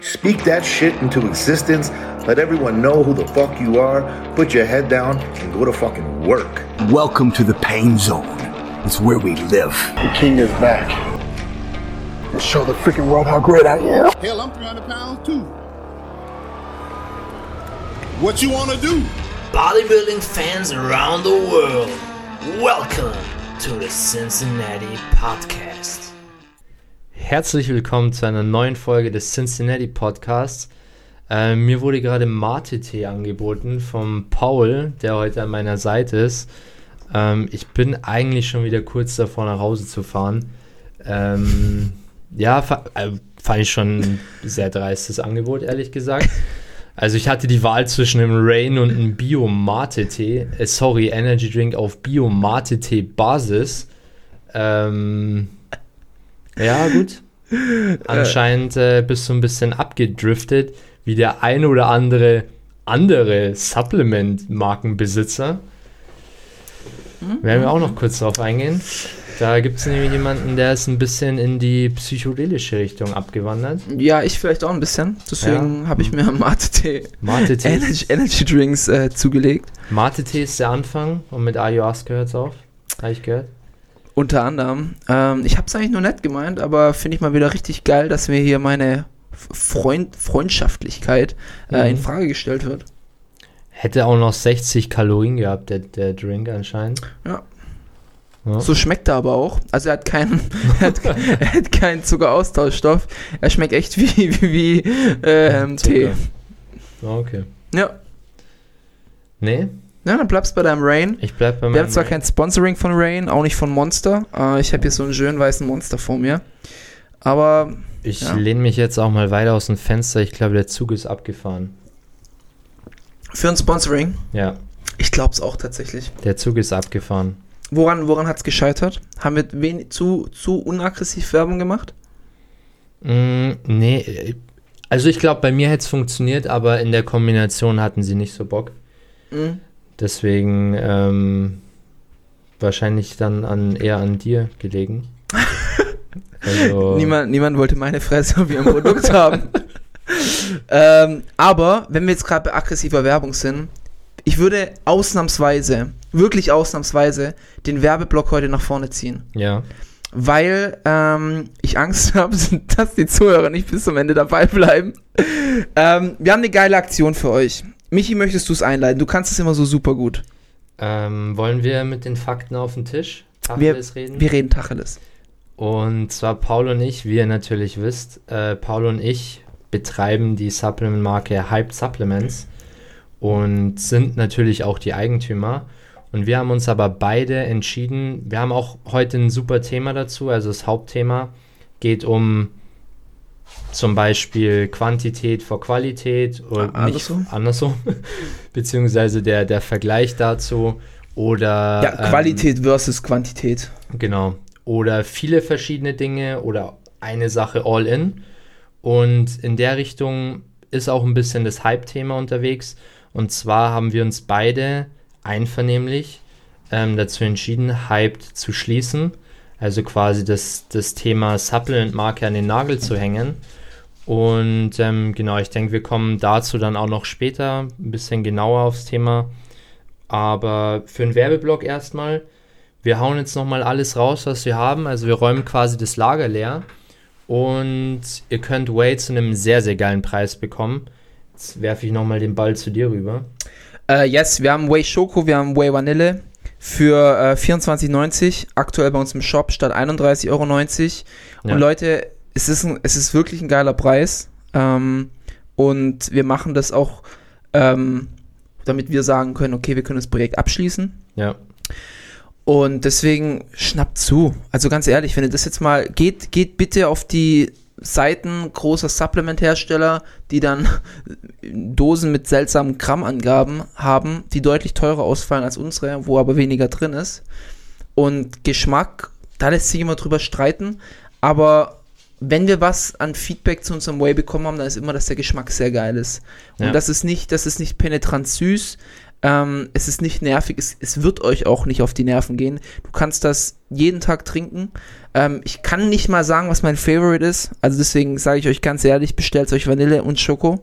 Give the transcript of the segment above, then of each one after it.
Speak that shit into existence. Let everyone know who the fuck you are. Put your head down and go to fucking work. Welcome to the pain zone. It's where we live. The king is back. And show the freaking world how great I am. Hell, I'm 300 pounds too. What you wanna do? bodybuilding fans around the world, welcome to the Cincinnati Podcast. Herzlich willkommen zu einer neuen Folge des Cincinnati Podcasts. Äh, mir wurde gerade Mate-Tee angeboten vom Paul, der heute an meiner Seite ist. Ähm, ich bin eigentlich schon wieder kurz davor, nach Hause zu fahren. Ähm, ja, äh, fand ich schon ein sehr dreistes Angebot, ehrlich gesagt. Also ich hatte die Wahl zwischen einem Rain und einem Bio-Mate-Tee. Äh, sorry, Energy Drink auf Bio-Mate-Tee-Basis. Ähm, ja, gut. Anscheinend äh, bist du ein bisschen abgedriftet, wie der eine oder andere andere Supplement-Markenbesitzer. Mhm. Werden wir auch noch kurz drauf eingehen. Da gibt es nämlich jemanden, der ist ein bisschen in die psychedelische Richtung abgewandert. Ja, ich vielleicht auch ein bisschen. Deswegen Ja. habe ich mir Mate-Tee, Mate-Tee Energy, Energy Drinks äh, zugelegt. Mate-Tee ist der Anfang und mit Ayahuasca hört es auf. Habe ich gehört. Unter anderem. Ähm, ich habe es eigentlich nur nett gemeint, aber finde ich mal wieder richtig geil, dass mir hier meine Freund Freundschaftlichkeit äh, Mhm. in Frage gestellt wird. Hätte auch noch 60 Kalorien gehabt, der, der Drink anscheinend. Ja. Ja. So schmeckt er aber auch. Also er hat keinen, er hat, er hat keinen Zuckeraustauschstoff. Er schmeckt echt wie, wie, wie ähm, Tee. Okay. Ja. Nee, Ja, dann bleibst bei deinem Rain. ich bleib bei Wir meinem. haben zwar kein Sponsoring von Rain, auch nicht von Monster. Äh, ich habe hier so einen schönen weißen Monster vor mir. Aber ich ja. lehne mich jetzt auch mal weiter aus dem Fenster. Ich glaube, der Zug ist abgefahren. für ein Sponsoring, Ja, ich glaube es auch tatsächlich. der Zug ist abgefahren. Woran, woran hat es gescheitert? Haben wir wen, zu, zu unaggressiv Werbung gemacht? Mm, nee, äh, also ich glaube, bei mir hätte es funktioniert, aber in der Kombination hatten sie nicht so Bock. Mhm. Deswegen ähm, wahrscheinlich dann an, eher an dir gelegen. also, Niemand, niemand wollte meine Fresse wie ein Produkt haben. ähm, aber wenn wir jetzt gerade bei aggressiver Werbung sind, ich würde ausnahmsweise, wirklich ausnahmsweise, den Werbeblock heute nach vorne ziehen. Ja, weil ähm, ich Angst habe, dass die Zuhörer nicht bis zum Ende dabei bleiben. Ähm, wir haben eine geile Aktion für euch. Michi, möchtest du es einleiten? Du kannst es immer so super gut. ähm, wollen wir mit den Fakten auf den Tisch Tacheles reden? Wir reden Tacheles. Und zwar Paul und ich, wie ihr natürlich wisst, äh, Paul und ich betreiben die Supplement-Marke Hyped Supplements und sind natürlich auch die Eigentümer. Und wir haben uns aber beide entschieden, wir haben auch heute ein super Thema dazu, also das Hauptthema geht um zum Beispiel Quantität vor Qualität oder Ah, nicht andersrum? andersrum, beziehungsweise der, der Vergleich dazu oder Ja, ähm, Qualität versus Quantität. Genau. Oder viele verschiedene Dinge oder eine Sache all in. Und in der Richtung ist auch ein bisschen das Hype-Thema unterwegs. Und zwar haben wir uns beide einvernehmlich ähm, dazu entschieden, Hyped zu schließen. Also quasi das, das Thema Supplement-Marke an den Nagel zu hängen. Und ähm, genau, ich denke, wir kommen dazu dann auch noch später ein bisschen genauer aufs Thema. Aber für einen Werbeblock erstmal. Wir hauen jetzt nochmal alles raus, was wir haben. Also wir räumen quasi das Lager leer. Und ihr könnt Whey zu einem sehr, sehr geilen Preis bekommen. Jetzt werfe ich nochmal den Ball zu dir rüber. Äh, yes, wir haben Whey Schoko, wir haben Whey Vanille für äh, 24,90. Aktuell bei uns im Shop statt 31,90 Euro. Und Ja. Leute, es ist, ein, es ist wirklich ein geiler Preis. Ähm, und wir machen das auch, ähm, damit wir sagen können, okay, wir können das Projekt abschließen. Ja. Und deswegen schnappt zu. Also ganz ehrlich, wenn ihr das jetzt mal geht, geht bitte auf die Seiten großer Supplement-Hersteller, die dann Dosen mit seltsamen Grammangaben haben, die deutlich teurer ausfallen als unsere, wo aber weniger drin ist. Und Geschmack, da lässt sich immer drüber streiten, aber wenn wir was an Feedback zu unserem Whey bekommen haben, dann ist immer, dass der Geschmack sehr geil ist. Und Ja. das ist nicht, das ist nicht penetrant süß, Ähm, es ist nicht nervig, es, es wird euch auch nicht auf die Nerven gehen. Du kannst das jeden Tag trinken. Ähm, ich kann nicht mal sagen, was mein Favorite ist. Also deswegen sage ich euch ganz ehrlich, bestellt euch Vanille und Schoko.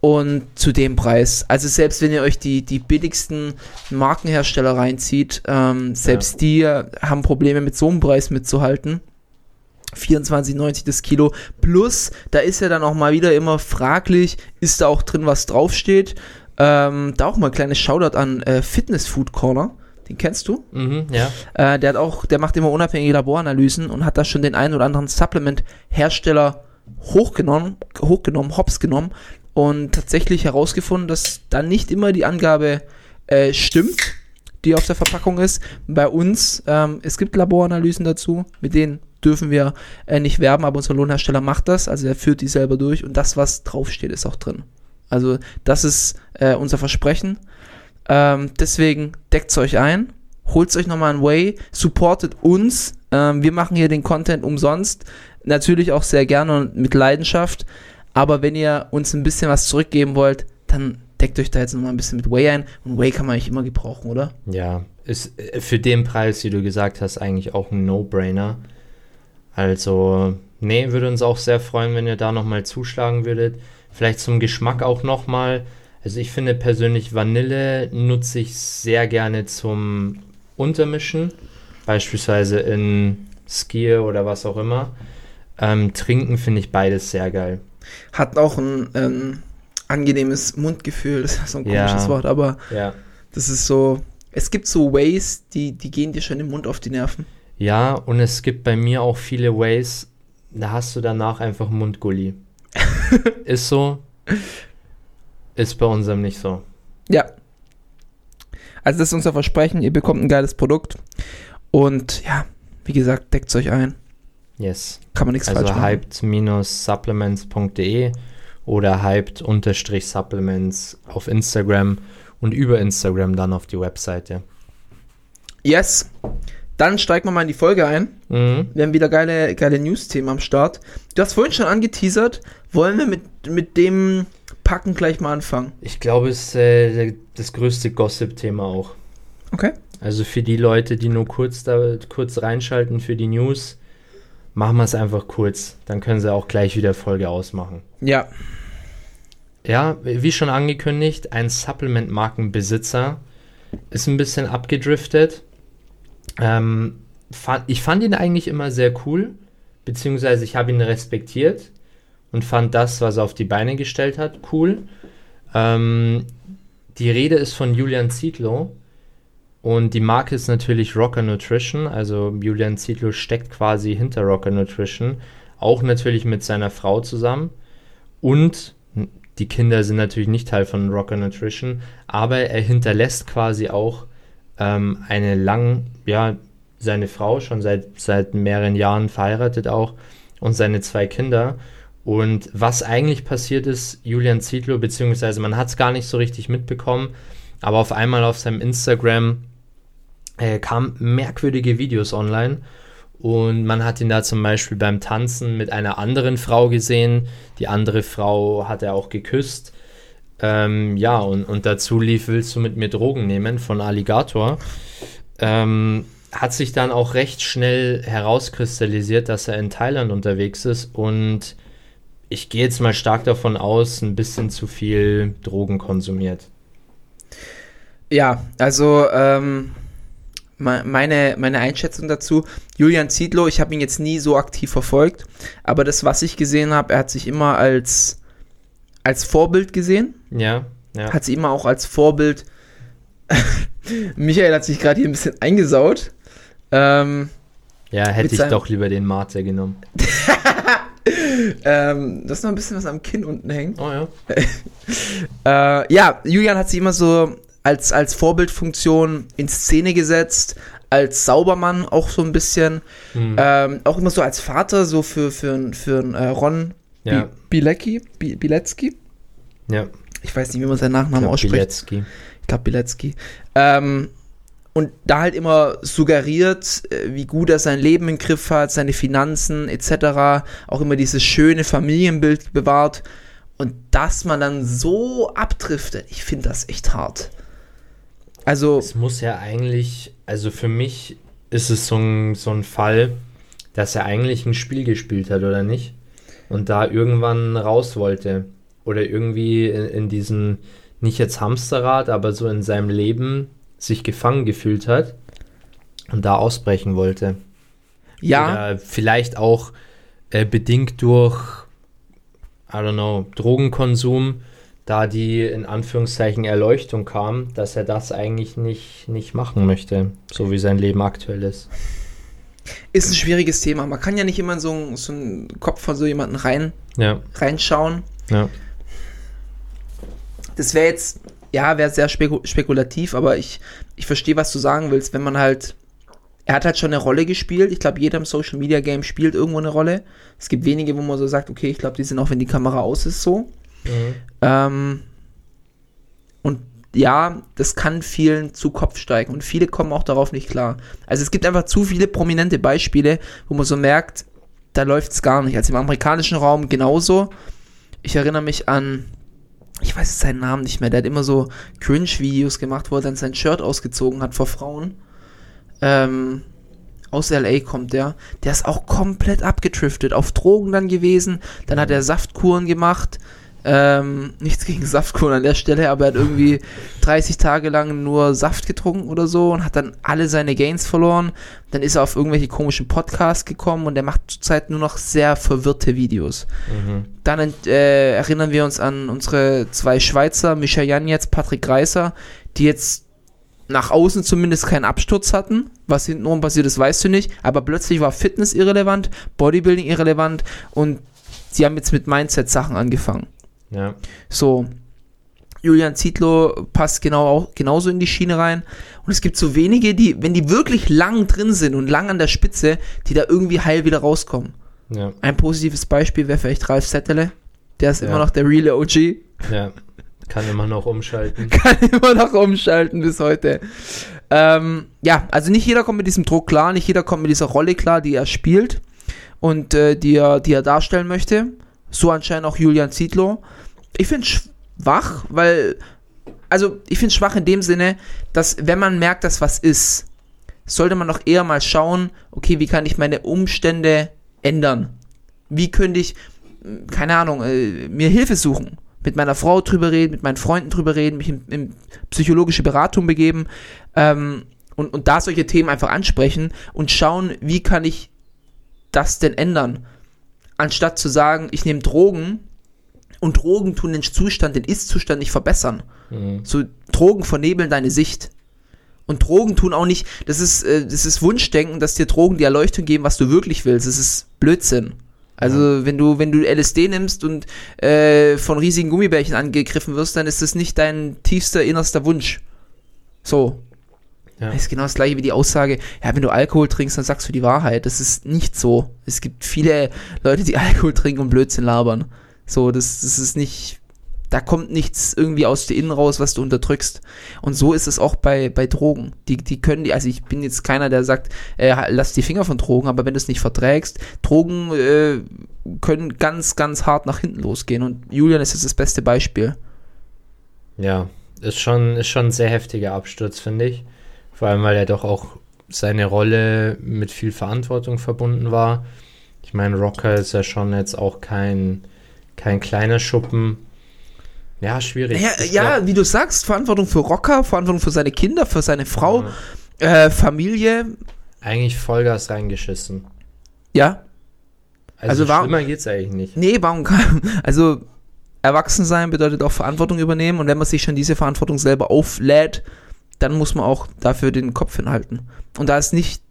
Und zu dem Preis. Also selbst wenn ihr euch die, die billigsten Markenhersteller reinzieht, ähm, selbst die haben Probleme mit so einem Preis mitzuhalten. 24,90 das Kilo. Plus, da ist ja dann auch mal wieder immer fraglich, ist da auch drin, was draufsteht. Ähm, da auch mal ein kleines Shoutout an äh, Fitness Food Corner. Den kennst du? Mhm, ja. Äh, der hat auch, der macht immer unabhängige Laboranalysen und hat da schon den einen oder anderen Supplement-Hersteller hochgenommen, hochgenommen, hops genommen und tatsächlich herausgefunden, dass da nicht immer die Angabe äh, stimmt, die auf der Verpackung ist. Bei uns, ähm, es gibt Laboranalysen dazu, mit denen dürfen wir äh, nicht werben, aber unser Lohnhersteller macht das, also er führt die selber durch und das, was draufsteht, ist auch drin. Also das ist äh, unser Versprechen. Ähm, deswegen deckt euch ein, holt euch nochmal ein Way, supportet uns. Ähm, wir machen hier den Content umsonst, natürlich auch sehr gerne und mit Leidenschaft. Aber wenn ihr uns ein bisschen was zurückgeben wollt, dann deckt euch da jetzt nochmal ein bisschen mit Way ein. Und Way kann man eigentlich immer gebrauchen, oder? Ja, ist äh, für den Preis, wie du gesagt hast, eigentlich auch ein No-Brainer. Also, nee, würde uns auch sehr freuen, wenn ihr da nochmal zuschlagen würdet. Vielleicht zum Geschmack auch nochmal. Also ich finde persönlich Vanille nutze ich sehr gerne zum Untermischen. Beispielsweise in Skier oder was auch immer. Ähm, trinken finde ich beides sehr geil. Hat auch ein ähm, angenehmes Mundgefühl, das ist so ein Ja. komisches Wort, aber Ja. das ist so. Es gibt so Ways, die, die gehen dir schon im Mund auf die Nerven. Ja, und es gibt bei mir auch viele Ways, da hast du danach einfach Mundgulli. ist so. Ist bei unserem nicht so. Ja. Also das ist unser Versprechen, ihr bekommt ein geiles Produkt. Und ja, wie gesagt, deckt euch ein. Yes. Kann man nichts Also falsch machen. hyped-supplements.de oder hyped-supplements auf Instagram und über Instagram dann auf die Webseite. Yes. Dann steigen wir mal in die Folge ein. Mhm. Wir haben wieder geile, geile News-Themen am Start. Du hast vorhin schon angeteasert. Wollen wir mit, mit dem Packen gleich mal anfangen? Ich glaube, es ist äh, das größte Gossip-Thema auch. Okay. Also für die Leute, die nur kurz, da, kurz reinschalten für die News, machen wir es einfach kurz. Dann können sie auch gleich wieder Folge ausmachen. Ja. Ja, wie schon angekündigt, ein Supplement-Markenbesitzer ist ein bisschen abgedriftet. Ähm, ich fand ihn eigentlich immer sehr cool, beziehungsweise ich habe ihn respektiert und fand das, was er auf die Beine gestellt hat, cool. Ähm, die Rede ist von Julian Zietlow und die Marke ist natürlich Rocker Nutrition, also Julian Zietlow steckt quasi hinter Rocker Nutrition, auch natürlich mit seiner Frau zusammen und die Kinder sind natürlich nicht Teil von Rocker Nutrition, aber er hinterlässt quasi auch ähm, eine lang, ja, seine Frau schon seit, seit mehreren Jahren verheiratet auch und seine zwei Kinder. Und was eigentlich passiert ist, Julian Zietlow, beziehungsweise man hat es gar nicht so richtig mitbekommen, aber auf einmal auf seinem Instagram äh, kamen merkwürdige Videos online und man hat ihn da zum Beispiel beim Tanzen mit einer anderen Frau gesehen. Die andere Frau hat er auch geküsst. Ähm, ja, und, und dazu lief Willst du mit mir Drogen nehmen von Alligator. Ähm, hat sich dann auch recht schnell herauskristallisiert, dass er in Thailand unterwegs ist und ich gehe jetzt mal stark davon aus, ein bisschen zu viel Drogen konsumiert. Ja, also ähm, me- meine, meine Einschätzung dazu, Julian Ziedlow, ich habe ihn jetzt nie so aktiv verfolgt, aber das, was ich gesehen habe, er hat sich immer als, als Vorbild gesehen, Ja, ja. hat sich immer auch als Vorbild, Michael hat sich gerade hier ein bisschen eingesaut, ähm, ja, hätte ich seinem- doch lieber den Mate genommen. ähm, das ist noch ein bisschen was am Kinn unten hängt. Oh ja. Äh, ja, Julian hat sich immer so als, als Vorbildfunktion in Szene gesetzt, als Saubermann auch so ein bisschen, Hm. ähm, auch immer so als Vater, so für, für, für einen, äh, Ron Ja. Bi Bilecki, Bi Bilecki. Ja, Ich weiß nicht, wie man seinen Nachnamen Glaub, ausspricht. Bilecki. Ich glaube Bilecki. Ähm, und da halt immer suggeriert, äh, wie gut er sein Leben im Griff hat, seine Finanzen etc. Auch immer dieses schöne Familienbild bewahrt. Und dass man dann so abdriftet, ich finde das echt hart. Also, Es muss ja eigentlich, also für mich ist es so ein, so ein Fall, dass er eigentlich ein Spiel gespielt hat, oder nicht? Und da irgendwann raus wollte. Oder irgendwie in, in diesem, nicht jetzt Hamsterrad, aber so in seinem Leben sich gefangen gefühlt hat und da ausbrechen wollte. ja, Oder vielleicht auch äh, bedingt durch, I don't know, Drogenkonsum, da die in Anführungszeichen Erleuchtung kam, dass er das eigentlich nicht, nicht machen möchte, so wie sein Leben aktuell ist. ist ein schwieriges Thema. Man kann ja nicht immer in so, einen- so einen Kopf von so jemanden rein, Ja, reinschauen. ja, Das wäre jetzt, ja, wäre sehr speku spekulativ, aber ich, ich verstehe, was du sagen willst, wenn man halt. Er hat halt schon eine Rolle gespielt. Ich glaube, jeder im Social Media Game spielt irgendwo eine Rolle. Es gibt wenige, wo man so sagt, okay, ich glaube, die sind auch, wenn die Kamera aus ist, so. Ähm, und ja, das kann vielen zu Kopf steigen und viele kommen auch darauf nicht klar. Also es gibt einfach zu viele prominente Beispiele, wo man so merkt, da läuft es gar nicht. Also im amerikanischen Raum genauso. Ich erinnere mich an, ich weiß seinen Namen nicht mehr, der hat immer so Cringe-Videos gemacht, wo er dann sein Shirt ausgezogen hat vor Frauen. Ähm, aus LA kommt der. Der ist auch komplett abgetriftet, auf Drogen dann gewesen. Dann hat er Saftkuren gemacht. Ähm, nichts gegen Saftkuren an der Stelle, aber er hat irgendwie 30 Tage lang nur Saft getrunken oder so und hat dann alle seine Gains verloren. Dann ist er auf irgendwelche komischen Podcasts gekommen und er macht zurzeit nur noch sehr verwirrte Videos. Dann ent- äh, erinnern wir uns an unsere zwei Schweizer, Mischa Jan jetzt, Patrick Greiser, die jetzt nach außen zumindest keinen Absturz hatten. Was hintenrum passiert ist, weißt du nicht. Aber plötzlich war Fitness irrelevant, Bodybuilding irrelevant und sie haben jetzt mit Mindset-Sachen angefangen. Ja. So, Julian Zietlow passt genau auch, genauso in die Schiene rein. Und es gibt so wenige, die, wenn die wirklich lang drin sind und lang an der Spitze, die da irgendwie heil wieder rauskommen. Ja, Ein positives Beispiel wäre vielleicht Ralf Settele. Der ist Ja. immer noch der reale OG. ja. Kann immer noch umschalten. Kann immer noch umschalten bis heute. Ähm, ja, also nicht jeder kommt mit diesem Druck klar, nicht jeder kommt mit dieser Rolle klar, die er spielt und äh, die, er, die er darstellen möchte. So anscheinend auch Julian Zietlow. Ich finde schwach, weil, also ich finde schwach in dem Sinne, dass wenn man merkt, dass was ist, sollte man doch eher mal schauen, okay, wie kann ich meine Umstände ändern? Wie könnte ich, keine Ahnung, äh, mir Hilfe suchen? Mit meiner Frau drüber reden, mit meinen Freunden drüber reden, mich in, in psychologische Beratung begeben ähm, und, und da solche Themen einfach ansprechen und schauen, wie kann ich das denn ändern? Anstatt zu sagen, ich nehme Drogen und Drogen tun den Zustand, den Ist-Zustand nicht verbessern. So, Drogen vernebeln deine Sicht. Und Drogen tun auch nicht, das ist, äh, das ist Wunschdenken, dass dir Drogen die Erleuchtung geben, was du wirklich willst. Das ist Blödsinn. Also wenn du, wenn du LSD nimmst und äh, von riesigen Gummibärchen angegriffen wirst, dann ist das nicht dein tiefster, innerster Wunsch. So. Ja. Das ist genau das gleiche wie die Aussage, ja, wenn du Alkohol trinkst, dann sagst du die Wahrheit. Das ist nicht so. Es gibt viele Leute, die Alkohol trinken und Blödsinn labern. So, das, das ist nicht, da kommt nichts irgendwie aus dir innen raus, was du unterdrückst. Und so ist es auch bei, bei Drogen. Die, die können die, also ich bin jetzt keiner, der sagt, äh, lass die Finger von Drogen, aber wenn du es nicht verträgst, Drogen äh, können ganz, ganz hart nach hinten losgehen. Und Julian ist jetzt das beste Beispiel. Ja, ist schon, ist schon ein sehr heftiger Absturz, finde ich. Vor allem, weil er doch auch seine Rolle mit viel Verantwortung verbunden war. Ich meine, Rocker ist ja schon jetzt auch kein, kein kleiner Schuppen. Ja, schwierig. Ja, ja, wie du sagst, Verantwortung für Rocker, Verantwortung für seine Kinder, für seine Frau, äh, Familie. eigentlich Vollgas reingeschissen. Ja, Also, Also war- schlimmer geht's eigentlich nicht. Nee, warum kann. Also, erwachsen sein bedeutet auch Verantwortung übernehmen und wenn man sich schon diese Verantwortung selber auflädt, dann muss man auch dafür den Kopf hinhalten. Und da ist nicht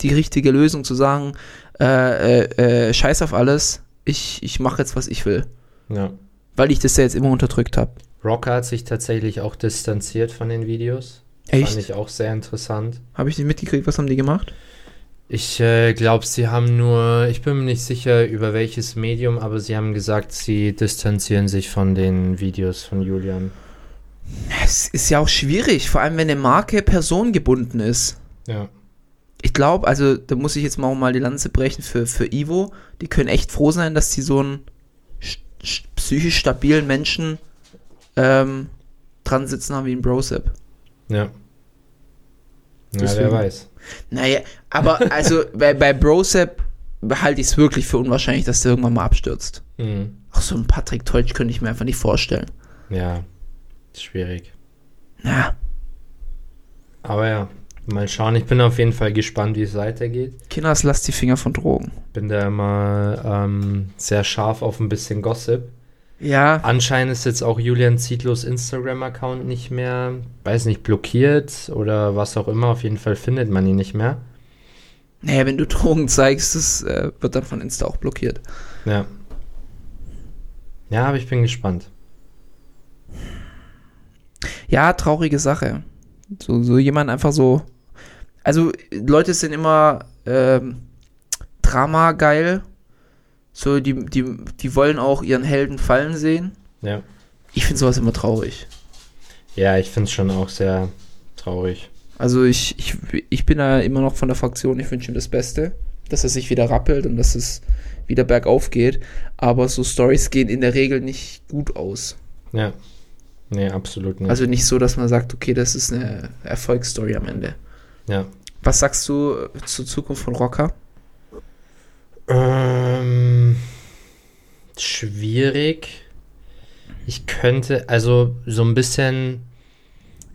die richtige Lösung zu sagen, äh, äh, äh, scheiß auf alles, ich, ich mache jetzt, was ich will. Ja. Weil ich das ja jetzt immer unterdrückt habe. Rocker hat sich tatsächlich auch distanziert von den Videos. Fand Echt? ich auch sehr interessant. Habe ich nicht mitgekriegt, was haben die gemacht? Ich äh, glaube, sie haben nur, ich bin mir nicht sicher über welches Medium, aber sie haben gesagt, sie distanzieren sich von den Videos von Julian. Es ist ja auch schwierig, vor allem wenn eine Marke personengebunden ist. Ja. Ich glaube, also da muss ich jetzt mal, auch mal die Lanze brechen für, für Ivo. Die können echt froh sein, dass die so einen psychisch stabilen Menschen ähm, dran sitzen haben wie ein Brosep. Ja. Ja, Deswegen. wer weiß. Naja, aber also bei, bei Brosep halte ich es wirklich für unwahrscheinlich, dass der irgendwann mal abstürzt. Mhm. Auch so ein Patrick Teutsch könnte ich mir einfach nicht vorstellen. Ja, ist schwierig. Ja, Aber ja, mal schauen. Ich bin auf jeden Fall gespannt, wie es weitergeht. Kinders, lasst die Finger von Drogen. Bin da immer ähm, sehr scharf auf ein bisschen Gossip. Ja, Anscheinend ist jetzt auch Julian Zietlos Instagram-Account nicht mehr, weiß nicht, blockiert oder was auch immer. Auf jeden Fall findet man ihn nicht mehr. naja, wenn du Drogen zeigst, das äh, wird dann von Insta auch blockiert. Ja. Ja, aber ich bin gespannt. Ja, traurige Sache. So, so jemand einfach so. Also, Leute sind immer ähm, Drama geil. So, die, die, die wollen auch ihren Helden fallen sehen. Ja. Ich finde sowas immer traurig. Ja, ich finde es schon auch sehr traurig. Also, ich, ich, ich bin da immer noch von der Fraktion, ich wünsche ihm das Beste. Dass er sich wieder rappelt und dass es wieder bergauf geht. Aber so Stories gehen in der Regel nicht gut aus. Ja. Nee, absolut nicht. Also nicht so, dass man sagt, okay, das ist eine Erfolgsstory am Ende. Ja. Was sagst du äh, zur Zukunft von Rocker? Ähm, schwierig. Ich könnte, also so ein bisschen,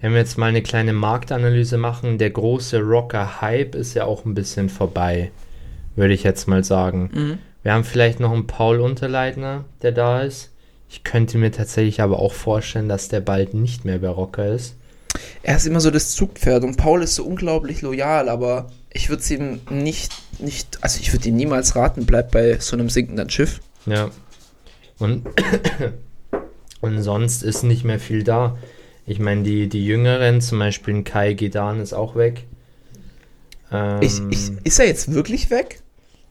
wenn wir jetzt mal eine kleine Marktanalyse machen, der große Rocker-Hype ist ja auch ein bisschen vorbei, würde ich jetzt mal sagen. Mhm. Wir haben vielleicht noch einen Paul Unterleitner, der da ist. Ich könnte mir tatsächlich aber auch vorstellen, dass der bald nicht mehr bei Rocker ist. Er ist immer so das Zugpferd und Paul ist so unglaublich loyal, aber ich würde es ihm nicht, nicht, also ich würde ihm niemals raten, bleib bei so einem sinkenden Schiff. Ja. Und, und sonst ist nicht mehr viel da. Ich meine, die, die Jüngeren, zum Beispiel ein Kai Gedan ist auch weg. Ähm, Ich, ich, ist er jetzt wirklich weg?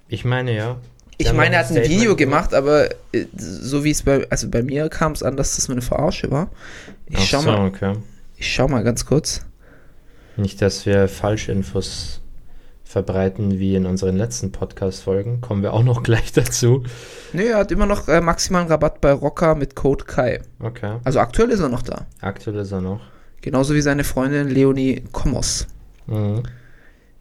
ich meine, ja. Ich meine, er hat ein Statement Video gemacht, aber äh, so wie es bei, also bei mir kam es an, dass das nur eine Verarsche war. Ich Ach schau so, mal, okay. Ich schau mal ganz kurz. Nicht, dass wir Falschinfos verbreiten wie in unseren letzten Podcast-Folgen. Kommen wir auch noch gleich dazu. Nee, er hat immer noch äh, maximalen Rabatt bei Rocker mit Code Kai. Okay. Also aktuell ist er noch da. Aktuell ist er noch. Genauso wie seine Freundin Leonie Komos, Mhm.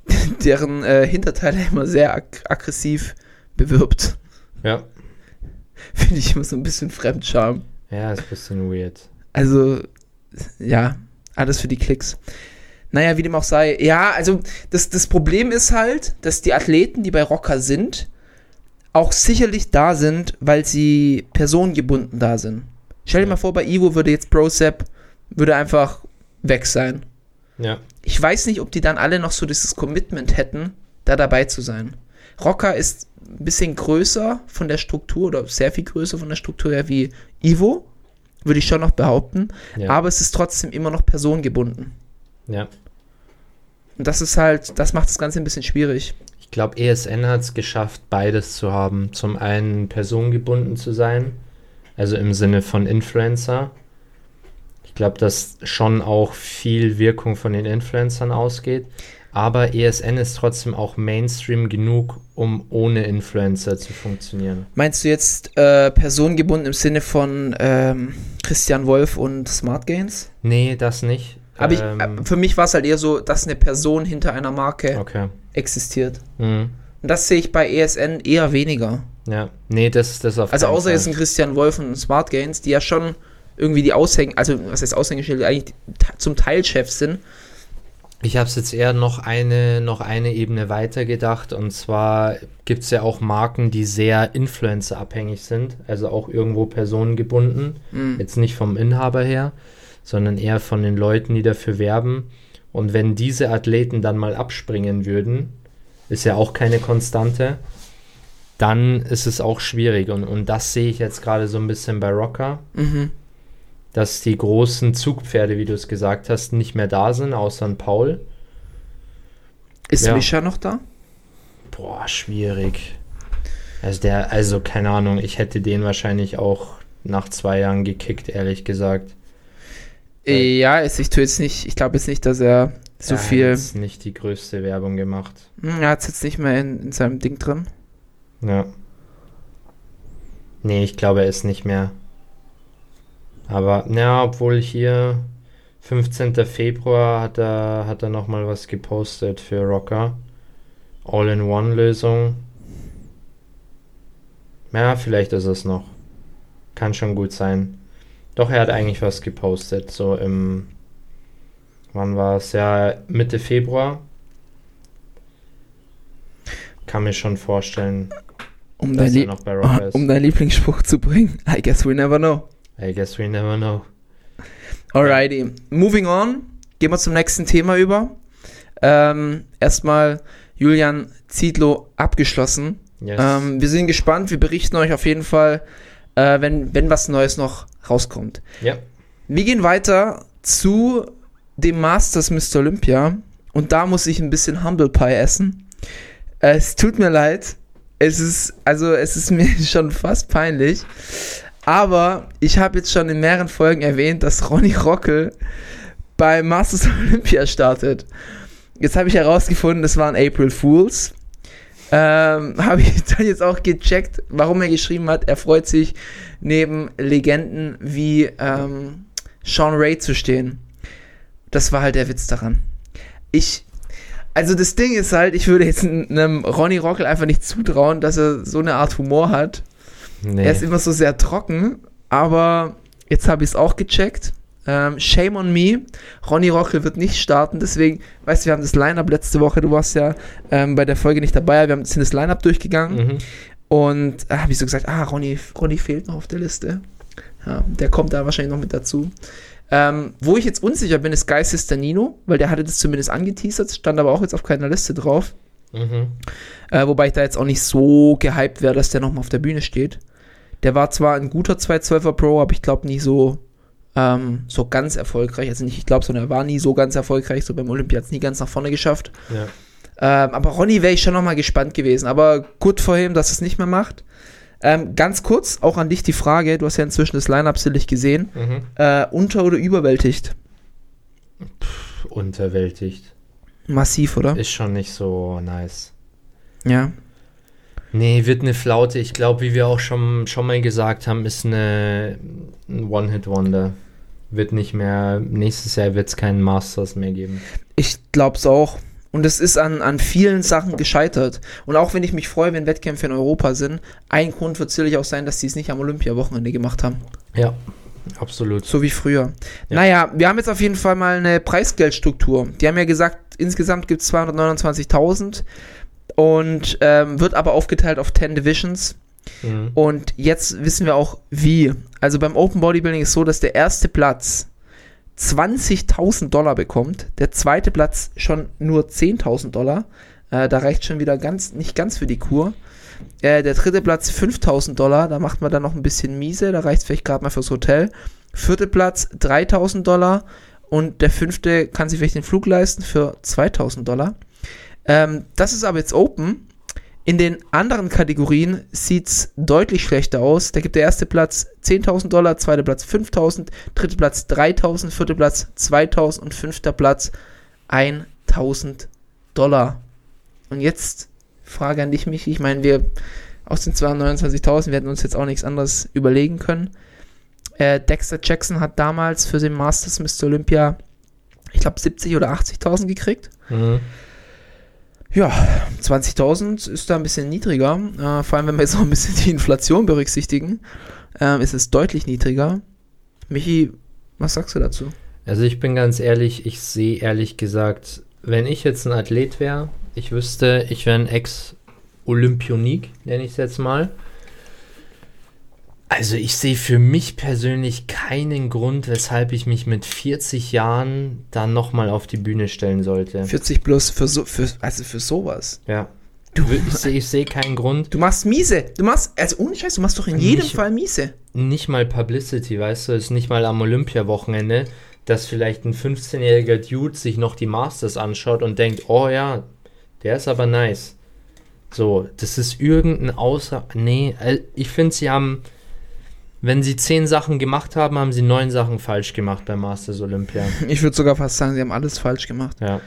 deren äh, Hinterteile er immer sehr ag aggressiv bewirbt. Ja. Finde ich immer so ein bisschen Fremdscham. Ja, ist ein bisschen weird. Also, ja, alles für die Klicks. Naja, wie dem auch sei. Ja, also das, das Problem ist halt, dass die Athleten, die bei Rocker sind, auch sicherlich da sind, weil sie personengebunden da sind. Stell dir mal vor, bei Ivo würde jetzt ProSep würde einfach weg sein. Ja. Ich weiß nicht, ob die dann alle noch so dieses Commitment hätten, da dabei zu sein. Rocker ist ein bisschen größer von der Struktur oder sehr viel größer von der Struktur her wie Ivo, würde ich schon noch behaupten. Ja. Aber es ist trotzdem immer noch personengebunden. ja. Und das ist halt, das macht das Ganze ein bisschen schwierig. Ich glaube, ESN hat es geschafft, beides zu haben. Zum einen personengebunden zu sein, also im Sinne von Influencer. Ich glaube, dass schon auch viel Wirkung von den Influencern ausgeht. Aber ESN ist trotzdem auch Mainstream genug, um ohne Influencer zu funktionieren. Meinst du jetzt äh, personengebunden im Sinne von ähm, Christian Wolf und Smart Gains? Nee, das nicht. Aber ich, Ähm, äh, für mich war es halt eher so, dass eine Person hinter einer Marke okay. existiert. Mhm. Und das sehe ich bei ESN eher weniger. Ja. Nee, das, das auf Also außer jetzt ein Christian Wolf und Smart Gains, die ja schon irgendwie die Aushängen, also was heißt Aushängeschilder, eigentlich zum Teil Chefs sind. Ich habe es jetzt eher noch eine, noch eine Ebene weiter gedacht. Und zwar gibt es ja auch Marken, die sehr influencerabhängig sind, also auch irgendwo personengebunden. Jetzt nicht vom Inhaber her, sondern eher von den Leuten, die dafür werben. Und wenn diese Athleten dann mal abspringen würden, ist ja auch keine Konstante, dann ist es auch schwierig. Und, und das sehe ich jetzt gerade so ein bisschen bei Rocker Mhm. Dass die großen Zugpferde, wie du es gesagt hast, nicht mehr da sind, außer ein Paul. Ist Ja. Mischa noch da? Boah, schwierig. Also der, also keine Ahnung, ich hätte den wahrscheinlich auch nach zwei Jahren gekickt, ehrlich gesagt. Ja, ist, ich tue jetzt nicht, ich glaube jetzt nicht, dass er so Er hat viel. jetzt nicht die größte Werbung gemacht. Hm, er hat es jetzt nicht mehr in, in seinem Ding drin. Ja. Nee, ich glaube, er ist nicht mehr. Aber, ja, obwohl hier 15. Februar hat er, hat er nochmal was gepostet für Rocker. All-in-One-Lösung. Ja, vielleicht ist es noch. Kann schon gut sein. Doch, er hat eigentlich was gepostet, so im. Wann war es? Ja, Mitte Februar. Kann mir schon vorstellen, Um, dass dein er noch bei Rocker ist. um deinen Lieblingsspruch zu bringen. I guess we never know. I guess we never know. Alrighty. Moving on. Gehen wir zum nächsten Thema über. Ähm, erstmal Julian Zietlow abgeschlossen. Yes. Ähm, wir sind gespannt. Wir berichten euch auf jeden Fall, äh, wenn, wenn was Neues noch rauskommt. ja. Wir gehen weiter zu dem Masters Mr. Olympia. Und da muss ich ein bisschen Humble Pie essen. Äh, Es tut mir leid. Es ist, also es ist mir schon fast peinlich. Aber ich habe jetzt schon in mehreren Folgen erwähnt, dass Ronny Rockel bei Masters Olympia startet. Jetzt habe ich herausgefunden, das waren April Fools. Ähm, habe ich dann jetzt auch gecheckt, warum er geschrieben hat, er freut sich neben Legenden wie ähm, Sean Ray zu stehen. Das war halt der Witz daran. Ich, also das Ding ist halt, ich würde jetzt einem Ronny Rockel einfach nicht zutrauen, dass er so eine Art Humor hat. Nee. Er ist immer so sehr trocken, aber jetzt habe ich es auch gecheckt. Ähm, shame on me. Ronny Rockel wird nicht starten, deswegen, weißt du, wir haben das Line-Up letzte Woche, du warst ja ähm, bei der Folge nicht dabei, wir haben sind das Line-Up durchgegangen Mhm. und äh, habe ich so gesagt, ah, Ronny, Ronny fehlt noch auf der Liste. Ja, der kommt da wahrscheinlich noch mit dazu. Ähm, wo ich jetzt unsicher bin, ist Guy Nino, weil der hatte das zumindest angeteasert, stand aber auch jetzt auf keiner Liste drauf. Mhm. Äh, wobei ich da jetzt auch nicht so gehypt wäre, dass der nochmal auf der Bühne steht. Der war zwar ein guter 212er Pro, aber ich glaube nie so, ähm, so ganz erfolgreich. Also nicht, ich glaube, sondern er war nie so ganz erfolgreich. So beim Olympia hat es nie ganz nach vorne geschafft. Ja. Ähm, aber Ronny wäre ich schon nochmal gespannt gewesen. Aber gut vor ihm, dass er es nicht mehr macht. Ähm, ganz kurz, auch an dich die Frage, du hast ja inzwischen das Line-Up sicherlich gesehen. Mhm. Äh, unter- oder überwältigt? Unterwältigt. Massiv, oder? Ist schon nicht so nice. Ja. Nee, wird eine Flaute. Ich glaube, wie wir auch schon, schon mal gesagt haben, ist eine ein One-Hit-Wonder. Wird nicht mehr, nächstes Jahr wird es keinen Masters mehr geben. Ich glaub's auch. Und es ist an, an vielen Sachen gescheitert. Und auch wenn ich mich freue, wenn Wettkämpfe in Europa sind, ein Grund wird sicherlich auch sein, dass die es nicht am Olympia-Wochenende gemacht haben. Ja, absolut. So wie früher. Ja. Naja, wir haben jetzt auf jeden Fall mal eine Preisgeldstruktur. Die haben ja gesagt, insgesamt gibt es 229.000 und ähm, wird aber aufgeteilt auf 10 Divisions. Mhm. Und jetzt wissen wir auch wie. Also beim Open Bodybuilding ist so, dass der erste Platz 20.000 Dollar bekommt, der zweite Platz schon nur 10.000 Dollar. Äh, da reicht schon wieder ganz, nicht ganz für die Kur. Äh, der dritte Platz 5.000 Dollar, da macht man dann noch ein bisschen miese, da reicht es vielleicht gerade mal fürs Hotel. Vierte Platz 3.000 Dollar und der fünfte kann sich vielleicht den Flug leisten für 2.000 Dollar. Ähm, das ist aber jetzt Open. In den anderen Kategorien sieht es deutlich schlechter aus. Da gibt der erste Platz 10.000 Dollar, zweiter Platz 5.000, dritter Platz 3.000, vierter Platz 2.000 und fünfter Platz 1.000 Dollar. Und jetzt Frage an dich, Michi. Ich meine, wir aus den 229.000 werden uns jetzt auch nichts anderes überlegen können. Äh, Dexter Jackson hat damals für den Masters Mr. Olympia, ich glaube, 70 oder 80.000 gekriegt. Mhm. Ja, 20.000 ist da ein bisschen niedriger. Äh, vor allem, wenn wir jetzt auch ein bisschen die Inflation berücksichtigen, ähm, ist es deutlich niedriger. Michi, was sagst du dazu? Also ich bin ganz ehrlich, ich sehe ehrlich gesagt, wenn ich jetzt ein Athlet wäre, ich wüsste, ich wäre ein Ex-Olympionik, nenne ich es jetzt mal. Also ich sehe für mich persönlich keinen Grund, weshalb ich mich mit 40 Jahren dann nochmal auf die Bühne stellen sollte. 40 plus für so, für, also für sowas. Ja. Ich sehe ich seh keinen Grund. Du machst miese. Du machst, also ohne Scheiß, du machst doch in jedem Nicht- Fall miese. nicht mal Publicity, weißt du, ist nicht mal am Olympia-Wochenende, dass vielleicht ein 15-jähriger Dude sich noch die Masters anschaut und denkt, oh ja, der ist aber nice. So, das ist irgendein Außer... Nee, äh, ich finde, sie haben, wenn sie zehn Sachen gemacht haben, haben sie neun Sachen falsch gemacht bei Masters Olympia. Ich würde sogar fast sagen, sie haben alles falsch gemacht. Ja.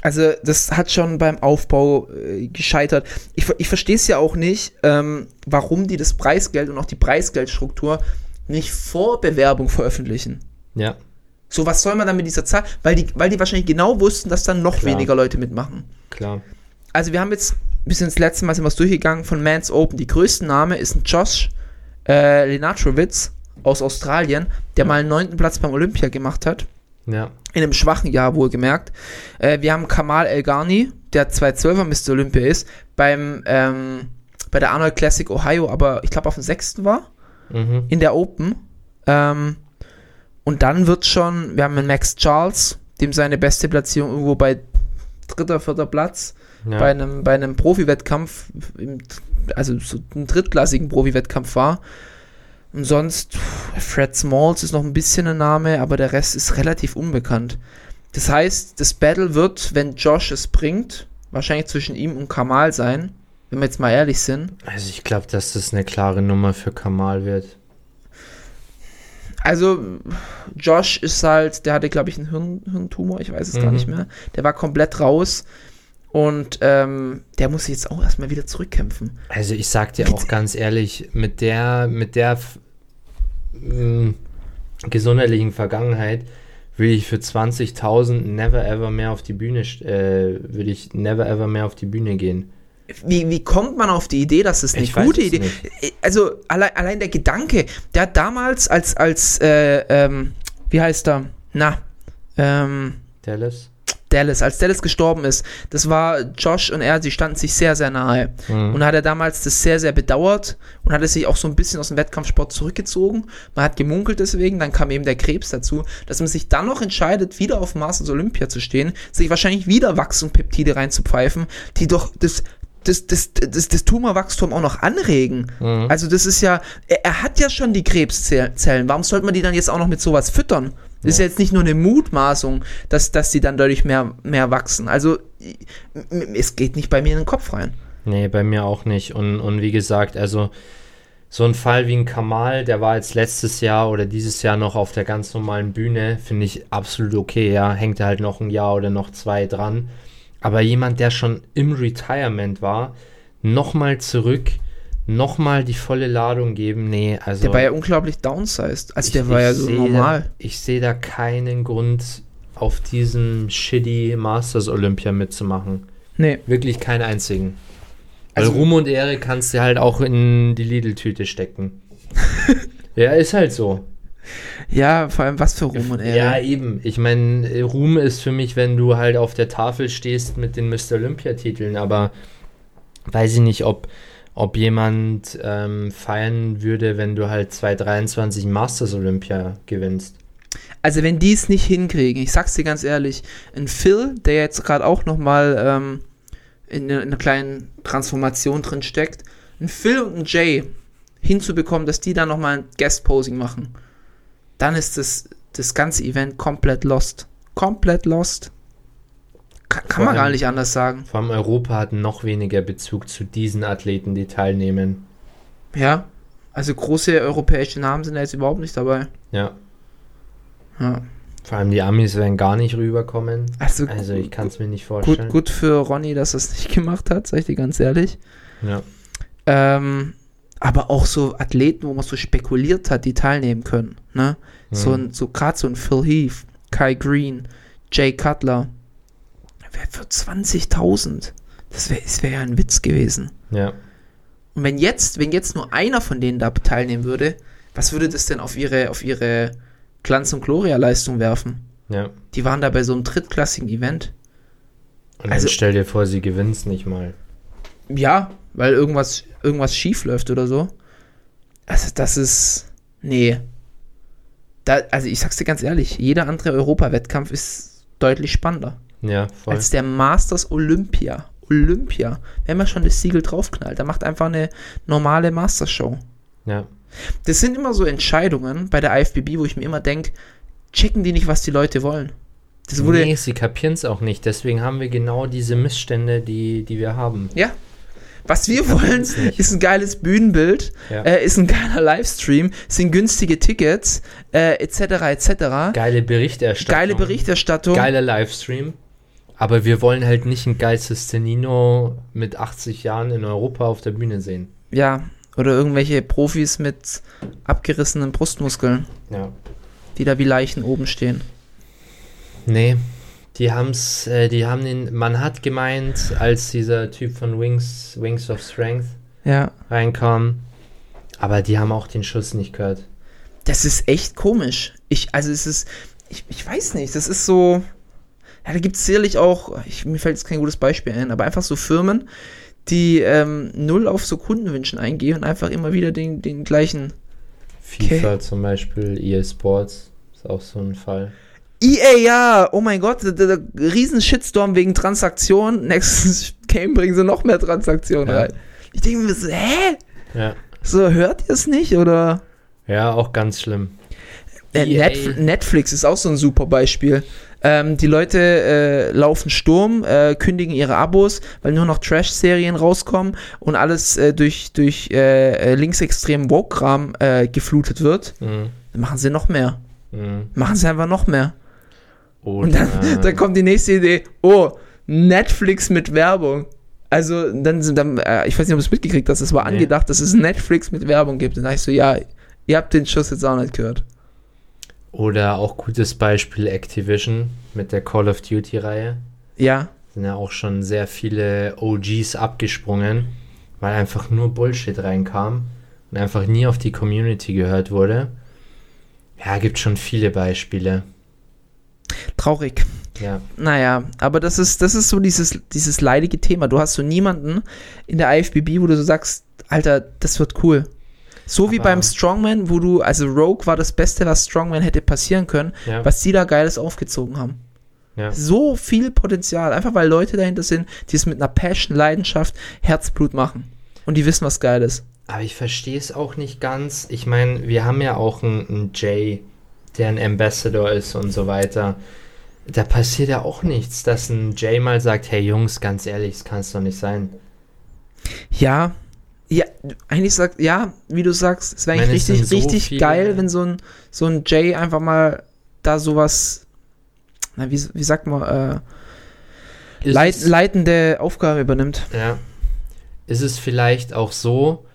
Also, das hat schon beim Aufbau äh, gescheitert. Ich, ich verstehe es ja auch nicht, ähm, warum die das Preisgeld und auch die Preisgeldstruktur nicht vor Bewerbung veröffentlichen. Ja. So, was soll man dann mit dieser Zahl? Weil die, weil die wahrscheinlich genau wussten, dass dann noch Klar. weniger Leute mitmachen. Klar. Also wir haben jetzt bis ins letzte Mal sind wir durchgegangen von Mans Open. Die größte Name ist ein Josh äh, Lenatrowitz aus Australien, der mal einen neunten Platz beim Olympia gemacht hat. Ja. In einem schwachen Jahr wohlgemerkt. Äh, wir haben Kamal El Ghani, der 212er Mr. Olympia ist, beim, ähm, bei der Arnold Classic Ohio, aber ich glaube auf dem sechsten war, Mhm. in der Open. Ähm, und dann wird schon, wir haben einen Max Charles, dem seine beste Platzierung irgendwo bei dritter, vierter Platz Ja. bei einem, bei einem Profi-Wettkampf, im- also so einem drittklassigen Profi-Wettkampf war. Und sonst, pff, Fred Smalls ist noch ein bisschen ein Name, aber der Rest ist relativ unbekannt. Das heißt, das Battle wird, wenn Josh es bringt, wahrscheinlich zwischen ihm und Kamal sein, wenn wir jetzt mal ehrlich sind. Also ich glaube, dass das eine klare Nummer für Kamal wird. Also, Josh ist halt, der hatte, glaube ich, einen Hirn, Hirntumor, ich weiß es gar Mhm. nicht mehr. Der war komplett raus und ähm, der muss sich jetzt auch erstmal wieder zurückkämpfen. Also ich sag dir auch ganz ehrlich, mit der, mit der f- m, gesundheitlichen Vergangenheit will ich für 20.000 never ever mehr auf die Bühne, äh, würde ich never ever mehr auf die Bühne gehen. Wie, wie kommt man auf die Idee, dass es eine Ich gute Idee nicht. Also allein, allein der Gedanke, der hat damals als, als äh, ähm, wie heißt er? Na, ähm, Dallas? Dallas, als Dallas gestorben ist, das war Josh und er, sie standen sich sehr, sehr nahe. Mhm. Und hat er damals das sehr, sehr bedauert und hat er sich auch so ein bisschen aus dem Wettkampfsport zurückgezogen. Man hat gemunkelt deswegen, dann kam eben der Krebs dazu, dass man sich dann noch entscheidet, wieder auf Masters Olympia zu stehen, sich wahrscheinlich wieder Wachs und Peptide reinzupfeifen, die doch das, das, das, das, das Tumorwachstum auch noch anregen. Mhm. Also das ist ja, er, er hat ja schon die Krebszellen, warum sollte man die dann jetzt auch noch mit sowas füttern? Das ist ja jetzt nicht nur eine Mutmaßung, dass, dass sie dann dadurch mehr, mehr wachsen. Also es geht nicht bei mir in den Kopf rein. Nee, bei mir auch nicht. Und, und wie gesagt, also so ein Fall wie ein Kamal, der war jetzt letztes Jahr oder dieses Jahr noch auf der ganz normalen Bühne, finde ich absolut okay. Ja, hängt er halt noch ein Jahr oder noch zwei dran. Aber jemand, der schon im Retirement war, nochmal zurück, nochmal die volle Ladung geben, nee, also. Der war ja unglaublich downsized. Also der ich- war ja so normal. Da, ich sehe da keinen Grund, auf diesem shitty Masters Olympia mitzumachen. Nee. Wirklich keinen einzigen. Weil Also- Ruhm und Ehre kannst du halt auch in die Lidl-Tüte stecken. ja, ist halt so. Ja, vor allem was für Ruhm und Ehre. Ja, eben. Ich meine, Ruhm ist für mich, wenn du halt auf der Tafel stehst mit den Mr. Olympia-Titeln, aber weiß ich nicht, ob, ob jemand ähm, feiern würde, wenn du halt 2023 Masters Olympia gewinnst. Also wenn die es nicht hinkriegen, ich sag's dir ganz ehrlich, ein Phil, der jetzt gerade auch nochmal ähm, in, in einer kleinen Transformation drin steckt, ein Phil und ein Jay hinzubekommen, dass die dann nochmal ein Guest-Posing machen, dann ist das, das ganze Event komplett lost. Komplett lost. Kann, kann man gar allem- nicht anders sagen. Vor allem Europa hat noch weniger Bezug zu diesen Athleten, die teilnehmen. Ja, also große europäische Namen sind da jetzt überhaupt nicht dabei. Ja. Ja. Vor allem die Amis werden gar nicht rüberkommen. Also, Also ich kann es mir nicht vorstellen. gut, gut für Ronny, dass er es nicht gemacht hat, sag ich dir ganz ehrlich. Ja. Ähm, aber auch so Athleten, wo man so spekuliert hat, die teilnehmen können. Ne? So Mhm. ein, so gerade so ein Phil Heath, Kai Green, Jay Cutler. Wer für 20.000? Das wäre wär ja ein Witz gewesen. ja. Und wenn jetzt, wenn jetzt nur einer von denen da teilnehmen würde, was würde das denn auf ihre, auf ihre Glanz- und Gloria-Leistung werfen? Ja. Die waren da bei so einem drittklassigen Event. Und Also- dann stell dir vor, sie gewinnt nicht mal. Ja, weil irgendwas, irgendwas schief läuft oder so. Also, das ist. Nee. Da, also, ich sag's dir ganz ehrlich, jeder andere Europawettkampf ist deutlich spannender. Ja, voll. Als der Masters Olympia. Olympia. Wenn man schon das Siegel draufknallt, dann macht einfach eine normale Masters-Show. ja. Das sind immer so Entscheidungen bei der IFBB, wo ich mir immer denke, checken die nicht, was die Leute wollen. Das wurde. nee, sie kapieren es auch nicht. Deswegen haben wir genau diese Missstände, die, die wir haben. Ja. Was wir wollen, ist ein geiles Bühnenbild, Ja. äh, ist ein geiler Livestream, sind günstige Tickets, äh, etc. etc. Geile Berichterstattung. Geile Berichterstattung. Geiler Livestream. Aber wir wollen halt nicht ein geiles Stenino mit 80 Jahren in Europa auf der Bühne sehen. Ja. Oder irgendwelche Profis mit abgerissenen Brustmuskeln, Ja. die da wie Leichen oben stehen. Nee, die haben's, äh, die haben den, man hat gemeint, als dieser Typ von Wings, Wings of Strength Ja. reinkam, aber die haben auch den Schuss nicht gehört. Das ist echt komisch. Ich, also es ist, ich, ich weiß nicht, das ist so, ja, da gibt es sicherlich auch, ich, mir fällt jetzt kein gutes Beispiel ein, aber einfach so Firmen, die ähm, null auf so Kundenwünschen eingehen und einfach immer wieder den, den gleichen. FIFA zum Beispiel, EA Sports ist auch so ein Fall. EA, ja, oh mein Gott, der, der, der riesen Shitstorm wegen Transaktionen. Nächstes Game bringen sie noch mehr Transaktionen Ja. rein. Ich denke mir so, hä? Ja. So, hört ihr es nicht? Oder? Ja, auch ganz schlimm. Äh, EA. Netf Netflix ist auch so ein super Beispiel. Ähm, die Leute äh, laufen Sturm, äh, kündigen ihre Abos, weil nur noch Trash-Serien rauskommen und alles äh, durch, durch äh, äh, linksextremen Woke-Kram äh, geflutet wird. Mhm. Dann machen sie noch mehr. Mhm. Machen sie einfach noch mehr. Oder, Und dann, dann kommt die nächste Idee, oh, Netflix mit Werbung. Also dann sind dann, äh, ich weiß nicht, ob du es mitgekriegt hast, es war Nee. angedacht, dass es Netflix mit Werbung gibt. Und dann dachte ich so, ja, ihr habt den Schuss jetzt auch nicht gehört. oder auch gutes Beispiel Activision mit der Call of Duty-Reihe. Ja, Sind ja auch schon sehr viele OGs abgesprungen, weil einfach nur Bullshit reinkam und einfach nie auf die Community gehört wurde. Ja, gibt schon viele Beispiele. Traurig. Ja, Naja, aber das ist, das ist so dieses, dieses leidige Thema. Du hast so niemanden in der IFBB, wo du so sagst, Alter, das wird cool. So wie Aber- beim Strongman, wo du, also Rogue war das Beste, was Strongman hätte passieren können, ja, was die da Geiles aufgezogen haben. ja. So viel Potenzial, einfach weil Leute dahinter sind, die es mit einer Passion, Leidenschaft, Herzblut machen. Und die wissen, was geil ist. Aber ich verstehe es auch nicht ganz. Ich meine, wir haben ja auch einen, einen Jay, der ein Ambassador ist und so weiter. Da passiert ja auch nichts, dass ein Jay mal sagt, hey Jungs, ganz ehrlich, das kann es doch nicht sein. Ja, ja, eigentlich sagt, ja, wie du sagst, es wäre eigentlich richtig, so richtig viele- geil, wenn so ein, so ein Jay einfach mal da sowas, na, wie, wie sagt man, äh, leit, leitende Aufgabe übernimmt. Ja. Ist es vielleicht auch so,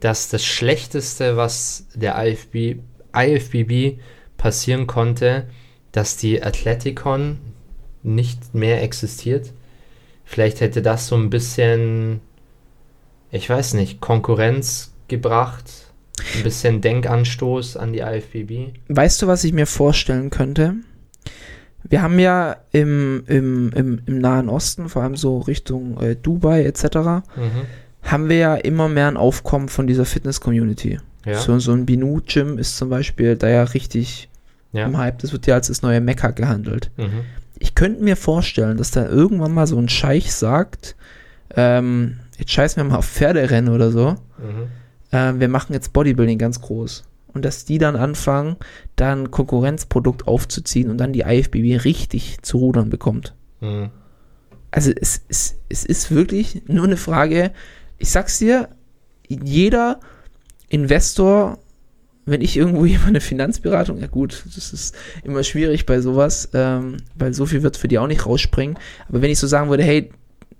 dass das Schlechteste, was der IFB, IFBB passieren konnte, dass die Athleticon nicht mehr existiert? Vielleicht hätte das so ein bisschen, ich weiß nicht, Konkurrenz gebracht, ein bisschen Denkanstoß an die IFBB. Weißt du, was ich mir vorstellen könnte? Wir haben ja im, im, im, im Nahen Osten, vor allem so Richtung äh, Dubai etc., Mhm. haben wir ja immer mehr ein Aufkommen von dieser Fitness-Community. Ja. So, so ein Binu-Gym ist zum Beispiel da ja richtig ja. im Hype. Das wird ja als das neue Mekka gehandelt. Mhm. Ich könnte mir vorstellen, dass da irgendwann mal so ein Scheich sagt, ähm, jetzt scheißen wir mal auf Pferderennen oder so. Mhm. Ähm, wir machen jetzt Bodybuilding ganz groß. Und dass die dann anfangen, dann Konkurrenzprodukt aufzuziehen und dann die IFBB richtig zu rudern bekommt. Mhm. Also es, es, es ist wirklich nur eine Frage, ich sag's dir, jeder Investor, wenn ich irgendwo jemand eine Finanzberatung, ja gut, das ist immer schwierig bei sowas, ähm, weil so viel wird für die auch nicht rausspringen. Aber wenn ich so sagen würde, hey,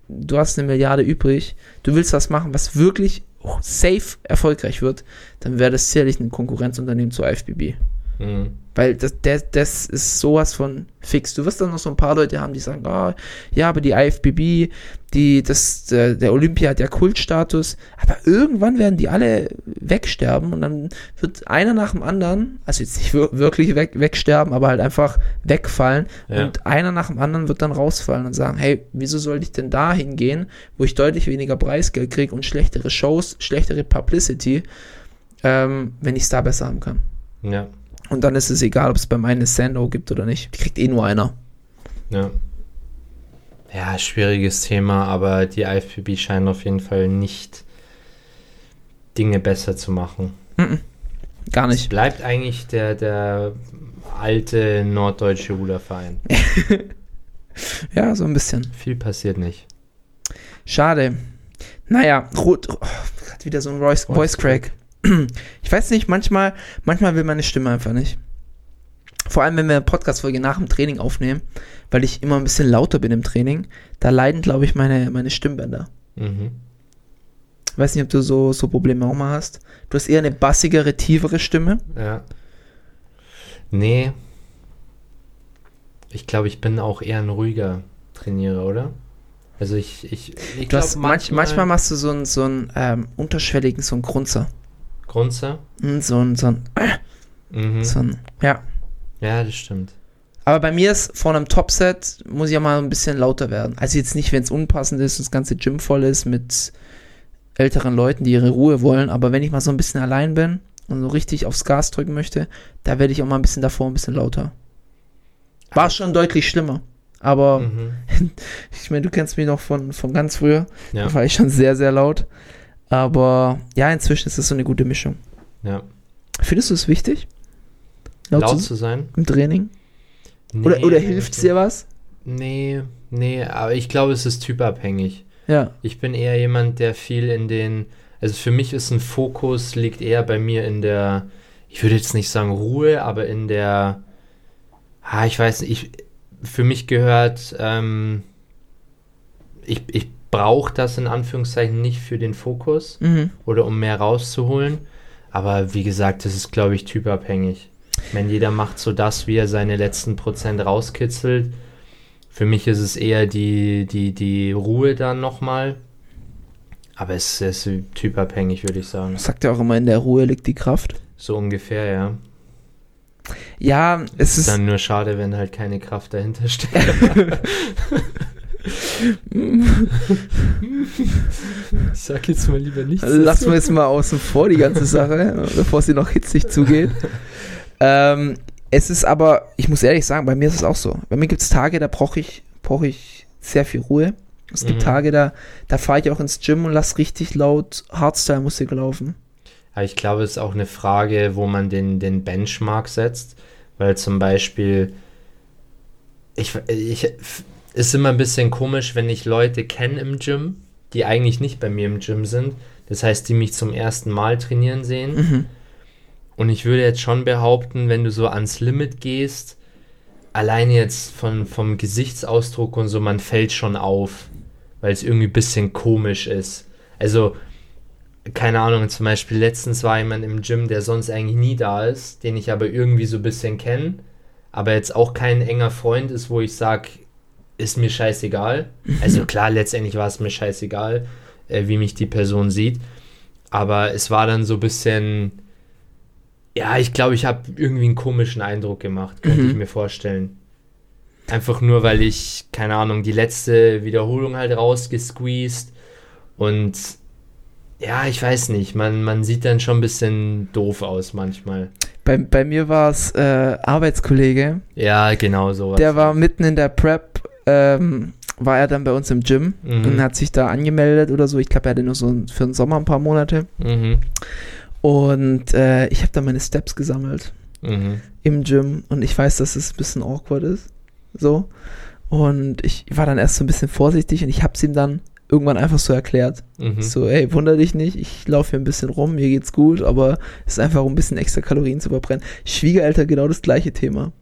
du hast eine Milliarde übrig, du willst was machen, was wirklich safe erfolgreich wird, dann wäre das sicherlich ein Konkurrenzunternehmen zur IFBB. Mhm. Weil das, das, das ist sowas von fix. Du wirst dann noch so ein paar Leute haben, die sagen, ah, ja, aber die IFBB, die, das, der, der Olympia hat ja Kultstatus, aber irgendwann werden die alle wegsterben und dann wird einer nach dem anderen, also jetzt nicht wir- wirklich weg, wegsterben, aber halt einfach wegfallen Ja. und einer nach dem anderen wird dann rausfallen und sagen, hey, wieso soll ich denn da hingehen, wo ich deutlich weniger Preisgeld kriege und schlechtere Shows, schlechtere Publicity, ähm, wenn ich es da besser haben kann. Ja. Und dann ist es egal, ob es beim einen eine Sando gibt oder nicht. Die kriegt eh nur einer. Ja. Ja, schwieriges Thema, aber die IFBB scheinen auf jeden Fall nicht Dinge besser zu machen. Gar Es nicht. bleibt eigentlich der, der alte norddeutsche Ruderverein. Ja, so ein bisschen. Viel passiert nicht. Schade. Naja, rot. Oh, gerade wieder so ein Voice, Voice Crack. Ich weiß nicht, manchmal, manchmal will meine Stimme einfach nicht. Vor allem, wenn wir eine Podcast-Folge nach dem Training aufnehmen, weil ich immer ein bisschen lauter bin im Training, da leiden, glaube ich, meine, meine Stimmbänder. Mhm. Ich weiß nicht, ob du so, so Probleme auch mal hast. Du hast eher eine bassigere, tiefere Stimme. Ja. Nee. Ich glaube, ich bin auch eher ein ruhiger Trainierer, oder? Also ich, ich, ich Du hast, manch, manchmal machst du so einen, so einen ähm, unterschwelligen, so einen Grunzer. Grunzer. Hm, So ein, so ein, Mhm. so ein, ja. Ja, das stimmt. Aber bei mir ist vor einem Topset, muss ich ja mal ein bisschen lauter werden. Also jetzt nicht, wenn es unpassend ist und das ganze Gym voll ist mit älteren Leuten, die ihre Ruhe wollen, aber wenn ich mal so ein bisschen allein bin und so richtig aufs Gas drücken möchte, da werde ich auch mal ein bisschen davor ein bisschen lauter. War schon deutlich schlimmer. Aber Mhm. ich meine, du kennst mich noch von, von ganz früher. Ja, Da war ich schon sehr, sehr laut. Aber ja, inzwischen ist es so eine gute Mischung. ja. Findest du es wichtig? Laut, Laut zu, zu sein? im Training? Nee, Oder, oder hilft es dir was? Nee, nee, aber ich glaube, es ist typabhängig. Ja. Ich bin eher jemand, der viel in den, also für mich ist ein Fokus, liegt eher bei mir in der, ich würde jetzt nicht sagen Ruhe, aber in der, ah, ich weiß nicht, ich, für mich gehört, ähm, ich, ich brauche das in Anführungszeichen nicht für den Fokus Mhm. oder um mehr rauszuholen, aber wie gesagt, das ist, glaube ich, typabhängig. Wenn jeder macht so das, wie er seine letzten Prozent rauskitzelt, für mich ist es eher die, die, die Ruhe dann nochmal. Aber es ist typabhängig, würde ich sagen. Sagt ja auch immer, in der Ruhe liegt die Kraft. So ungefähr, ja. Ja, es Ist ist. dann nur schade, wenn halt keine Kraft dahinter steckt. ich sag jetzt mal lieber nichts. Lassen wir es mal außen vor, die ganze Sache, bevor sie noch hitzig zugeht. Ähm, es ist aber, ich muss ehrlich sagen, bei mir ist es auch so. Bei mir gibt es Tage, da brauche ich, brauch ich sehr viel Ruhe. Es gibt Mhm. Tage, da, da fahre ich auch ins Gym und lasse richtig laut Hardstyle-Musik laufen. Aber ich glaube, es ist auch eine Frage, wo man den, den Benchmark setzt. Weil zum Beispiel, ich, ich, ist immer ein bisschen komisch, wenn ich Leute kenne im Gym, die eigentlich nicht bei mir im Gym sind. Das heißt, die mich zum ersten Mal trainieren sehen. Mhm. Und ich würde jetzt schon behaupten, wenn du so ans Limit gehst, alleine jetzt von, vom Gesichtsausdruck und so, man fällt schon auf, weil es irgendwie ein bisschen komisch ist. Also, keine Ahnung, zum Beispiel letztens war jemand im Gym, der sonst eigentlich nie da ist, den ich aber irgendwie so ein bisschen kenne, aber jetzt auch kein enger Freund ist, wo ich sage, ist mir scheißegal. Also klar, letztendlich war es mir scheißegal, äh, wie mich die Person sieht, aber es war dann so ein bisschen, ja, ich glaube, ich habe irgendwie einen komischen Eindruck gemacht, könnte Mhm. ich mir vorstellen. Einfach nur, weil ich, keine Ahnung, die letzte Wiederholung halt rausgesqueezed und ja, ich weiß nicht, man, man sieht dann schon ein bisschen doof aus manchmal. Bei, bei mir war es äh, Arbeitskollege, Ja, genau sowas. der war mitten in der Prep, ähm, war er dann bei uns im Gym Mhm. und hat sich da angemeldet oder so. Ich glaube, er hatte nur so für den Sommer ein paar Monate. Mhm. Und äh, ich habe da meine Steps gesammelt Mhm. im Gym und ich weiß, dass es ein bisschen awkward ist. So. Und ich war dann erst so ein bisschen vorsichtig und ich habe es ihm dann irgendwann einfach so erklärt. Mhm. So, ey, wunder dich nicht, ich laufe hier ein bisschen rum, mir geht's gut, aber es ist einfach, um ein bisschen extra Kalorien zu verbrennen. Schwiegereltern genau das gleiche Thema.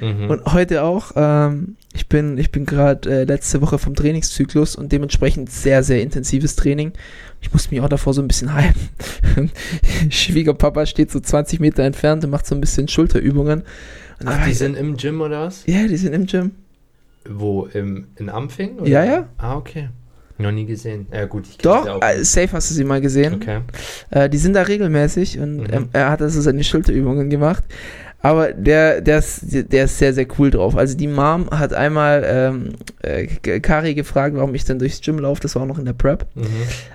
Mhm. Und heute auch, ähm, ich bin, ich bin gerade äh, letzte Woche vom Trainingszyklus und dementsprechend sehr, sehr intensives Training. Ich muss mich auch davor so ein bisschen hypen. Schwiegerpapa steht so 20 Meter entfernt und macht so ein bisschen Schulterübungen. Und Ach, die ich- sind im Gym oder was? ja, die sind im Gym. Wo? Im, in Ampfing? Oder? Ja, ja. Ah, okay. Noch nie gesehen. Ja, gut, ich Doch, auch äh, safe hast du sie mal gesehen. Okay. Äh, die sind da regelmäßig und Mhm. ähm, er hat also seine Schulterübungen gemacht. Aber der, der, ist, der ist sehr, sehr cool drauf. Also die Mom hat einmal ähm, äh, Kari gefragt, warum ich dann durchs Gym laufe. Das war auch noch in der Prep. Mhm.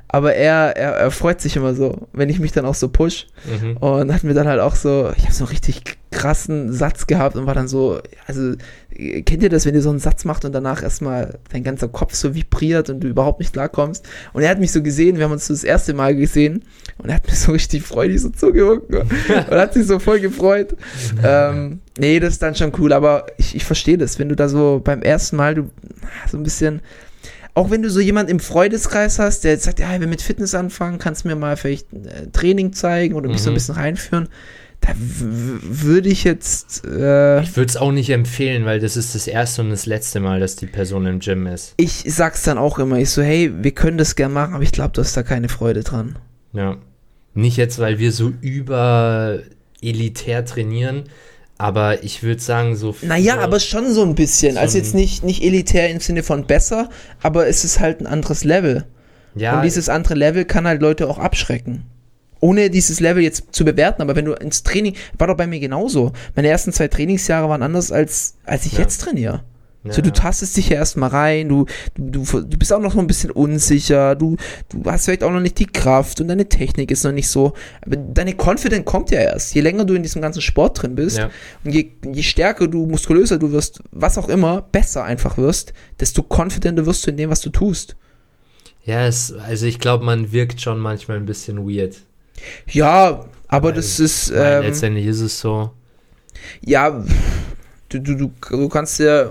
Aber er, er, er freut sich immer so, wenn ich mich dann auch so push. Mhm. Und hat mir dann halt auch so, ich habe so richtig krassen Satz gehabt und war dann so, also kennt ihr das, wenn ihr so einen Satz macht und danach erstmal dein ganzer Kopf so vibriert und du überhaupt nicht klarkommst? Und er hat mich so gesehen, wir haben uns so das erste Mal gesehen und er hat mir so richtig freudig so zugewunken und hat sich so voll gefreut. ähm, nee, das ist dann schon cool, aber ich, ich verstehe das, wenn du da so beim ersten Mal, du so ein bisschen, auch wenn du so jemand im Freundeskreis hast, der jetzt sagt, ja, ich will mit Fitness anfangen, kannst du mir mal vielleicht ein äh, Training zeigen oder mich so ein Mhm. bisschen reinführen, da würde ich jetzt, äh, Ich würde es auch nicht empfehlen, weil das ist das erste und das letzte Mal, dass die Person im Gym ist. ich sag's dann auch immer, ich so, hey, wir können das gern machen, aber ich glaube, du hast da keine Freude dran. Ja. Nicht jetzt, weil wir so über elitär trainieren, Aber ich würde sagen, so. Naja, aber schon so ein bisschen. so also jetzt nicht, nicht elitär im Sinne von besser, aber es ist halt ein anderes Level. Ja, Und dieses andere Level kann halt Leute auch abschrecken. Ohne dieses Level jetzt zu bewerten, aber wenn du ins Training, war doch bei mir genauso. Meine ersten zwei Trainingsjahre waren anders als, als ich Ja. jetzt trainiere. ja, So, du tastest dich ja erstmal rein, du, du, du, bist auch noch so ein bisschen unsicher, du, du hast vielleicht auch noch nicht die Kraft und deine Technik ist noch nicht so. Aber deine Confidence kommt ja erst. Je länger du in diesem ganzen Sport drin bist Ja. und je, je stärker du, muskulöser du wirst, was auch immer, besser einfach wirst, desto confidenter wirst du in dem, was du tust. ja es, also ich glaube, man wirkt schon manchmal ein bisschen weird. Ja, aber Weil, das ist, ähm, letztendlich ist es so. ja, du, du, du, du kannst ja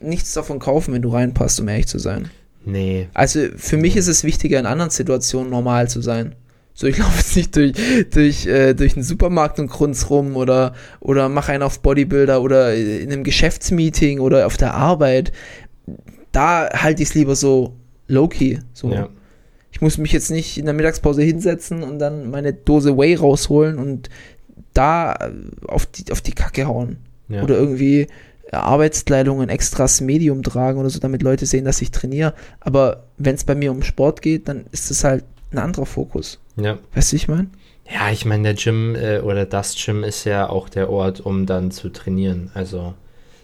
nichts davon kaufen, wenn du reinpasst, um ehrlich zu sein. Nee. Also für mich ist es wichtiger, in anderen Situationen normal zu sein. So, ich laufe jetzt nicht durch, durch, äh, durch einen Supermarkt und grunz rum oder, oder mache einen auf Bodybuilder oder in einem Geschäftsmeeting oder auf der Arbeit. Da halte ich es lieber so low-key. So. Ja. Ich muss mich jetzt nicht in der Mittagspause hinsetzen und dann meine Dose Whey rausholen und da äh, auf die, auf die Kacke hauen. Ja. Oder irgendwie äh, Arbeitskleidung, ein extras Medium tragen oder so, damit Leute sehen, dass ich trainiere. Aber wenn es bei mir um Sport geht, dann ist es halt ein anderer Fokus. ja. Weißt du, ich meine? Ja, ich meine, der Gym äh, oder das Gym ist ja auch der Ort, um dann zu trainieren. Also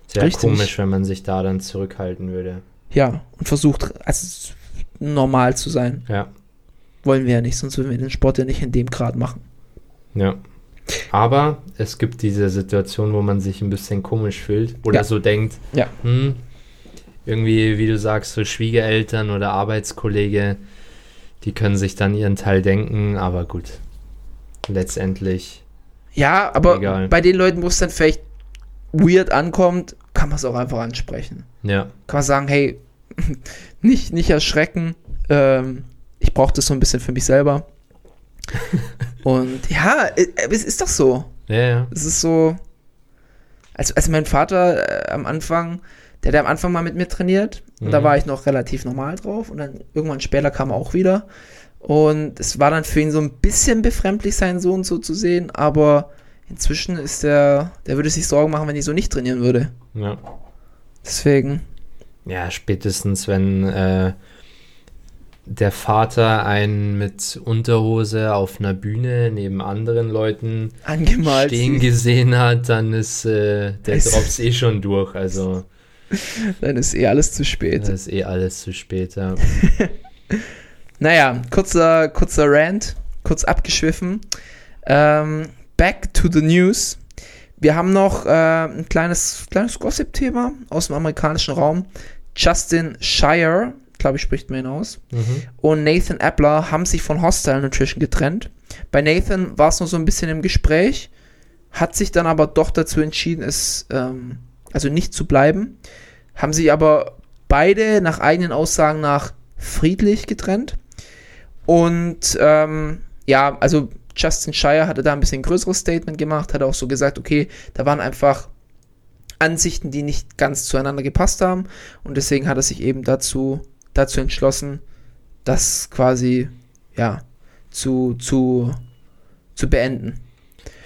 sehr Richtig. komisch, wenn man sich da dann zurückhalten würde. Ja, und versucht, also normal zu sein. Ja, Wollen wir ja nicht, sonst würden wir den Sport ja nicht in dem Grad machen. ja. Aber es gibt diese Situation, wo man sich ein bisschen komisch fühlt oder Ja. so denkt, Ja. hm, irgendwie, wie du sagst, so Schwiegereltern oder Arbeitskollege, die können sich dann ihren Teil denken, aber gut. Letztendlich, Ja, aber Egal. bei den Leuten, wo es dann vielleicht weird ankommt, kann man es auch einfach ansprechen. ja, kann man sagen, hey, nicht, nicht erschrecken. Ähm, ich brauche das so ein bisschen für mich selber. Und ja, äh, es ist doch so. ja, ja, Es ist so. Also, also mein Vater äh, am Anfang, der hat am Anfang mal mit mir trainiert. Und da Mhm. war ich noch relativ normal drauf. Und dann irgendwann später kam er auch wieder. Und es war dann für ihn so ein bisschen befremdlich, seinen Sohn so zu sehen. Aber inzwischen ist der, der würde sich Sorgen machen, wenn ich so nicht trainieren würde. ja. Deswegen. Ja, spätestens, wenn äh, der Vater einen mit Unterhose auf einer Bühne neben anderen Leuten Angemalt. stehen gesehen hat, dann ist äh, der Drops eh schon durch. Also Dann ist eh alles zu spät. das ist eh alles zu spät. Ja. Naja, kurzer, kurzer Rant, kurz abgeschwiffen. Ähm, back to the news. Wir haben noch äh, ein kleines, kleines Gossip-Thema aus dem amerikanischen Raum. Justin Shire, glaube ich, spricht man ihn aus, Mhm. und Nathan Appler haben sich von Hostile Nutrition getrennt. Bei Nathan war es noch so ein bisschen im Gespräch, hat sich dann aber doch dazu entschieden, es ähm, also nicht zu bleiben. Haben sich aber beide nach eigenen Aussagen nach friedlich getrennt. Und ähm, ja, also Justin Shire hatte da ein bisschen größeres Statement gemacht, hat auch so gesagt, okay, da waren einfach Ansichten, die nicht ganz zueinander gepasst haben. Und deswegen hat er sich eben dazu, dazu entschlossen, das quasi, ja, zu, zu, zu beenden.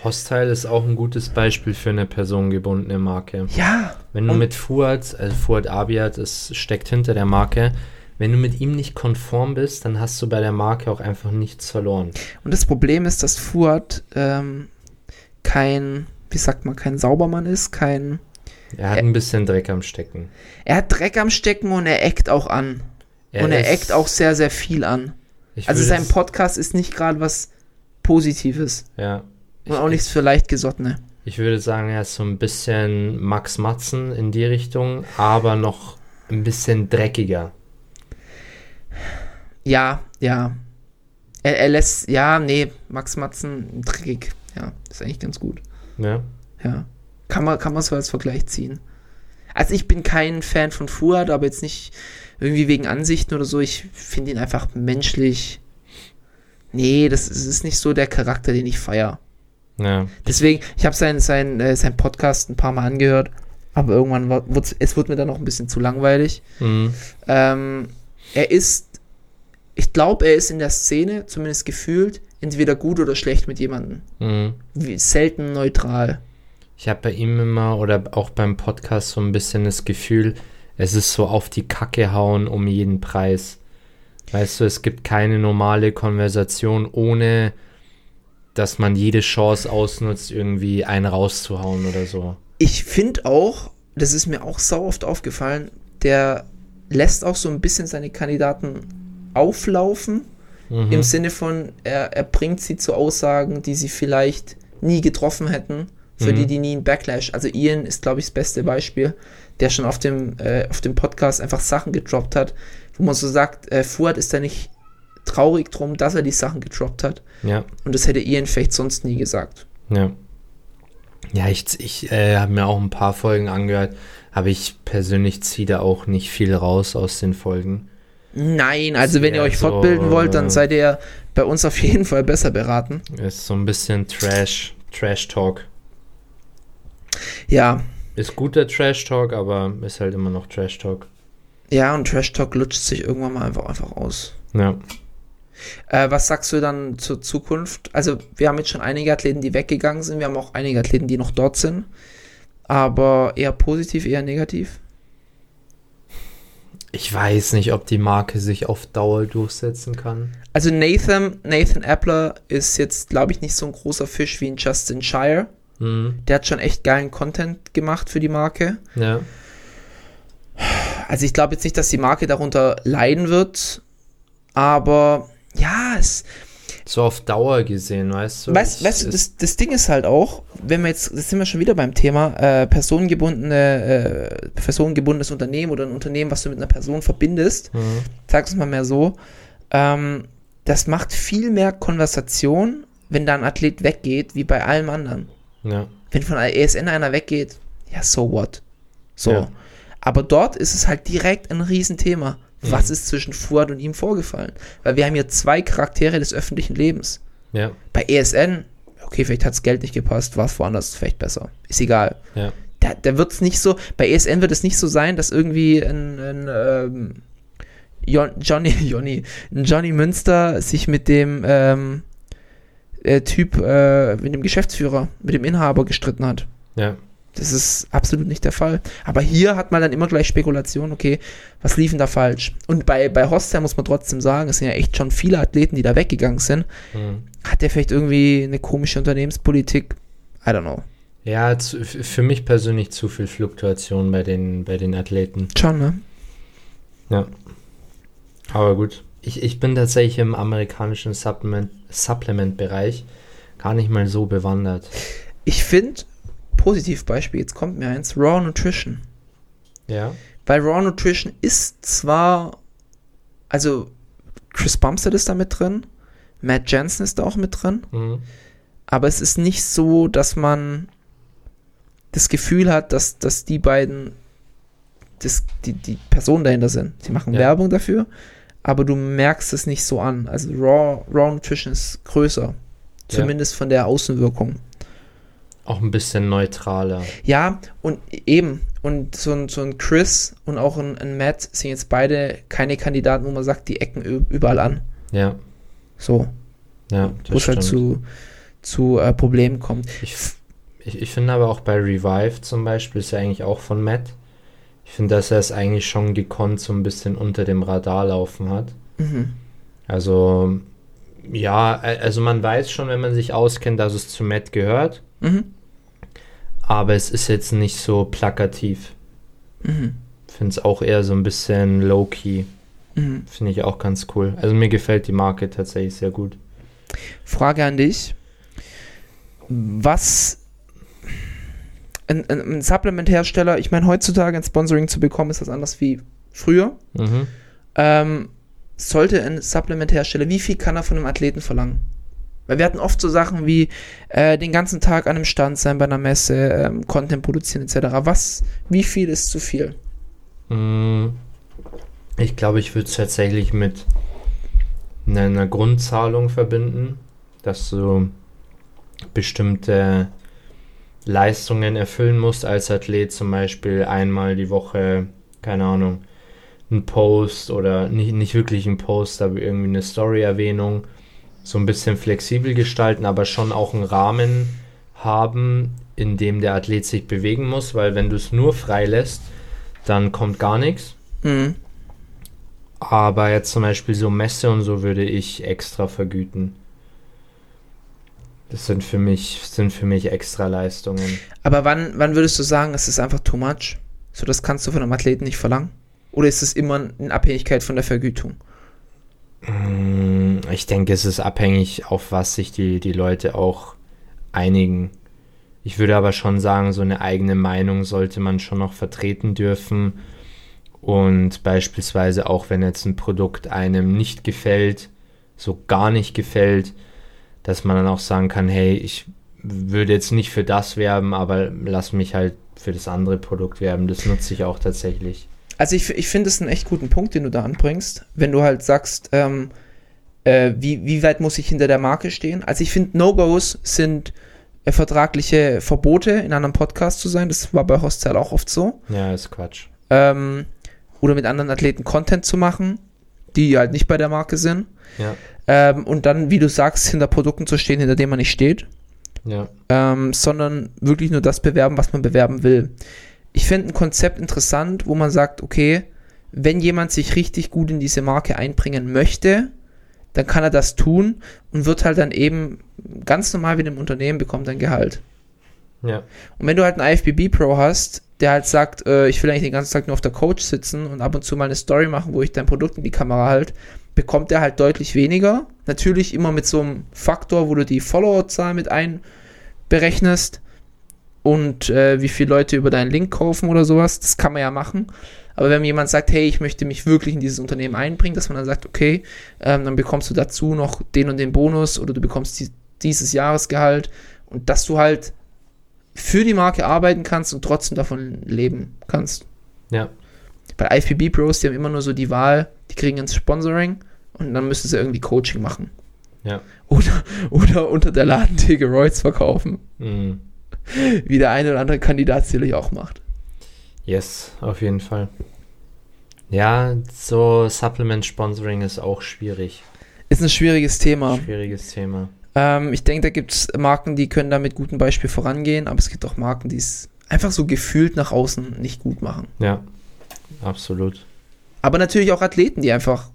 Hostile ist auch ein gutes Beispiel für eine personengebundene Marke. Ja, Wenn du mit Fuad, also Fuad Abiat, es steckt hinter der Marke, wenn du mit ihm nicht konform bist, dann hast du bei der Marke auch einfach nichts verloren. und das Problem ist, dass Fuad ähm, kein, wie sagt man, kein Saubermann ist, kein, Er hat Ä- ein bisschen Dreck am Stecken. er hat Dreck am Stecken und er eckt auch an. und er eckt auch sehr, sehr viel an. Also sein Podcast ist nicht gerade was Positives Ja. und auch nichts für Leichtgesottene. Ich würde sagen, er ist so ein bisschen Max Matzen in die Richtung, aber noch ein bisschen dreckiger. Ja, ja. Er, er lässt, ja, nee, Max Matzen, dreckig. Ja, ist eigentlich ganz gut. Ja. Ja. Kann man, kann man so als Vergleich ziehen. Also ich bin kein Fan von Fuad, aber jetzt nicht irgendwie wegen Ansichten oder so. Ich finde ihn einfach menschlich. Nee, das ist, ist nicht so der Charakter, den ich feiere. Ja. Deswegen, ich habe sein, sein, äh, sein Podcast ein paar Mal angehört, aber irgendwann war, es wurde mir dann noch ein bisschen zu langweilig. Mhm. Ähm, er ist, ich glaube, er ist in der Szene, zumindest gefühlt, entweder gut oder schlecht mit jemandem. Mhm. Wie, selten neutral. Ich habe bei ihm immer oder auch beim Podcast so ein bisschen das Gefühl, es ist so auf die Kacke hauen um jeden Preis. Weißt du, es gibt keine normale Konversation, ohne dass man jede Chance ausnutzt, irgendwie einen rauszuhauen oder so. Ich finde auch, das ist mir auch sau oft aufgefallen, der lässt auch so ein bisschen seine Kandidaten auflaufen, Mhm. im Sinne von, er, er bringt sie zu Aussagen, die sie vielleicht nie getroffen hätten, für Mhm. die die nie einen Backlash. Also Ian ist, glaube ich, das beste Beispiel, der schon auf dem, äh, auf dem Podcast einfach Sachen gedroppt hat, wo man so sagt, äh, Fuad ist da nicht traurig drum, dass er die Sachen gedroppt hat. Ja, Und das hätte Ian vielleicht sonst nie gesagt. ja. Ja, ich, ich äh, habe mir auch ein paar Folgen angehört, aber ich persönlich ziehe da auch nicht viel raus aus den Folgen. Nein, also wenn ihr euch so, fortbilden wollt, dann äh, seid ihr bei uns auf jeden Fall besser beraten. Ist so ein bisschen Trash, Trash-Talk. Ja, Ist guter Trash-Talk, aber ist halt immer noch Trash-Talk. ja, und Trash Talk lutscht sich irgendwann mal einfach, einfach aus. Ja. Äh, was sagst du dann zur Zukunft? Also, wir haben jetzt schon einige Athleten, die weggegangen sind. Wir haben auch einige Athleten, die noch dort sind. Aber eher positiv, eher negativ. Ich weiß nicht, ob die Marke sich auf Dauer durchsetzen kann. Also, Nathan, Nathan Appler ist jetzt, glaube ich, nicht so ein großer Fisch wie ein Justin Shire. Mhm. Der hat schon echt geilen Content gemacht für die Marke. Ja. Also ich glaube jetzt nicht, dass die Marke darunter leiden wird, aber ja, es, So auf Dauer gesehen, weißt du? weißt, weißt du, das, das Ding ist halt auch, wenn wir jetzt, das sind wir schon wieder beim Thema, äh, personengebundene, äh, personengebundenes Unternehmen oder ein Unternehmen, was du mit einer Person verbindest, Mhm. sag es mal mehr so, ähm, das macht viel mehr Konversation, wenn da ein Athlet weggeht, wie bei allem anderen. Ja. Wenn von ESN einer weggeht, ja, so what? So. Ja. Aber dort ist es halt direkt ein Riesenthema. Mhm. Was ist zwischen Fuad und ihm vorgefallen? Weil wir haben hier zwei Charaktere des öffentlichen Lebens. Ja. Bei ESN, okay, vielleicht hat das Geld nicht gepasst, war es woanders vielleicht besser. Ist egal. Ja. Da, da wird es nicht so, bei ESN wird es nicht so sein, dass irgendwie ein, ein ähm, Johnny, Johnny, ein Johnny Münster sich mit dem ähm, äh, Typ, äh, mit dem Geschäftsführer, mit dem Inhaber gestritten hat. Ja. Das ist absolut nicht der Fall. Aber hier hat man dann immer gleich Spekulation, okay, was lief denn da falsch? Und bei, bei Hostel muss man trotzdem sagen, es sind ja echt schon viele Athleten, die da weggegangen sind. Mhm. Hat der vielleicht irgendwie eine komische Unternehmenspolitik? I don't know. Ja, zu, für mich persönlich zu viel Fluktuation bei den, bei den Athleten. Schon, ne? Ja. Aber gut. Ich, ich bin tatsächlich im amerikanischen Supplement, Supplement-Bereich gar nicht mal so bewandert. Ich finde, Positivbeispiel, jetzt kommt mir eins, Raw Nutrition. Ja. Weil Raw Nutrition ist zwar, also Chris Bumstead ist da mit drin, Matt Jensen ist da auch mit drin, Mhm. aber es ist nicht so, dass man das Gefühl hat, dass, dass die beiden das, die, die Personen dahinter sind. Sie machen Ja. Werbung dafür, aber du merkst es nicht so an. Also Raw, Raw Nutrition ist größer. Zumindest von der Außenwirkung. Auch ein bisschen neutraler. Ja, und eben, und so ein, so ein Chris und auch ein, ein Matt sind jetzt beide keine Kandidaten, wo man sagt, die ecken überall an. Ja. So, Ja, wo das es halt zu, zu äh, Problemen kommt. Ich, ich, ich finde aber auch bei Revive zum Beispiel, ist ja eigentlich auch von Matt. Ich finde, dass er es eigentlich schon gekonnt so ein bisschen unter dem Radar laufen hat. Mhm. Also, ja, also man weiß schon, wenn man sich auskennt, dass es zu Matt gehört. Mhm. Aber es ist jetzt nicht so plakativ. Mhm. Finde es auch eher so ein bisschen low-key. Mhm. Finde ich auch ganz cool. Also mir gefällt die Marke tatsächlich sehr gut. Frage an dich. Was ein, ein, ein Supplement-Hersteller, ich meine, heutzutage ein Sponsoring zu bekommen, ist das anders wie früher. Mhm. Ähm, sollte ein Supplement-Hersteller, wie viel kann er von einem Athleten verlangen? Weil wir hatten oft so Sachen wie äh, den ganzen Tag an einem Stand sein bei einer Messe, ähm, Content produzieren etc. Was, wie viel ist zu viel? Mm, Ich glaube, ich würde es tatsächlich mit einer, Grundzahlung verbinden, dass du bestimmte Leistungen erfüllen musst als Athlet, zum Beispiel einmal die Woche, keine Ahnung, ein Post oder nicht, nicht wirklich ein Post, aber irgendwie eine Story-Erwähnung, so ein bisschen flexibel gestalten, aber schon auch einen Rahmen haben, in dem der Athlet sich bewegen muss, weil wenn du es nur frei lässt, dann kommt gar nichts. Mhm. Aber jetzt zum Beispiel so Messe und so würde ich extra vergüten. Das sind für mich, sind für mich extra Leistungen. Aber wann, wann würdest du sagen, es ist einfach too much? So, das kannst du von einem Athleten nicht verlangen? Oder ist es immer in Abhängigkeit von der Vergütung? Mm, Ich denke, es ist abhängig, auf was sich die, die Leute auch einigen. Ich würde aber schon sagen, so eine eigene Meinung sollte man schon noch vertreten dürfen. Und beispielsweise auch, wenn jetzt ein Produkt einem nicht gefällt, so gar nicht gefällt, dass man dann auch sagen kann, hey, ich würde jetzt nicht für das werben, aber lass mich halt für das andere Produkt werben. Das nutze ich auch tatsächlich. Also ich, ich finde es einen echt guten Punkt, den du da anbringst, wenn du halt sagst, ähm, äh, wie, wie weit muss ich hinter der Marke stehen? Also ich finde, No-Gos sind äh, vertragliche Verbote, in einem Podcast zu sein. Das war bei Hostel auch oft so. Ja, ist Quatsch. Ähm, oder mit anderen Athleten Content zu machen, die halt nicht bei der Marke sind. Ja, Ähm, und dann, wie du sagst, hinter Produkten zu stehen, hinter denen man nicht steht. ja, ähm, sondern wirklich nur das bewerben, was man bewerben will. Ich fände ein Konzept interessant, wo man sagt, okay, wenn jemand sich richtig gut in diese Marke einbringen möchte, dann kann er das tun und wird halt dann eben ganz normal wie im Unternehmen bekommt ein Gehalt. ja, Und wenn du halt einen IFBB Pro hast, der halt sagt, äh, ich will eigentlich den ganzen Tag nur auf der Couch sitzen und ab und zu mal eine Story machen, wo ich dein Produkt in die Kamera halte, bekommt er halt deutlich weniger. Natürlich immer mit so einem Faktor, wo du die Followerzahl mit einberechnest und äh, wie viele Leute über deinen Link kaufen oder sowas. Das kann man ja machen. Aber wenn jemand sagt, hey, ich möchte mich wirklich in dieses Unternehmen einbringen, dass man dann sagt, okay, ähm, dann bekommst du dazu noch den und den Bonus oder du bekommst die, dieses Jahresgehalt und dass du halt für die Marke arbeiten kannst und trotzdem davon leben kannst. ja, Bei IFBB Pros, die haben immer nur so die Wahl, die kriegen ins Sponsoring und dann müssen sie irgendwie Coaching machen. ja. Oder, oder unter der Ladentheke Roids verkaufen. Mhm. Wie der eine oder andere Kandidat sicherlich auch macht. Yes, auf jeden Fall. Ja, so Supplement Sponsoring ist auch schwierig. Ist ein schwieriges Thema. Schwieriges Thema. Ähm, ich denke, da gibt es Marken, die können da mit gutem Beispiel vorangehen, aber es gibt auch Marken, die es einfach so gefühlt nach außen nicht gut machen. Ja, absolut. Aber natürlich auch Athleten, die einfach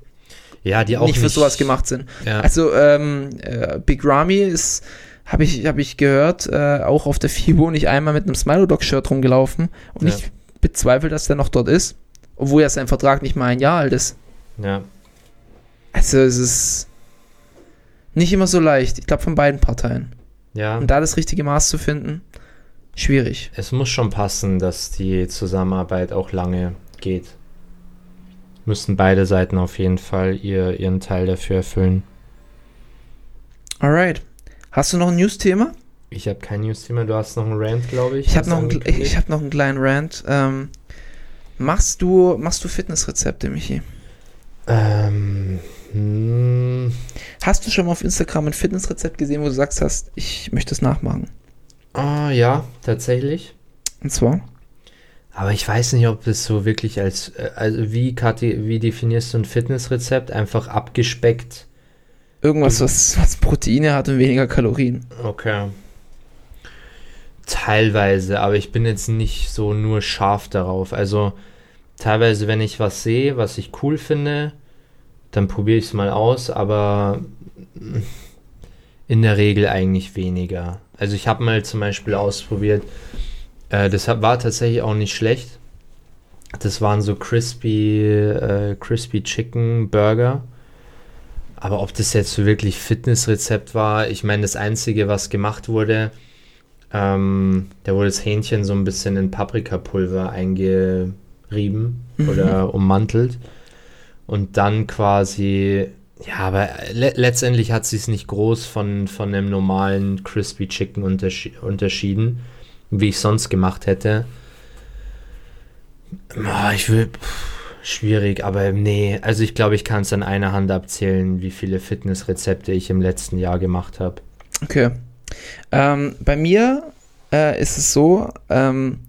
Ja, die auch nicht für sowas gemacht sind. Ja, Also ähm, äh, Big Ramy ist, habe ich, hab ich gehört, äh, auch auf der FIBO nicht einmal mit einem Smilo-Dog-Shirt rumgelaufen und Ja. ich bezweifle, dass der noch dort ist, obwohl ja sein Vertrag nicht mal ein Jahr alt ist. ja, Also es ist nicht immer so leicht. Ich glaube von beiden Parteien. ja. Und da das richtige Maß zu finden, schwierig. Es muss schon passen, dass die Zusammenarbeit auch lange geht. Müssen beide Seiten auf jeden Fall ihr, ihren Teil dafür erfüllen. Alright. Hast du noch ein News-Thema? Ich habe kein News-Thema, du hast noch einen Rant, glaube ich. Ich habe noch, ein- angekündigt. ich hab noch einen kleinen Rant. Ähm, machst du, machst du Fitnessrezepte, Michi? Ähm, hm, Hast du schon mal auf Instagram ein Fitnessrezept gesehen, wo du sagst hast, ich möchte es nachmachen? ah, ja, tatsächlich. Und zwar? Aber ich weiß nicht, ob das so wirklich als, äh, also wie, wie definierst du ein Fitnessrezept? Einfach abgespeckt. Irgendwas, was, was Proteine hat und weniger Kalorien. Okay. Teilweise, aber ich bin jetzt nicht so nur scharf darauf. Also teilweise, wenn ich was sehe, was ich cool finde, dann probiere ich es mal aus, aber in der Regel eigentlich weniger. Also ich habe mal zum Beispiel ausprobiert, äh, das war tatsächlich auch nicht schlecht. Das waren so crispy, äh, crispy Chicken Burger. Aber ob das jetzt so wirklich Fitnessrezept war, ich meine, das Einzige, was gemacht wurde, ähm, da wurde das Hähnchen so ein bisschen in Paprikapulver eingerieben oder ummantelt. Und dann quasi, ja, aber le letztendlich hat sie es nicht groß von, von einem normalen Crispy Chicken unterschi unterschieden, wie ich sonst gemacht hätte. Ich will, pff, schwierig, aber nee, also ich glaube, ich kann es an einer Hand abzählen, wie viele Fitnessrezepte ich im letzten Jahr gemacht habe. Okay. Ähm, bei mir äh, ist es so, ähm,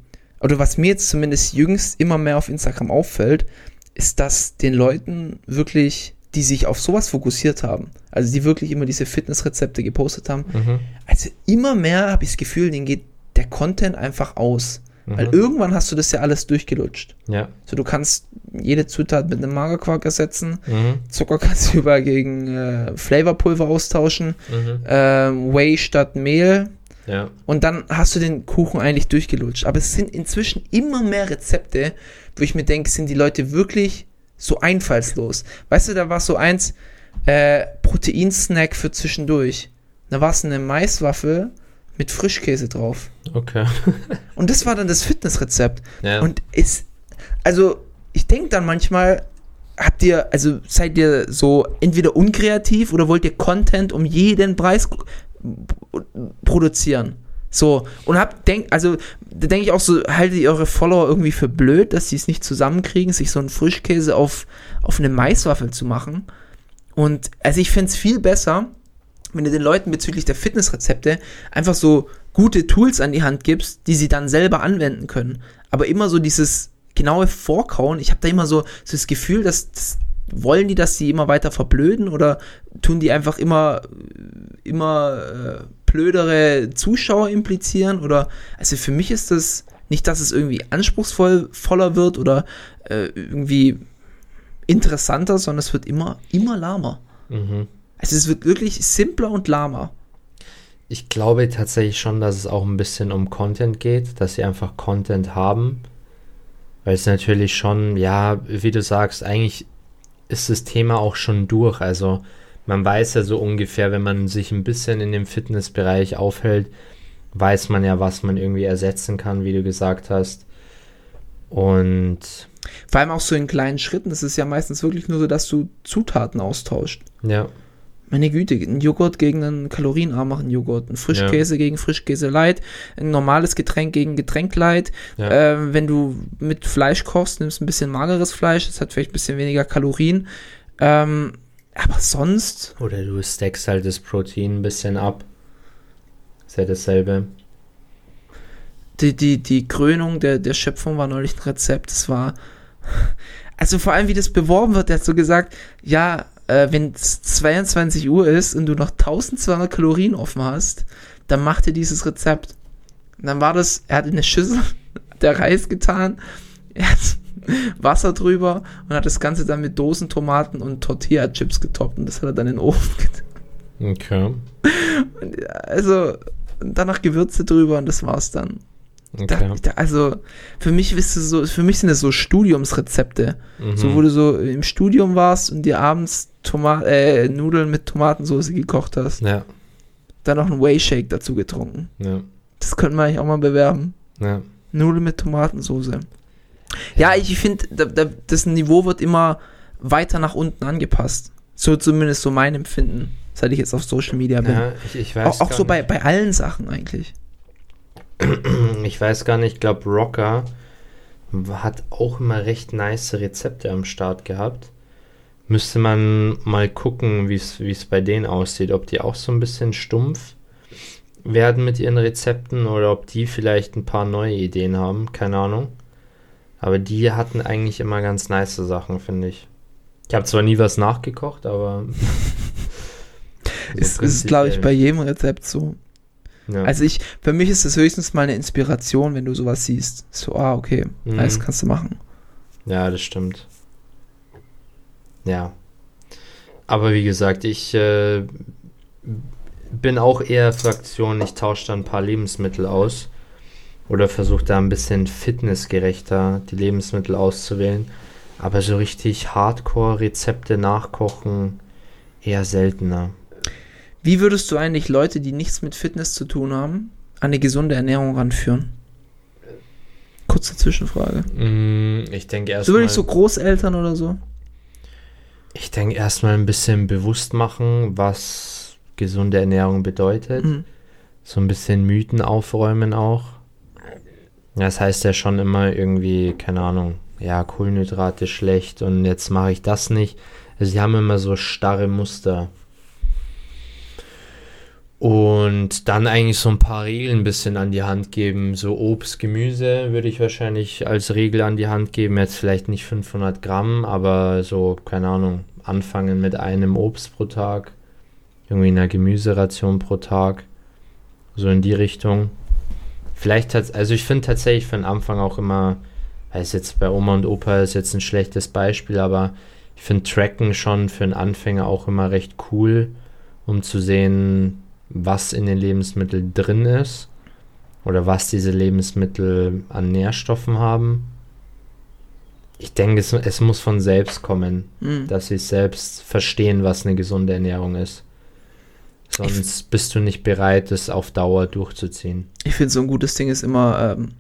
oder was mir jetzt zumindest jüngst immer mehr auf Instagram auffällt, ist, dass den Leuten wirklich, die sich auf sowas fokussiert haben, also die wirklich immer diese Fitnessrezepte gepostet haben, Mhm. also immer mehr habe ich das Gefühl, denen geht der Content einfach aus. Weil irgendwann hast du das ja alles durchgelutscht. Ja. So, du kannst jede Zutat mit einem Magerquark ersetzen. Mhm. Zucker kannst du überall gegen äh, Flavorpulver austauschen. Ähm, Whey statt Mehl. Ja. Und dann hast du den Kuchen eigentlich durchgelutscht. Aber es sind inzwischen immer mehr Rezepte, wo ich mir denke, sind die Leute wirklich so einfallslos. Weißt du, da war so eins, äh, Proteinsnack für zwischendurch. Da war es eine Maiswaffel mit Frischkäse drauf. Okay. Und das war dann das Fitnessrezept. Ja. Und es, also ich denke dann manchmal, habt ihr, also seid ihr so entweder unkreativ oder wollt ihr Content um jeden Preis produzieren? So, und habt, denk, also, da denke ich auch so, haltet ihr eure Follower irgendwie für blöd, dass sie es nicht zusammenkriegen, sich so einen Frischkäse auf, auf eine Maiswaffel zu machen. Und, also ich fände es viel besser, wenn du den Leuten bezüglich der Fitnessrezepte einfach so gute Tools an die Hand gibst, die sie dann selber anwenden können. Aber immer so dieses genaue Vorkauen, ich habe da immer so, so das Gefühl, dass, dass wollen die, dass sie immer weiter verblöden oder tun die einfach immer, immer äh, blödere Zuschauer implizieren oder, also für mich ist das nicht, dass es irgendwie anspruchsvoll voller wird oder äh, irgendwie interessanter, sondern es wird immer, immer lahmer. Mhm. Also es wird wirklich simpler und lahmer. Ich glaube tatsächlich schon, dass es auch ein bisschen um Content geht, dass sie einfach Content haben. Weil es natürlich schon, ja, wie du sagst, eigentlich ist das Thema auch schon durch. Also man weiß ja so ungefähr, wenn man sich ein bisschen in dem Fitnessbereich aufhält, weiß man ja, was man irgendwie ersetzen kann, wie du gesagt hast. Und Vor allem auch so in kleinen Schritten. Das ist ja meistens wirklich nur so, dass du Zutaten austauscht. ja, Meine Güte, ein Joghurt gegen einen kalorienarmeren Joghurt, ein Frischkäse gegen Frischkäse Light, ein normales Getränk gegen Getränk Light. Ja. Ähm, wenn du mit Fleisch kochst, nimmst ein bisschen mageres Fleisch, das hat vielleicht ein bisschen weniger Kalorien. Ähm, aber sonst, oder du stackst halt das Protein ein bisschen ab. Ist ja dasselbe. die, die, die Krönung der, der Schöpfung war neulich ein Rezept. Das war, also vor allem, wie das beworben wird, der hat so gesagt, ja, äh, wenn es 22 Uhr ist und du noch 1200 Kalorien offen hast, dann mach dir dieses Rezept. Und dann war das, er hat in eine Schüssel der Reis getan, er hat Wasser drüber und hat das Ganze dann mit Dosentomaten und Tortilla-Chips getoppt und das hat er dann in den Ofen getan. Okay. Also, danach Gewürze drüber und das war's dann. Da, okay. da, also für mich du so, für mich sind das so Studiumsrezepte. Mhm. So wo du so im Studium warst und dir abends Toma äh, Nudeln mit Tomatensauce gekocht hast. Ja, Dann noch einen Whey Shake dazu getrunken. ja, Das könnten wir eigentlich auch mal bewerben. ja. Nudeln mit Tomatensauce. Ja, ich finde, da, da, das Niveau wird immer weiter nach unten angepasst. So zumindest so mein Empfinden, seit ich jetzt auf Social Media bin. ja ich, ich weiß auch auch so bei, nicht. bei allen Sachen eigentlich. Ich weiß gar nicht, ich glaube, Rocker hat auch immer recht nice Rezepte am Start gehabt. Müsste man mal gucken, wie es bei denen aussieht, ob die auch so ein bisschen stumpf werden mit ihren Rezepten oder ob die vielleicht ein paar neue Ideen haben, keine Ahnung. Aber die hatten eigentlich immer ganz nice Sachen, finde ich. Ich habe zwar nie was nachgekocht, aber. so Ist, ist glaube ich, bei jedem Rezept so. Ja. Also ich, für mich ist das höchstens mal eine Inspiration, wenn du sowas siehst. So, ah, okay, Mhm. das kannst du machen. Ja, das stimmt. Ja. Aber wie gesagt, ich äh, bin auch eher Fraktion, ich tausche da ein paar Lebensmittel aus oder versuche da ein bisschen fitnessgerechter die Lebensmittel auszuwählen. Aber so richtig Hardcore-Rezepte nachkochen eher seltener. Wie würdest du eigentlich Leute, die nichts mit Fitness zu tun haben, an eine gesunde Ernährung ranführen? Kurze Zwischenfrage. Mm, ich denke So erstmal. wirklich so Großeltern oder so? Ich denke erstmal ein bisschen bewusst machen, was gesunde Ernährung bedeutet. Mhm. So ein bisschen Mythen aufräumen auch. Das heißt ja schon immer irgendwie, keine Ahnung, ja, Kohlenhydrate schlecht und jetzt mache ich das nicht. Also sie haben immer so starre Muster. Und dann eigentlich so ein paar Regeln ein bisschen an die Hand geben. So Obst, Gemüse würde ich wahrscheinlich als Regel an die Hand geben. Jetzt vielleicht nicht 500 Gramm, aber so, keine Ahnung, anfangen mit einem Obst pro Tag. Irgendwie einer Gemüseration pro Tag. So in die Richtung. vielleicht hat, also ich finde tatsächlich für den Anfang auch immer, weiß jetzt bei Oma und Opa ist jetzt ein schlechtes Beispiel, aber ich finde Tracken schon für einen Anfänger auch immer recht cool, um zu sehen, was in den Lebensmitteln drin ist oder was diese Lebensmittel an Nährstoffen haben. Ich denke, es, es muss von selbst kommen, Mhm. dass sie selbst verstehen, was eine gesunde Ernährung ist. Sonst bist du nicht bereit, es auf Dauer durchzuziehen. Ich finde, so ein gutes Ding ist immer, ähm,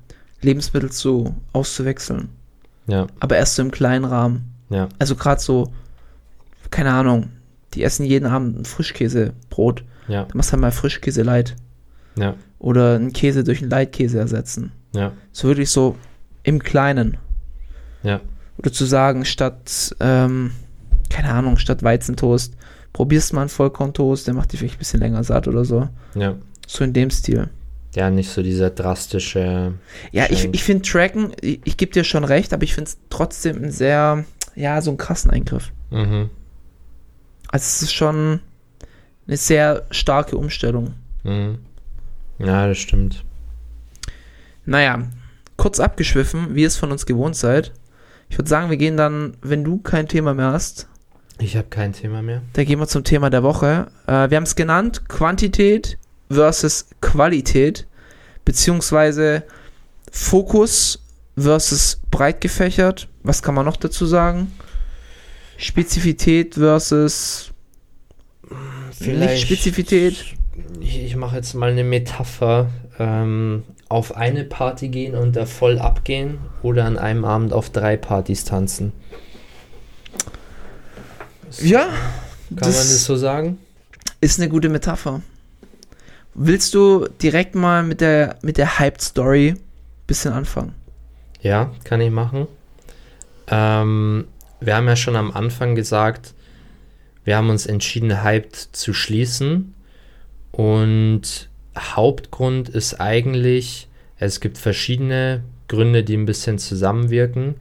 Lebensmittel zu auszuwechseln. Ja, Aber erst so im kleinen Rahmen. ja, Also gerade so, keine Ahnung, die essen jeden Abend ein Frischkäsebrot. Ja, Dann machst du halt mal Frischkäse light. ja, Oder einen Käse durch einen Leitkäse ersetzen. ja, So wirklich so im Kleinen. ja, Oder zu sagen, statt, ähm, keine Ahnung, statt Weizentoast, probierst mal einen Vollkorntoast, der macht dich vielleicht ein bisschen länger satt oder so. ja. So in dem Stil. Ja, nicht so dieser drastische. Ja, ich, Change. ich finde Tracken, ich, ich gebe dir schon recht, aber ich finde es trotzdem ein sehr, ja, so einen krassen Eingriff. Mhm, Also es ist schon eine sehr starke Umstellung. mhm. Ja, das stimmt. Naja, kurz abgeschwiffen, wie ihr es von uns gewohnt seid. Ich würde sagen, wir gehen dann, wenn du kein Thema mehr hast, Ich habe kein Thema mehr. dann gehen wir zum Thema der Woche. Äh, wir haben es genannt, Quantität versus Qualität, beziehungsweise Fokus versus breit gefächert. Was kann man noch dazu sagen? Spezifität versus nicht Spezifität. Ich, ich mache jetzt mal eine Metapher. Ähm, auf eine Party gehen und da voll abgehen oder an einem Abend auf drei Partys tanzen. Ja, Kann man das so sagen? ist eine gute Metapher. Willst du direkt mal mit der, mit der Hyped-Story bisschen anfangen? Ja, kann ich machen. Ähm, wir haben ja schon am Anfang gesagt, wir haben uns entschieden, Hyped zu schließen. Und Hauptgrund ist eigentlich, es gibt verschiedene Gründe, die ein bisschen zusammenwirken.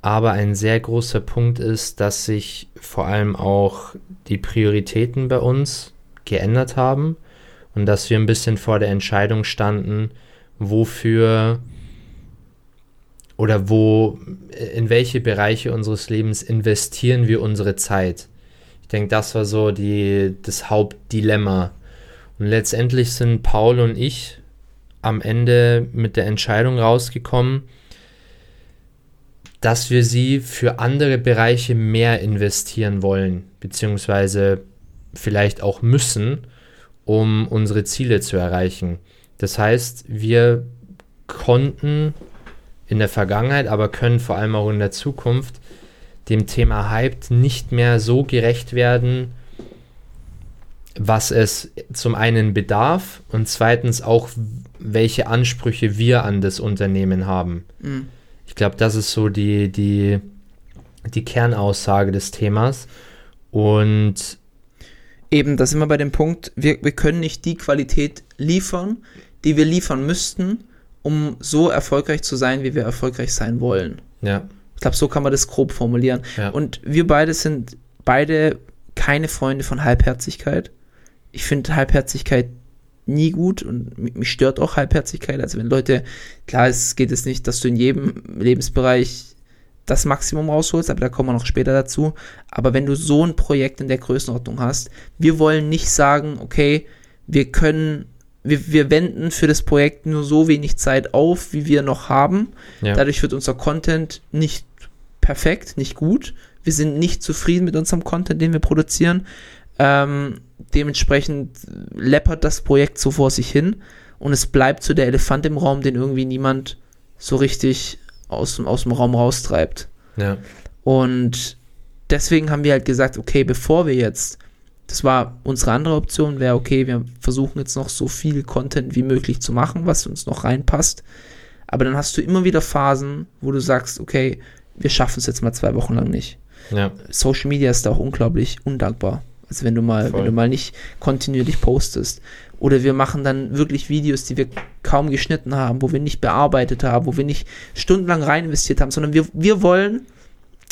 Aber ein sehr großer Punkt ist, dass sich vor allem auch die Prioritäten bei uns geändert haben und dass wir ein bisschen vor der Entscheidung standen, wofür oder wo, in welche Bereiche unseres Lebens investieren wir unsere Zeit. Ich denke, das war so die, das Hauptdilemma. Und letztendlich sind Paul und ich am Ende mit der Entscheidung rausgekommen, dass wir sie für andere Bereiche mehr investieren wollen, beziehungsweise vielleicht auch müssen, um unsere Ziele zu erreichen. Das heißt, wir konnten in der Vergangenheit, aber können vor allem auch in der Zukunft dem Thema Hyped nicht mehr so gerecht werden, was es zum einen bedarf und zweitens auch, welche Ansprüche wir an das Unternehmen haben. Mhm. Ich glaube, das ist so die, die, die Kernaussage des Themas. Und Eben, da sind wir bei dem Punkt, wir, wir können nicht die Qualität liefern, die wir liefern müssten, um so erfolgreich zu sein, wie wir erfolgreich sein wollen. ja, Ich glaube, so kann man das grob formulieren. Ja. Und wir beide sind beide keine Freunde von Halbherzigkeit. Ich finde Halbherzigkeit nie gut und mi- mich stört auch Halbherzigkeit. Also wenn Leute, klar, es geht es nicht, dass du in jedem Lebensbereich das Maximum rausholst, aber da kommen wir noch später dazu. Aber wenn du so ein Projekt in der Größenordnung hast, wir wollen nicht sagen, okay, wir können, wir, wir wenden für das Projekt nur so wenig Zeit auf, wie wir noch haben. ja, Dadurch wird unser Content nicht perfekt, nicht gut. Wir sind nicht zufrieden mit unserem Content, den wir produzieren. Ähm, dementsprechend läppert das Projekt so vor sich hin und es bleibt so der Elefant im Raum, den irgendwie niemand so richtig aus, dem- aus dem Raum raustreibt. ja, Und deswegen haben wir halt gesagt, okay, bevor wir jetzt, das war unsere andere Option, wäre okay, wir versuchen jetzt noch so viel Content wie möglich zu machen, was uns noch reinpasst. Aber dann hast du immer wieder Phasen, wo du sagst, okay, wir schaffen es jetzt mal zwei Wochen lang nicht. ja, Social Media ist da auch unglaublich undankbar. Also wenn du mal, Voll. wenn du mal nicht kontinuierlich postest. Oder wir machen dann wirklich Videos, die wir kaum geschnitten haben, wo wir nicht bearbeitet haben, wo wir nicht stundenlang rein investiert haben, sondern wir, wir wollen,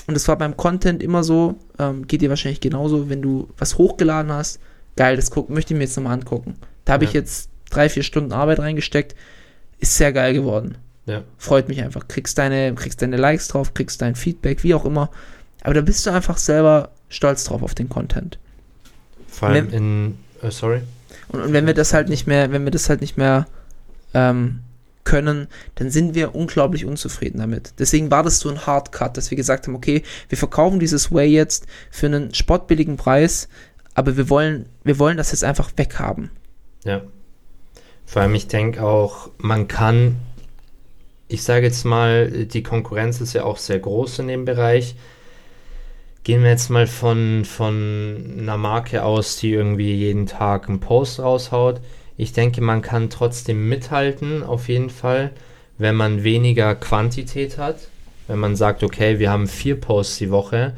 und das war beim Content immer so, ähm, geht dir wahrscheinlich genauso, wenn du was hochgeladen hast, geil, das guck, möchte ich mir jetzt nochmal angucken. Da habe ich Ja. jetzt drei, vier Stunden Arbeit reingesteckt. ist sehr geil geworden. Ja. Freut mich einfach. Kriegst deine, kriegst deine Likes drauf, kriegst dein Feedback, wie auch immer. Aber da bist du einfach selber stolz drauf auf den Content. Vor allem Ne- in, äh, sorry. Und, und wenn wir das halt nicht mehr, wenn wir das halt nicht mehr ähm, können, dann sind wir unglaublich unzufrieden damit. Deswegen war das so ein Hardcut, dass wir gesagt haben, okay, wir verkaufen dieses Way jetzt für einen spottbilligen Preis, aber wir wollen, wir wollen das jetzt einfach weghaben. Ja. Vor allem, ich denke auch, man kann, ich sage jetzt mal, die Konkurrenz ist ja auch sehr groß in dem Bereich. Gehen wir jetzt mal von, von einer Marke aus, die irgendwie jeden Tag einen Post raushaut. Ich denke, man kann trotzdem mithalten, auf jeden Fall, wenn man weniger Quantität hat. Wenn man sagt, okay, wir haben vier Posts die Woche,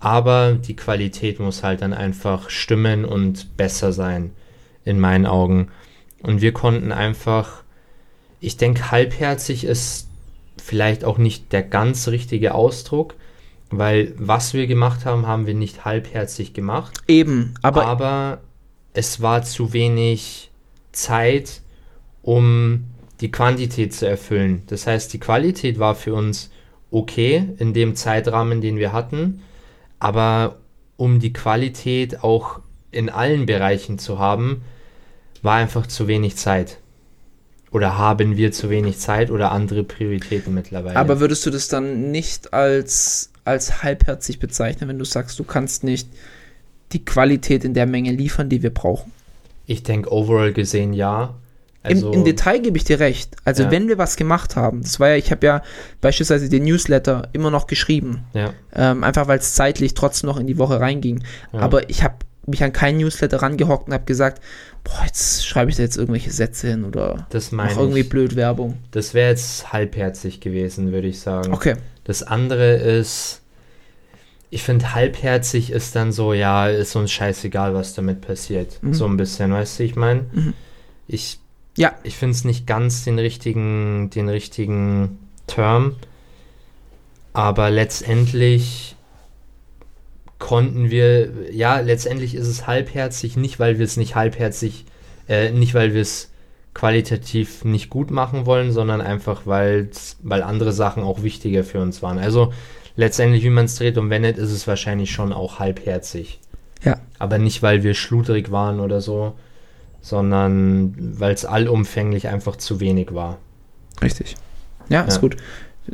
aber die Qualität muss halt dann einfach stimmen und besser sein, in meinen Augen. Und wir konnten einfach, ich denke, halbherzig ist vielleicht auch nicht der ganz richtige Ausdruck, weil was wir gemacht haben, haben wir nicht halbherzig gemacht. Eben, aber, Aber, es war zu wenig Zeit, um die Quantität zu erfüllen. Das heißt, die Qualität war für uns okay in dem Zeitrahmen, den wir hatten, aber um die Qualität auch in allen Bereichen zu haben, war einfach zu wenig Zeit. Oder haben wir zu wenig Zeit oder andere Prioritäten mittlerweile. aber würdest du das dann nicht als, als halbherzig bezeichnen, wenn du sagst, du kannst nicht die Qualität in der Menge liefern, die wir brauchen? Ich denke, overall gesehen ja. Also, Im, Im Detail gebe ich dir recht. Also Ja. wenn wir was gemacht haben, das war ja, ich habe ja beispielsweise den Newsletter immer noch geschrieben, Ja, ähm, einfach weil es zeitlich trotzdem noch in die Woche reinging. Ja. Aber ich habe mich an keinen Newsletter rangehockt und habe gesagt, boah, jetzt schreibe ich da jetzt irgendwelche Sätze hin oder das mach irgendwie ich. blöd Werbung. Das wäre jetzt halbherzig gewesen, würde ich sagen. Okay. Das andere ist, ich finde, halbherzig ist dann so, ja, ist uns scheißegal, was damit passiert. Mhm. So ein bisschen, weißt du, ich meine? Mhm. Ich, Ja. ich finde es nicht ganz den richtigen, den richtigen Term, aber letztendlich konnten wir, ja, letztendlich ist es halbherzig, nicht weil wir es nicht halbherzig, äh, nicht weil wir es qualitativ nicht gut machen wollen, sondern einfach, weil andere Sachen auch wichtiger für uns waren. Also letztendlich, wie man es dreht und wendet, ist es wahrscheinlich schon auch halbherzig. Ja. Aber nicht, weil wir schludrig waren oder so, sondern weil es allumfänglich einfach zu wenig war. Richtig. Ja, ist Ja. gut.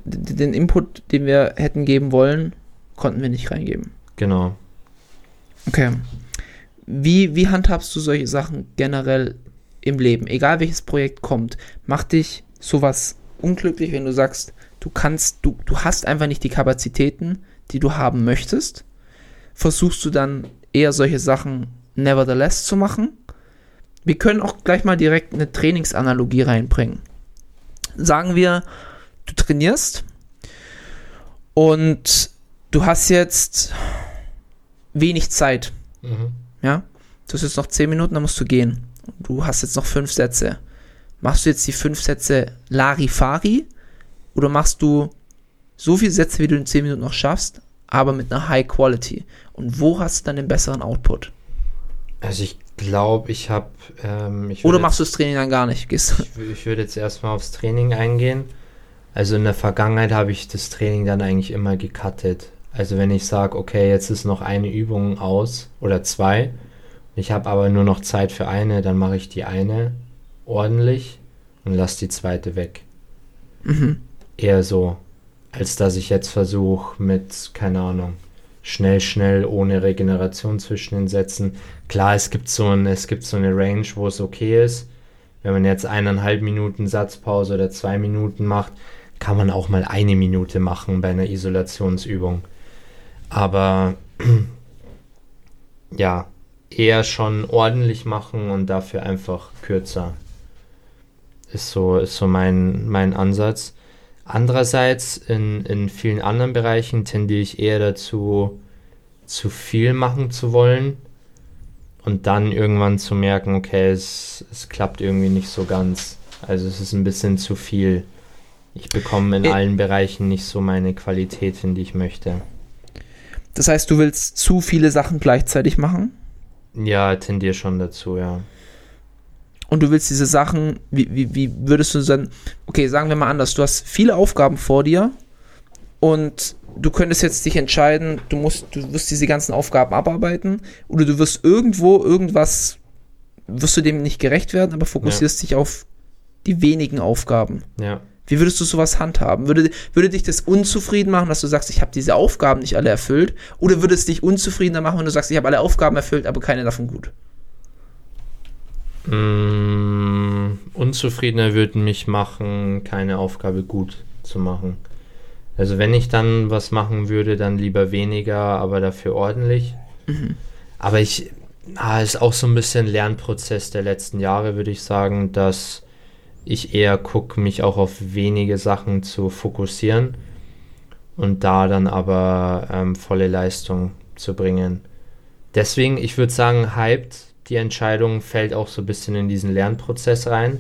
D- Den Input, den wir hätten geben wollen, konnten wir nicht reingeben. Genau. Okay. Wie, wie handhabst du solche Sachen generell im Leben? Egal welches Projekt kommt, macht dich sowas unglücklich, wenn du sagst, du kannst, du, du hast einfach nicht die Kapazitäten, die du haben möchtest? Versuchst du dann eher solche Sachen nevertheless zu machen? Wir können auch gleich mal direkt eine Trainingsanalogie reinbringen. Sagen wir, du trainierst und du hast jetzt wenig Zeit. Mhm. Ja, du hast jetzt noch 10 Minuten, dann musst du gehen. Du hast jetzt noch fünf Sätze. Machst du jetzt die fünf Sätze Larifari oder machst du so viele Sätze, wie du in 10 Minuten noch schaffst, aber mit einer High Quality? Und wo hast du dann den besseren Output? Also ich glaube, ich habe... Ähm, Oder machst du das Training dann gar nicht? Gehst Ich, ich würde jetzt erstmal aufs Training eingehen. Also in der Vergangenheit habe ich das Training dann eigentlich immer gecuttet. Also wenn ich sage, okay, jetzt ist noch eine Übung aus oder zwei, ich habe aber nur noch Zeit für eine, dann mache ich die eine ordentlich und lasse die zweite weg. Mhm. Eher so, als dass ich jetzt versuche mit, keine Ahnung, schnell, schnell, ohne Regeneration zwischen den Sätzen. Klar, es gibt so, ein, es gibt so eine Range, wo es okay ist. Wenn man jetzt eineinhalb Minuten Satzpause oder zwei Minuten macht, kann man auch mal eine Minute machen bei einer Isolationsübung. Aber ja, eher schon ordentlich machen und dafür einfach kürzer. Ist so, ist so mein, mein Ansatz. Andererseits, in, in vielen anderen Bereichen tendiere ich eher dazu, zu viel machen zu wollen und dann irgendwann zu merken, okay, es, es klappt irgendwie nicht so ganz. Also es ist ein bisschen zu viel. Ich bekomme in allen Bereichen nicht so meine Qualität hin, die ich möchte. Das heißt, du willst zu viele Sachen gleichzeitig machen? Ja, tendiere schon dazu, ja. Und du willst diese Sachen, wie, wie, wie würdest du dann, okay, sagen wir mal anders, du hast viele Aufgaben vor dir und du könntest jetzt dich entscheiden, du musst, du wirst diese ganzen Aufgaben abarbeiten oder du wirst irgendwo irgendwas, wirst du dem nicht gerecht werden, aber fokussierst dich auf die wenigen Aufgaben. Ja. Wie würdest du sowas handhaben? Würde, würde dich das unzufrieden machen, dass du sagst, ich habe diese Aufgaben nicht alle erfüllt? Oder würde es dich unzufriedener machen, wenn du sagst, ich habe alle Aufgaben erfüllt, aber keine davon gut? Mm, unzufriedener würden mich machen, keine Aufgabe gut zu machen. Also wenn ich dann was machen würde, dann lieber weniger, aber dafür ordentlich. Aber ich, ah, ist auch so ein bisschen Lernprozess der letzten Jahre, würde ich sagen, dass ich eher gucke, mich auch auf wenige Sachen zu fokussieren und da dann aber ähm, volle Leistung zu bringen. Deswegen, ich würde sagen, hyped, die Entscheidung fällt auch so ein bisschen in diesen Lernprozess rein.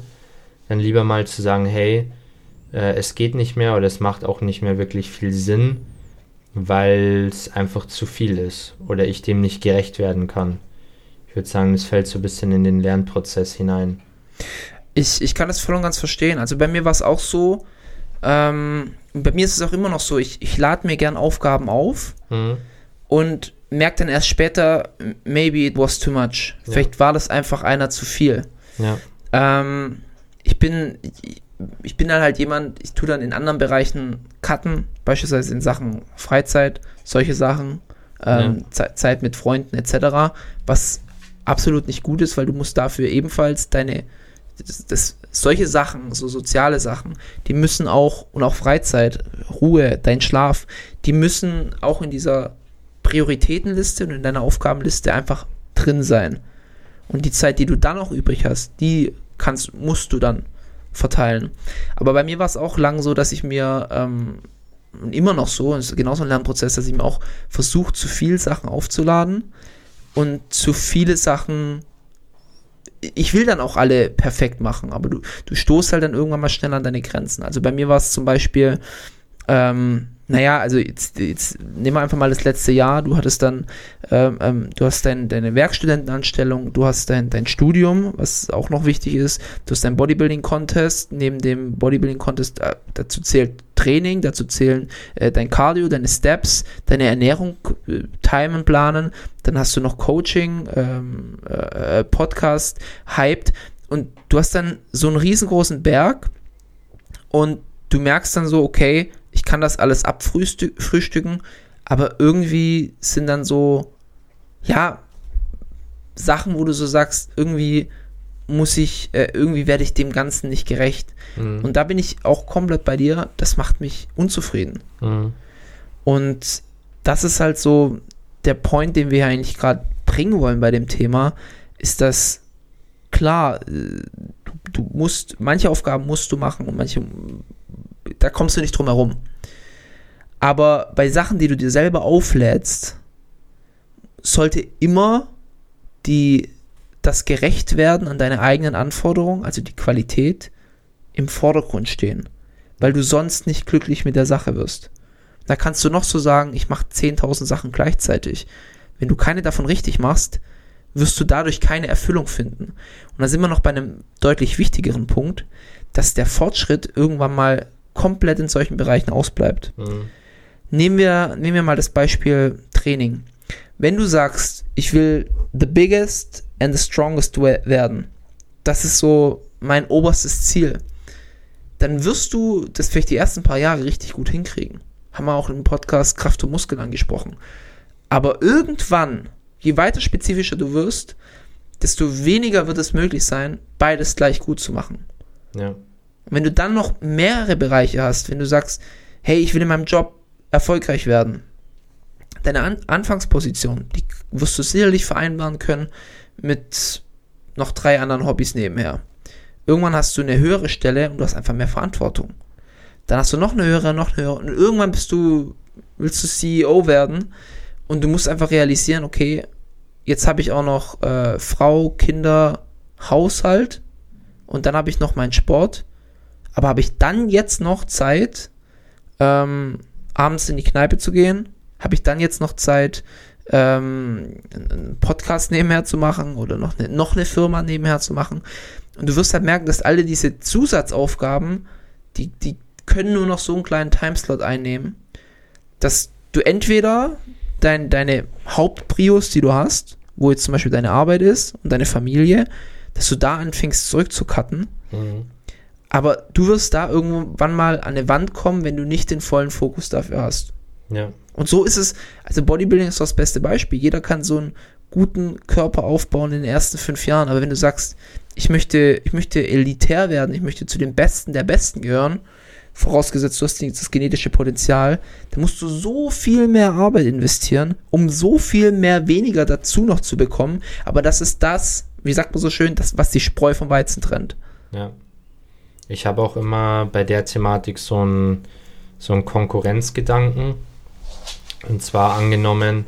Dann lieber mal zu sagen, hey, äh, es geht nicht mehr oder es macht auch nicht mehr wirklich viel Sinn, weil es einfach zu viel ist oder ich dem nicht gerecht werden kann. Ich würde sagen, es fällt so ein bisschen in den Lernprozess hinein. Ich, ich kann das voll und ganz verstehen. Also bei mir war es auch so, ähm, bei mir ist es auch immer noch so, ich, ich lade mir gern Aufgaben auf Mhm. und merke dann erst später, maybe it was too much. Ja. Vielleicht war das einfach einer zu viel. Ja. Ähm, ich bin, ich, bin dann halt jemand, ich tue dann in anderen Bereichen cutten, beispielsweise in Sachen Freizeit, solche Sachen, ähm, Ze- Zeit mit Freunden etc., was absolut nicht gut ist, weil du musst dafür ebenfalls deine, das, das, solche Sachen, so soziale Sachen, die müssen auch, und auch Freizeit, Ruhe, dein Schlaf, die müssen auch in dieser Prioritätenliste und in deiner Aufgabenliste einfach drin sein. Und die Zeit, die du dann noch übrig hast, die kannst, musst du dann verteilen. Aber bei mir war es auch lang so, dass ich mir ähm, immer noch so, es ist genauso ein Lernprozess, dass ich mir auch versuche, zu viel Sachen aufzuladen und zu viele Sachen. Ich will dann auch alle perfekt machen, aber du, du stoßt halt dann irgendwann mal schnell an deine Grenzen. Also bei mir war es zum Beispiel, ähm, naja, also jetzt, jetzt nehmen wir einfach mal das letzte Jahr. Du hattest dann, ähm, ähm, du hast dein, deine Werkstudentenanstellung, du hast dein, dein Studium, was auch noch wichtig ist, du hast dein Bodybuilding-Contest, neben dem Bodybuilding-Contest, äh, dazu zählt Training, dazu zählen äh, dein Cardio, deine Steps, deine Ernährung, äh, timen, planen, dann hast du noch Coaching, ähm, äh, äh, Podcast, hyped. Und du hast dann so einen riesengroßen Berg. Und du merkst dann so, okay, ich kann das alles abfrühstücken, aber irgendwie sind dann so, ja, Sachen, wo du so sagst, irgendwie muss ich, äh, irgendwie werde ich dem Ganzen nicht gerecht. Mhm. Und da bin ich auch komplett bei dir, das macht mich unzufrieden. Mhm. Und das ist halt so der Point, den wir eigentlich gerade bringen wollen bei dem Thema, ist, dass klar, äh, du, du musst, manche Aufgaben musst du machen und manche, da kommst du nicht drum herum. Aber bei Sachen, die du dir selber auflädst, sollte immer die, das gerecht werden an deine eigenen Anforderungen, also die Qualität, im Vordergrund stehen. Weil du sonst nicht glücklich mit der Sache wirst. Da kannst du noch so sagen, ich mache 10.000 Sachen gleichzeitig. Wenn du keine davon richtig machst, wirst du dadurch keine Erfüllung finden. Und da sind wir noch bei einem deutlich wichtigeren Punkt, dass der Fortschritt irgendwann mal komplett in solchen Bereichen ausbleibt. Mhm. Nehmen wir, nehmen wir mal das Beispiel Training. Wenn du sagst, ich will the biggest and the strongest we- werden, das ist so mein oberstes Ziel, dann wirst du das vielleicht die ersten paar Jahre richtig gut hinkriegen. Haben wir auch im Podcast Kraft und Muskeln angesprochen. Aber irgendwann, je weiter spezifischer du wirst, desto weniger wird es möglich sein, beides gleich gut zu machen. Ja. Und wenn du dann noch mehrere Bereiche hast, wenn du sagst, hey, ich will in meinem Job erfolgreich werden, deine An Anfangsposition, die wirst du sicherlich vereinbaren können mit noch drei anderen Hobbys nebenher. Irgendwann hast du eine höhere Stelle und du hast einfach mehr Verantwortung. Dann hast du noch eine höhere, noch eine höhere und irgendwann bist du, willst du CEO werden und du musst einfach realisieren, okay, jetzt habe ich auch noch äh, Frau, Kinder, Haushalt und dann habe ich noch meinen Sport. Aber habe ich dann jetzt noch Zeit, ähm, abends in die Kneipe zu gehen? Habe ich dann jetzt noch Zeit, ähm, einen Podcast nebenher zu machen oder noch eine, noch eine Firma nebenher zu machen? Und du wirst halt merken, dass alle diese Zusatzaufgaben, die, die können nur noch so einen kleinen Timeslot einnehmen, dass du entweder dein, deine Hauptprios, die du hast, wo jetzt zum Beispiel deine Arbeit ist und deine Familie, dass du da anfängst zurückzucutten. Mhm. Aber du wirst da irgendwann mal an eine Wand kommen, wenn du nicht den vollen Fokus dafür hast. Ja. Und so ist es, also Bodybuilding ist das beste Beispiel. Jeder kann so einen guten Körper aufbauen in den ersten fünf Jahren. Aber wenn du sagst, ich möchte, ich möchte elitär werden, ich möchte zu den Besten der Besten gehören, vorausgesetzt du hast das genetische Potenzial, dann musst du so viel mehr Arbeit investieren, um so viel mehr weniger dazu noch zu bekommen. Aber das ist das, wie sagt man so schön, das, was die Spreu vom Weizen trennt. Ja. Ich habe auch immer bei der Thematik so einen so Konkurrenzgedanken. Und zwar angenommen,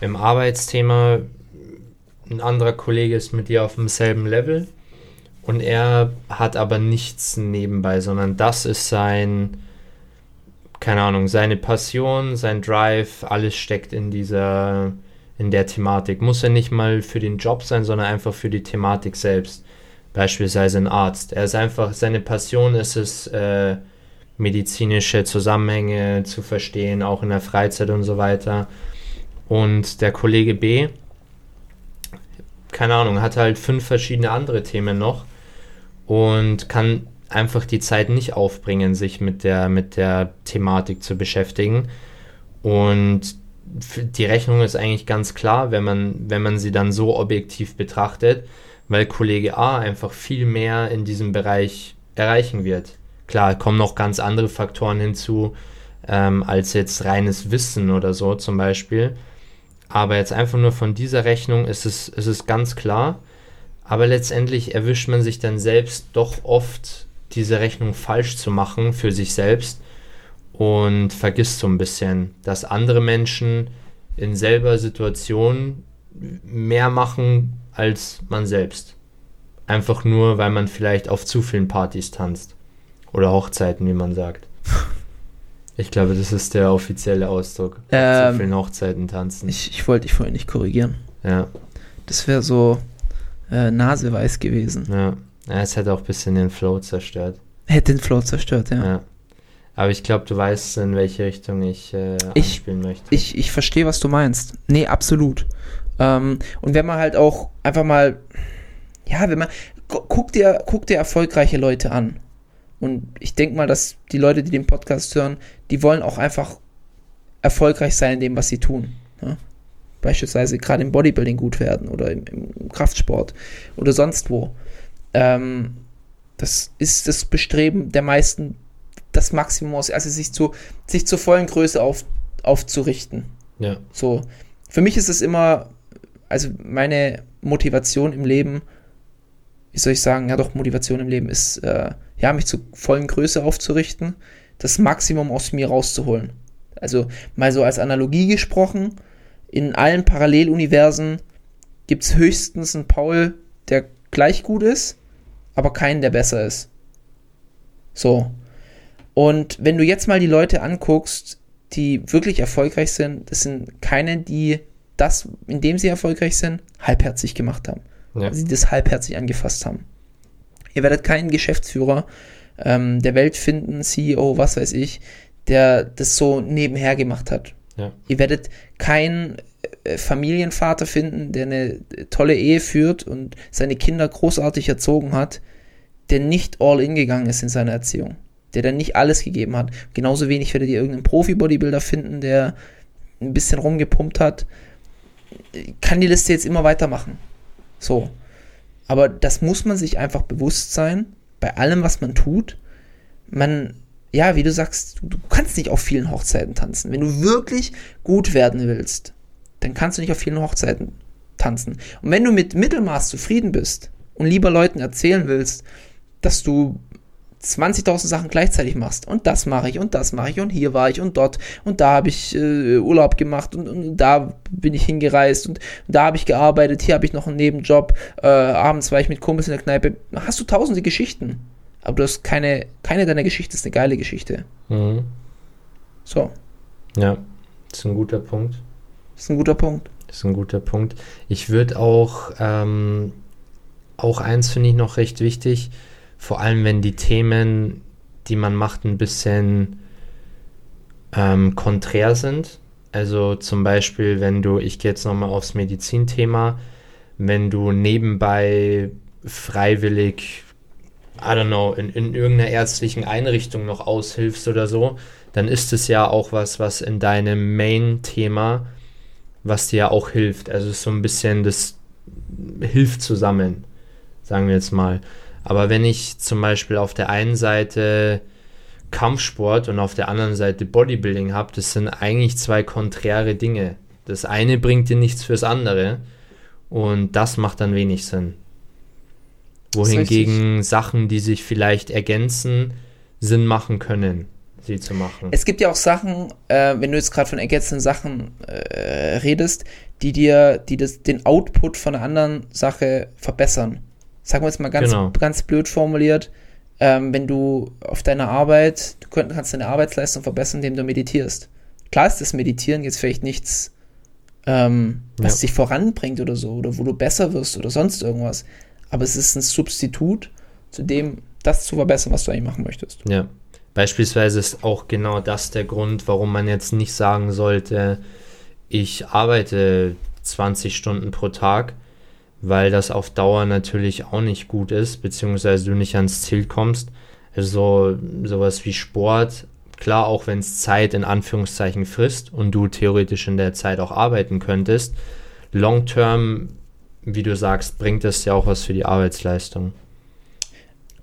im Arbeitsthema, ein anderer Kollege ist mit dir auf demselben Level und er hat aber nichts nebenbei, sondern das ist sein, keine Ahnung, seine Passion, sein Drive, alles steckt in dieser, in der Thematik. Muss ja nicht mal für den Job sein, sondern einfach für die Thematik selbst. Beispielsweise ein Arzt. Er ist einfach, seine Passion ist es, äh, medizinische Zusammenhänge zu verstehen, auch in der Freizeit und so weiter. Und der Kollege B, keine Ahnung, hat halt fünf verschiedene andere Themen noch und kann einfach die Zeit nicht aufbringen, sich mit der, mit der Thematik zu beschäftigen. Und die Rechnung ist eigentlich ganz klar, wenn man, wenn man sie dann so objektiv betrachtet, weil Kollege A einfach viel mehr in diesem Bereich erreichen wird. Klar, kommen noch ganz andere Faktoren hinzu, ähm, als jetzt reines Wissen oder so zum Beispiel. Aber jetzt einfach nur von dieser Rechnung ist es, ist es ganz klar. Aber letztendlich erwischt man sich dann selbst doch oft, diese Rechnung falsch zu machen für sich selbst und vergisst so ein bisschen, dass andere Menschen in selber Situation mehr machen als man selbst. Einfach nur, weil man vielleicht auf zu vielen Partys tanzt. Oder Hochzeiten, wie man sagt. Ich glaube, das ist der offizielle Ausdruck. Ähm, zu vielen Hochzeiten tanzen. Ich, ich wollte dich vorhin nicht korrigieren. ja, Das wäre so äh, naseweiß gewesen. ja. ja. Es hätte auch ein bisschen den Flow zerstört. Hätte den Flow zerstört, ja. Ja. Aber ich glaube, du weißt, in welche Richtung ich, äh, Ich- möchte. Ich, ich verstehe, was du meinst. Nee, absolut. Ähm, und wenn man halt auch einfach mal, ja, wenn man, gu- guck dir, guck dir erfolgreiche Leute an. Und ich denke mal, dass die Leute, die den Podcast hören, die wollen auch einfach erfolgreich sein in dem, was sie tun. Ne? Beispielsweise gerade im Bodybuilding gut werden oder im, im Kraftsport oder sonst wo. Ähm, das ist das Bestreben der meisten, das Maximum aus, also sich, zu, sich zur vollen Größe auf, aufzurichten. ja, So, für mich ist es immer, also meine Motivation im Leben, wie soll ich sagen, ja doch, Motivation im Leben ist, äh, ja, mich zur vollen Größe aufzurichten, das Maximum aus mir rauszuholen. Also mal so als Analogie gesprochen, in allen Paralleluniversen gibt es höchstens einen Paul, der gleich gut ist, aber keinen, der besser ist. So. Und wenn du jetzt mal die Leute anguckst, die wirklich erfolgreich sind, das sind keine, die das, indem sie erfolgreich sind, halbherzig gemacht haben. ja. Sie das halbherzig angefasst haben. Ihr werdet keinen Geschäftsführer ähm, der Welt finden, CEO, was weiß ich, der das so nebenher gemacht hat. Ja. Ihr werdet keinen äh, Familienvater finden, der eine tolle Ehe führt und seine Kinder großartig erzogen hat, der nicht all in gegangen ist in seiner Erziehung. Der dann nicht alles gegeben hat. Genauso wenig werdet ihr irgendeinen Profi-Bodybuilder finden, der ein bisschen rumgepumpt hat. Kann die Liste jetzt immer weitermachen. So. Aber das muss man sich einfach bewusst sein, bei allem, was man tut. Man, ja, wie du sagst, du, du kannst nicht auf vielen Hochzeiten tanzen. Wenn du wirklich gut werden willst, dann kannst du nicht auf vielen Hochzeiten tanzen. Und wenn du mit Mittelmaß zufrieden bist und lieber Leuten erzählen willst, dass du 20.000 Sachen gleichzeitig machst und das mache ich und das mache ich und hier war ich und dort und da habe ich äh, Urlaub gemacht und, und da bin ich hingereist und, da habe ich gearbeitet, hier habe ich noch einen Nebenjob, äh, abends war ich mit Kumpels in der Kneipe. Hast du tausende Geschichten, aber du hast keine, keine deiner Geschichten ist eine geile Geschichte. Mhm. So, ja, das ist ein guter Punkt. das ist ein guter Punkt. Das ist ein guter Punkt. Ich würde auch ähm, auch eins finde ich noch recht wichtig, vor allem wenn die Themen, die man macht, ein bisschen ähm, konträr sind. Also zum Beispiel, wenn du, ich gehe jetzt nochmal aufs Medizinthema, wenn du nebenbei freiwillig, I don't know, in, in irgendeiner ärztlichen Einrichtung noch aushilfst oder so, dann ist es ja auch was, was in deinem Main-Thema, was dir ja auch hilft. Also so ein bisschen, das hilft zusammen, sagen wir jetzt mal. Aber wenn ich zum Beispiel auf der einen Seite Kampfsport und auf der anderen Seite Bodybuilding habe, das sind eigentlich zwei konträre Dinge. Das eine bringt dir nichts fürs andere und das macht dann wenig Sinn. Wohingegen Sachen, die sich vielleicht ergänzen, Sinn machen können, sie zu machen. Es gibt ja auch Sachen, äh, wenn du jetzt gerade von ergänzenden Sachen äh, redest, die dir, die das, den Output von einer anderen Sache verbessern. Sagen wir jetzt mal ganz, Genau. ganz blöd formuliert, ähm, wenn du auf deiner Arbeit, du könnt, kannst deine Arbeitsleistung verbessern, indem du meditierst. Klar ist das Meditieren jetzt vielleicht nichts, ähm, was Ja. dich voranbringt oder so, oder wo du besser wirst oder sonst irgendwas. Aber es ist ein Substitut zu dem, das zu verbessern, was du eigentlich machen möchtest. Ja. Beispielsweise ist auch genau das der Grund, warum man jetzt nicht sagen sollte, ich arbeite 20 Stunden pro Tag, weil das auf Dauer natürlich auch nicht gut ist, beziehungsweise du nicht ans Ziel kommst. Also sowas wie Sport, klar, auch wenn es Zeit in Anführungszeichen frisst und du theoretisch in der Zeit auch arbeiten könntest, long term, wie du sagst, bringt das ja auch was für die Arbeitsleistung.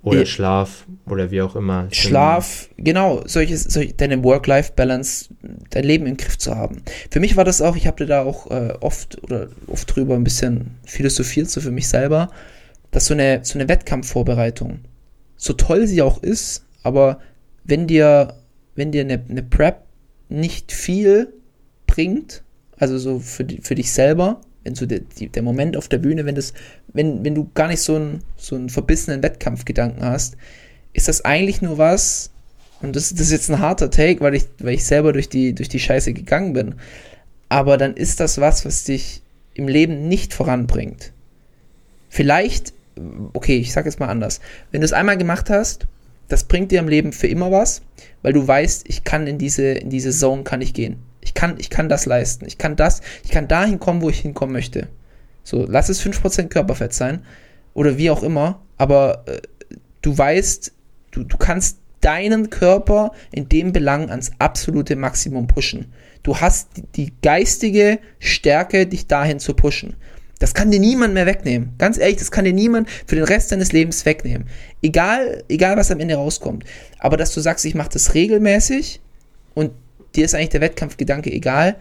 Oder Eh. Schlaf oder wie auch immer. Schlaf, genau, solches, solch, deine Work-Life-Balance, dein Leben im Griff zu haben. Für mich war das auch, ich habe da auch äh, oft oder oft drüber ein bisschen philosophiert, so für mich selber, dass so eine, so eine Wettkampfvorbereitung, so toll sie auch ist, aber wenn dir, wenn dir eine, eine Prep nicht viel bringt, also so für, für dich selber, wenn so der, der Moment auf der Bühne, wenn das, wenn, wenn du gar nicht so einen, so einen verbissenen Wettkampfgedanken hast, ist das eigentlich nur was, und das, das ist jetzt ein harter Take, weil ich, weil ich selber durch die, durch die Scheiße gegangen bin, aber dann ist das was, was dich im Leben nicht voranbringt. Vielleicht, okay, ich sag jetzt mal anders, wenn du es einmal gemacht hast, das bringt dir im Leben für immer was, weil du weißt, ich kann in diese, in diese Zone kann ich gehen. Ich kann, ich kann das leisten. Ich kann das, ich kann dahin kommen, wo ich hinkommen möchte. So, lass es 5% Körperfett sein oder wie auch immer, aber äh, du weißt, du, du kannst deinen Körper in dem Belang ans absolute Maximum pushen. Du hast die, geistige Stärke, dich dahin zu pushen. Das kann dir niemand mehr wegnehmen. Ganz ehrlich, das kann dir niemand für den Rest deines Lebens wegnehmen. Egal, egal was am Ende rauskommt. Aber dass du sagst, ich mache das regelmäßig und dir ist eigentlich der Wettkampfgedanke egal,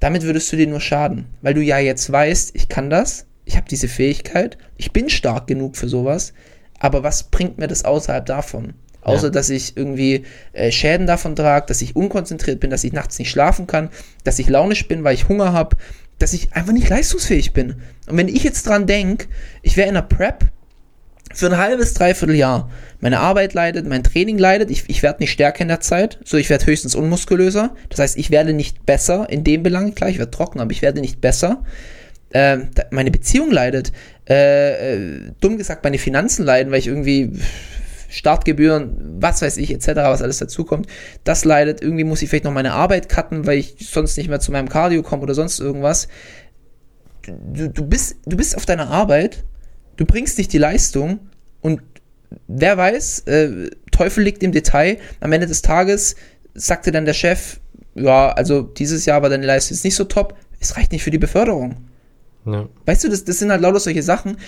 damit würdest du dir nur schaden. Weil du ja jetzt weißt, ich kann das, ich habe diese Fähigkeit, ich bin stark genug für sowas, aber was bringt mir das außerhalb davon? Außer, Ja. dass ich irgendwie äh, Schäden davon trage, dass ich unkonzentriert bin, dass ich nachts nicht schlafen kann, dass ich launisch bin, weil ich Hunger habe, dass ich einfach nicht leistungsfähig bin. Und wenn ich jetzt dran denke, ich wäre in einer Prep für ein halbes, dreiviertel Jahr, meine Arbeit leidet, mein Training leidet, ich, ich werde nicht stärker in der Zeit, so ich werde höchstens unmuskulöser. Das heißt, ich werde nicht besser in dem Belang, klar, ich werde trocken, aber ich werde nicht besser. Da- meine Beziehung leidet, äh, äh, dumm gesagt, meine Finanzen leiden, weil ich irgendwie Startgebühren, was weiß ich, etc., was alles dazukommt, das leidet. Irgendwie muss ich vielleicht noch meine Arbeit cutten, weil ich sonst nicht mehr zu meinem Cardio komme oder sonst irgendwas. Du, du, bist, du bist auf deiner Arbeit, du bringst nicht die Leistung und wer weiß, äh, Teufel liegt im Detail. Am Ende des Tages sagte dann der Chef, ja, also dieses Jahr war deine Leistung jetzt nicht so top, es reicht nicht für die Beförderung. Ja. Weißt du, das, das sind halt lauter solche Sachen.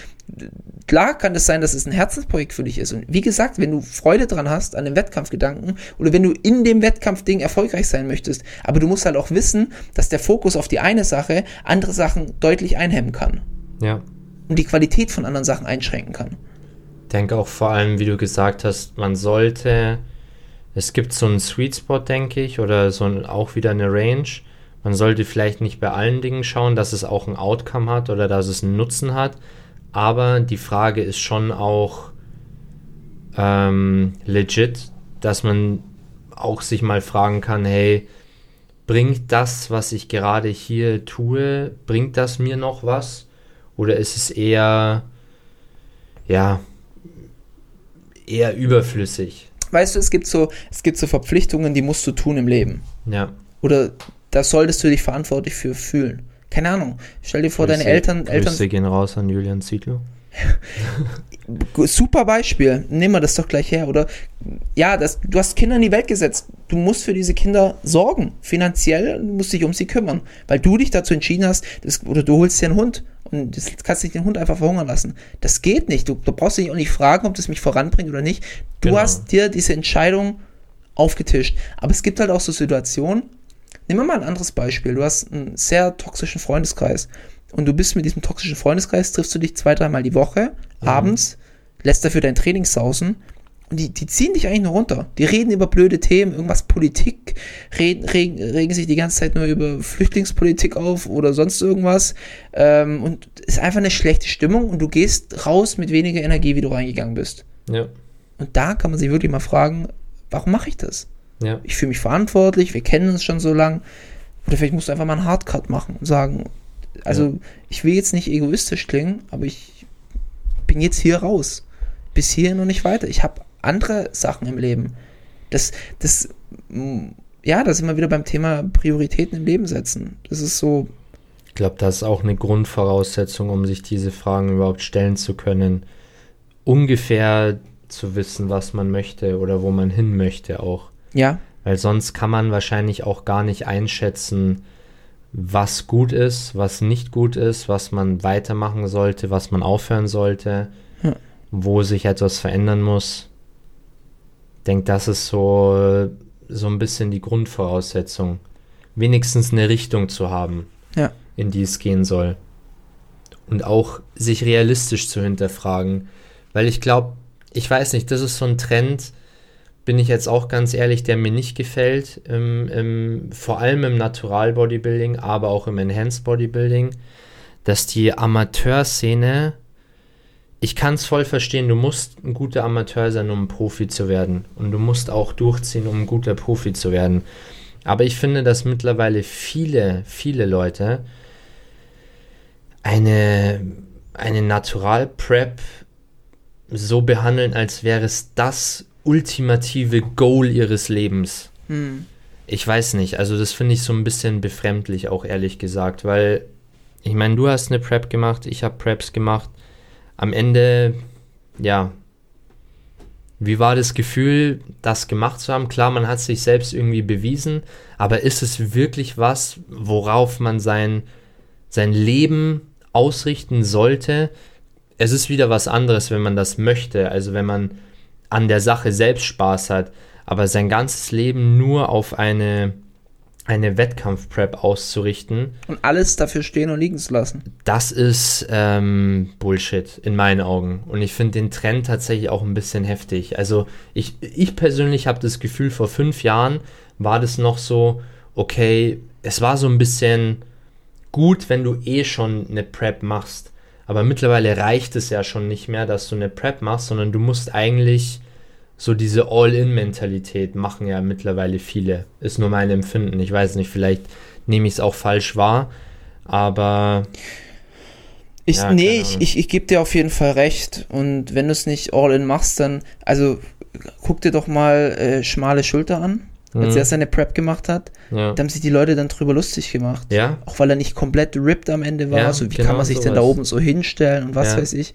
Klar kann es sein, dass es ein Herzensprojekt für dich ist. Und wie gesagt, wenn du Freude dran hast an dem Wettkampfgedanken oder wenn du in dem Wettkampfding erfolgreich sein möchtest, aber du musst halt auch wissen, dass der Fokus auf die eine Sache andere Sachen deutlich einhemmen kann ja. Und die Qualität von anderen Sachen einschränken kann. denke auch vor allem, wie du gesagt hast, man sollte, es gibt so einen Sweet Spot, denke ich, oder so ein, auch wieder eine Range. Man sollte vielleicht nicht bei allen Dingen schauen, dass es auch ein Outcome hat oder dass es einen Nutzen hat. Aber die Frage ist schon auch ähm, legit, dass man auch sich mal fragen kann, hey, bringt das, was ich gerade hier tue, bringt das mir noch was? Oder ist es eher ja, eher überflüssig. Weißt du, es gibt so, es gibt so Verpflichtungen, die musst du tun im Leben. Ja. Oder da solltest du dich verantwortlich für fühlen. Keine Ahnung. Stell dir vor, deine Grüße- Eltern, Eltern. Grüße gehen raus an Julian Zietlow. Super Beispiel. Nehmen wir das doch gleich her, oder? Ja, das, du hast Kinder in die Welt gesetzt. Du musst für diese Kinder sorgen. Finanziell, du musst dich um sie kümmern. Weil du dich dazu entschieden hast, das, oder du holst dir einen Hund und das kannst nicht den Hund einfach verhungern lassen. Das geht nicht. Du, du brauchst dich auch nicht fragen, ob das mich voranbringt oder nicht. Du Genau. hast dir diese Entscheidung aufgetischt. Aber es gibt halt auch so Situationen. Nehmen wir mal ein anderes Beispiel. Du hast einen sehr toxischen Freundeskreis. Und du bist mit diesem toxischen Freundeskreis, triffst du dich zwei, dreimal die Woche, abends, lässt dafür dein Training sausen. Und die, die ziehen dich eigentlich nur runter. Die reden über blöde Themen, irgendwas Politik, reden, regen, regen sich die ganze Zeit nur über Flüchtlingspolitik auf oder sonst irgendwas. Ähm, und es ist einfach eine schlechte Stimmung und du gehst raus mit weniger Energie, wie du reingegangen bist. Ja. Und da kann man sich wirklich mal fragen, warum mache ich das? Ja. ich fühle mich verantwortlich, wir kennen uns schon so lang. Oder vielleicht musst du einfach mal einen Hardcut machen und sagen, also ich will jetzt nicht egoistisch klingen, aber ich bin jetzt hier raus. Bis hierhin und nicht weiter. Ich habe andere Sachen im Leben. Das, das, mm, ja, da sind wir wieder beim Thema Prioritäten im Leben setzen. Das ist so, Ich glaube, das ist auch eine Grundvoraussetzung, um sich diese Fragen überhaupt stellen zu können. Ungefähr zu wissen, was man möchte oder wo man hin möchte auch. ja, Weil sonst kann man wahrscheinlich auch gar nicht einschätzen, was gut ist, was nicht gut ist, was man weitermachen sollte, was man aufhören sollte, Ja. wo sich etwas verändern muss. Ich denke, das ist so, so ein bisschen die Grundvoraussetzung. Wenigstens eine Richtung zu haben, Ja. in die es gehen soll. Und auch sich realistisch zu hinterfragen. Weil ich glaube, ich weiß nicht, das ist so ein Trend, bin ich jetzt auch ganz ehrlich, der mir nicht gefällt, im, im, vor allem im Natural Bodybuilding, aber auch im Enhanced Bodybuilding, dass die Amateurszene, ich kann es voll verstehen, du musst ein guter Amateur sein, um ein Profi zu werden. Und du musst auch durchziehen, um ein guter Profi zu werden. Aber ich finde, dass mittlerweile viele, viele Leute eine, eine Natural Prep so behandeln, als wäre es das ultimative Goal ihres Lebens. Ich weiß nicht, also das finde ich so ein bisschen befremdlich, auch ehrlich gesagt, weil ich meine, du hast eine Prep gemacht, ich habe Preps gemacht. Am Ende, ja, wie war das Gefühl, das gemacht zu haben? Klar, man hat sich selbst irgendwie bewiesen, aber ist es wirklich was, worauf man sein, sein Leben ausrichten sollte? Es ist wieder was anderes, wenn man das möchte, also wenn man an der Sache selbst Spaß hat, aber sein ganzes Leben nur auf eine, eine Wettkampf-Prep auszurichten, und alles dafür stehen und liegen zu lassen. das ist ähm, Bullshit in meinen Augen. Und ich finde den Trend tatsächlich auch ein bisschen heftig. Also ich, ich persönlich habe das Gefühl, vor fünf Jahren war das noch so, okay, es war so ein bisschen gut, wenn du eh schon eine Prep machst. Aber mittlerweile reicht es ja schon nicht mehr, dass du eine Prep machst, sondern du musst eigentlich so diese All-In-Mentalität machen ja mittlerweile viele. Ist nur mein Empfinden. Ich weiß nicht, vielleicht nehme ich es auch falsch wahr, aber Ich, Ja, nee, ich, ich, ich gebe dir auf jeden Fall recht. Und wenn du es nicht all in machst, dann, also guck dir doch mal äh, schmale Schulter an, als Mhm. er seine Prep gemacht hat. ja. Da haben sich die Leute dann drüber lustig gemacht. Ja, Auch weil er nicht komplett ripped am Ende war. Ja, so, wie genau kann man sich denn da sowas. oben so hinstellen und was Ja. weiß ich.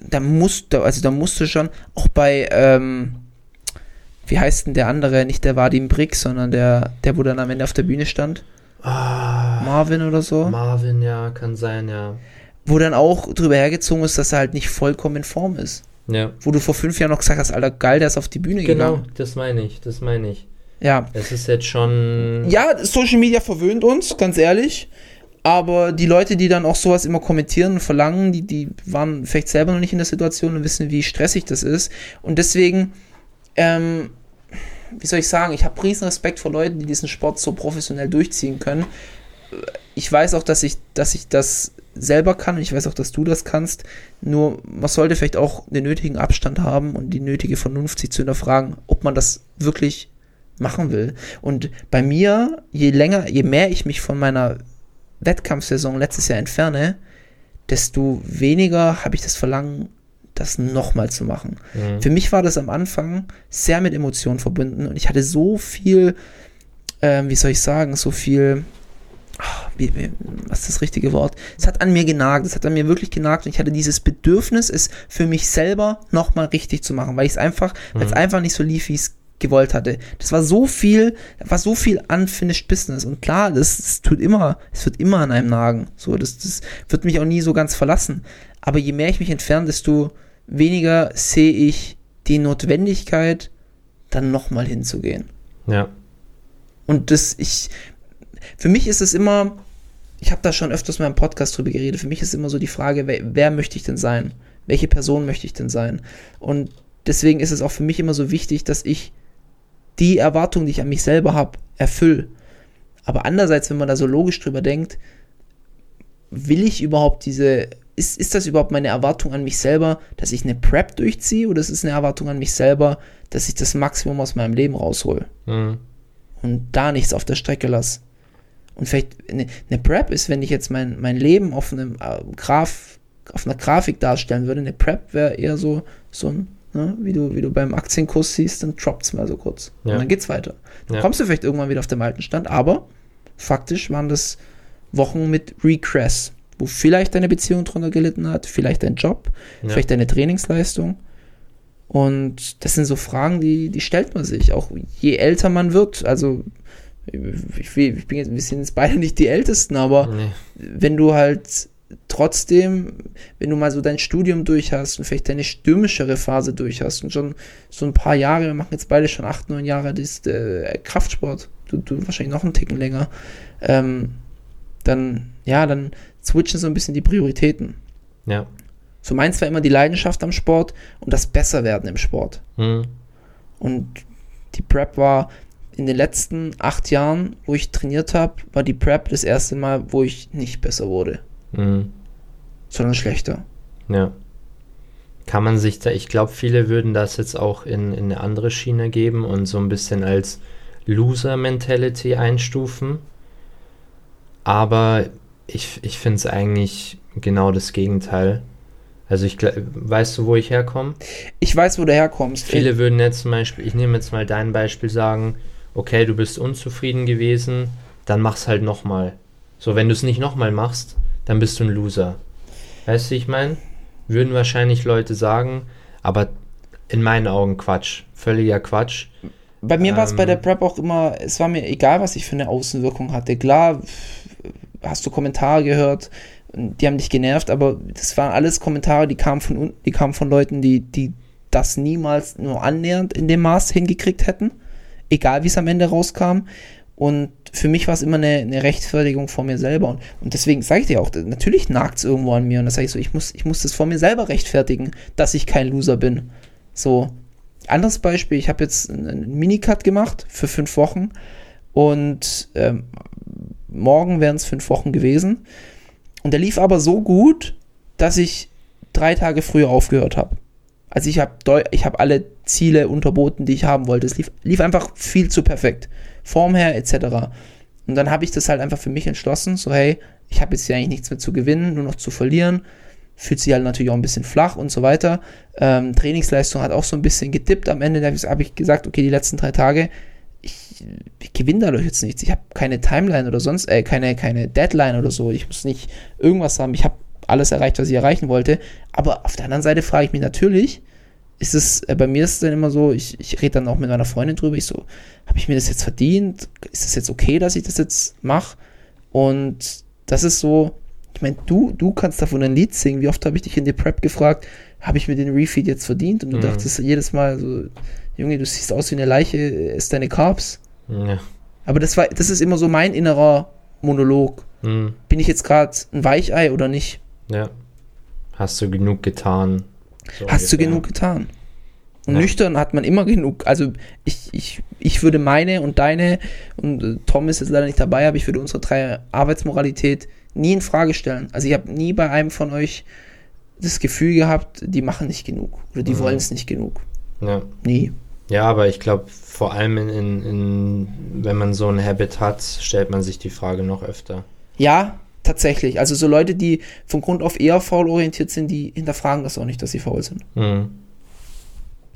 Da musst du, also da musst du schon, auch bei, ähm, wie heißt denn der andere, nicht der Vadim Brick, sondern der, der, wo dann am Ende auf der Bühne stand. Marvin oder so. Marvin, ja, kann sein, ja. wo dann auch drüber hergezogen ist, dass er halt nicht vollkommen in Form ist. Ja, Wo du vor fünf Jahren noch gesagt hast, Alter, geil, der ist auf die Bühne genau, gegangen. das meine ich, das meine ich. Ja. Es ist jetzt schon. Ja, Social Media verwöhnt uns, ganz ehrlich. Aber die Leute, die dann auch sowas immer kommentieren und verlangen, die, die waren vielleicht selber noch nicht in der Situation und wissen, wie stressig das ist. Und deswegen, ähm, wie soll ich sagen, ich habe riesen Respekt vor Leuten, die diesen Sport so professionell durchziehen können. Ich weiß auch, dass ich, dass ich das selber kann und ich weiß auch, dass du das kannst. Nur man sollte vielleicht auch den nötigen Abstand haben und die nötige Vernunft sich zu hinterfragen, ob man das wirklich machen will. Und bei mir, je länger, je mehr ich mich von meiner Wettkampfsaison letztes Jahr entferne, desto weniger habe ich das Verlangen, das nochmal zu machen. Mhm. Für mich war das am Anfang sehr mit Emotionen verbunden und ich hatte so viel, ähm, wie soll ich sagen, so viel, ah, wie, wie, was ist das richtige Wort? Es hat an mir genagt, es hat an mir wirklich genagt und ich hatte dieses Bedürfnis, es für mich selber nochmal richtig zu machen, weil ich es einfach, weil es einfach nicht so lief, wie ich es gewollt hatte. Das war so viel, war so viel unfinished Business und klar, das, das tut immer, es wird immer an einem nagen. So, das, das wird mich auch nie so ganz verlassen. Aber je mehr ich mich entferne, desto weniger sehe ich die Notwendigkeit, dann nochmal hinzugehen. Ja. Und das, ich, für mich ist es immer, ich habe da schon öfters mal im Podcast drüber geredet, für mich ist immer so die Frage, wer, wer möchte ich denn sein? Welche Person möchte ich denn sein? Und deswegen ist es auch für mich immer so wichtig, dass ich die Erwartungen, die ich an mich selber habe, erfülle. Aber andererseits, wenn man da so logisch drüber denkt, will ich überhaupt diese, ist, ist das überhaupt meine Erwartung an mich selber, dass ich eine Prep durchziehe oder ist es eine Erwartung an mich selber, dass ich das Maximum aus meinem Leben raushol Mhm. und da nichts auf der Strecke lasse? Und vielleicht eine, eine Prep ist, wenn ich jetzt mein, mein Leben auf einem äh, Graph, auf einer Grafik darstellen würde, eine Prep wäre eher so, so ein, ne, wie, du, wie du beim Aktienkurs siehst, dann droppt es mal so kurz. Ja. Und dann geht's weiter. Dann Ja. kommst du vielleicht irgendwann wieder auf dem alten Stand, aber faktisch waren das Wochen mit Regress, wo vielleicht deine Beziehung drunter gelitten hat, vielleicht dein Job, Ja. vielleicht deine Trainingsleistung. Und das sind so Fragen, die, die stellt man sich, auch je älter man wird. Also, ich, ich bin jetzt, wir sind jetzt beide nicht die Ältesten, aber Nee. wenn du halt trotzdem, wenn du mal so dein Studium durch hast und vielleicht deine stürmischere Phase durch hast und schon so ein paar Jahre, wir machen jetzt beide schon acht, neun Jahre das, äh, Kraftsport, du, du wahrscheinlich noch einen Ticken länger, ähm, dann, ja, dann switchen so ein bisschen die Prioritäten. Ja. So meins war immer die Leidenschaft am Sport und das Besserwerden im Sport. Mhm. Und die Prep war in den letzten acht Jahren, wo ich trainiert habe, war die Prep das erste Mal, wo ich nicht besser wurde, Mhm. sondern schlechter. Ja. Kann man sich da, ich glaube, viele würden das jetzt auch in, in eine andere Schiene geben und so ein bisschen als Loser-Mentality einstufen. Aber ich, ich finde es eigentlich genau das Gegenteil. Also ich weißt du, wo ich herkomme? Ich weiß, wo du herkommst. Viele würden jetzt zum Beispiel, ich nehme jetzt mal dein Beispiel, sagen, okay, du bist unzufrieden gewesen, dann mach's halt nochmal. So, wenn du es nicht nochmal machst, dann bist du ein Loser. Weißt du, wie ich meine? Würden wahrscheinlich Leute sagen, aber in meinen Augen Quatsch. Völliger Quatsch. Bei mir war es bei Ähm, der Prep auch immer, es war mir egal, was ich für eine Außenwirkung hatte. Klar, hast du Kommentare gehört, die haben dich genervt, aber das waren alles Kommentare, die kamen von unten, die kamen von Leuten, die, die das niemals nur annähernd in dem Maß hingekriegt hätten. Egal wie es am Ende rauskam. Und für mich war es immer eine, eine Rechtfertigung vor mir selber. Und, und deswegen sage ich dir auch, natürlich nagt es irgendwo an mir. Und das sage ich so, ich muss, ich muss das vor mir selber rechtfertigen, dass ich kein Loser bin. So, anderes Beispiel, ich habe jetzt einen Minicut gemacht für fünf Wochen und ähm, morgen wären es fünf Wochen gewesen. Und der lief aber so gut, dass ich drei Tage früher aufgehört habe. Also ich habe ich hab alle Ziele unterboten, die ich haben wollte. Es lief, lief einfach viel zu perfekt. Form her etc. Und dann habe ich das halt einfach für mich entschlossen, so hey, ich habe jetzt hier eigentlich nichts mehr zu gewinnen, nur noch zu verlieren. Fühlt sich halt natürlich auch ein bisschen flach und so weiter. Ähm, Trainingsleistung hat auch so ein bisschen gedippt. Am Ende habe ich gesagt, okay, die letzten drei Tage, ich, ich gewinne dadurch jetzt nichts. Ich habe keine Timeline oder sonst, äh, keine, keine Deadline oder so. Ich muss nicht irgendwas haben. Ich habe alles erreicht, was ich erreichen wollte. Aber auf der anderen Seite frage ich mich natürlich, ist es, äh, bei mir ist es dann immer so, ich, ich rede dann auch mit meiner Freundin drüber, ich so, habe ich mir das jetzt verdient? Ist es jetzt okay, dass ich das jetzt mache? Und das ist so, ich meine, du, du kannst davon ein Lied singen. Wie oft habe ich dich in der Prep gefragt, habe ich mir den Refeed jetzt verdient? Und du Mhm. dachtest jedes Mal so, Junge, du siehst aus wie eine Leiche, isst deine Carbs. Ja. Aber das war, das ist immer so mein innerer Monolog. Hm. Bin ich jetzt gerade ein Weichei oder nicht? ja. Hast du genug getan? So Hast du genug getan? Und Ja. nüchtern hat man immer genug. Also ich, ich, ich würde meine und deine, und äh, Tom ist jetzt leider nicht dabei, aber ich würde unsere drei Arbeitsmoralität nie in Frage stellen. Also ich habe nie bei einem von euch das Gefühl gehabt, die machen nicht genug oder die Mhm. wollen es nicht genug. Ja. Nie. Ja, aber ich glaube, vor allem in, in, in, wenn man so ein Habit hat, stellt man sich die Frage noch öfter. Ja, Tatsächlich. Also so Leute, die von Grund auf eher faul orientiert sind, die hinterfragen das auch nicht, dass sie faul sind. Mhm.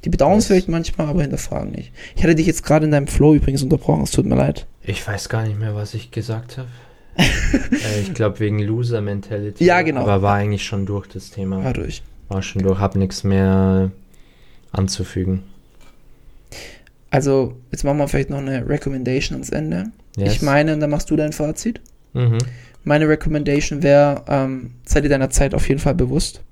Die bedauern es vielleicht manchmal, aber hinterfragen nicht. Ich hatte dich jetzt gerade in deinem Flow übrigens unterbrochen, es tut mir leid. Ich weiß gar nicht mehr, was ich gesagt habe. äh, ich glaube wegen Loser-Mentality. Ja, genau. Aber war eigentlich schon durch das Thema. War durch. War schon durch, hab nichts mehr anzufügen. Also, jetzt machen wir vielleicht noch eine Recommendation ans Ende. Yes. Ich meine, und dann machst du dein Fazit. Mhm. Meine Recommendation wäre, ähm, sei dir deiner Zeit auf jeden Fall bewusst.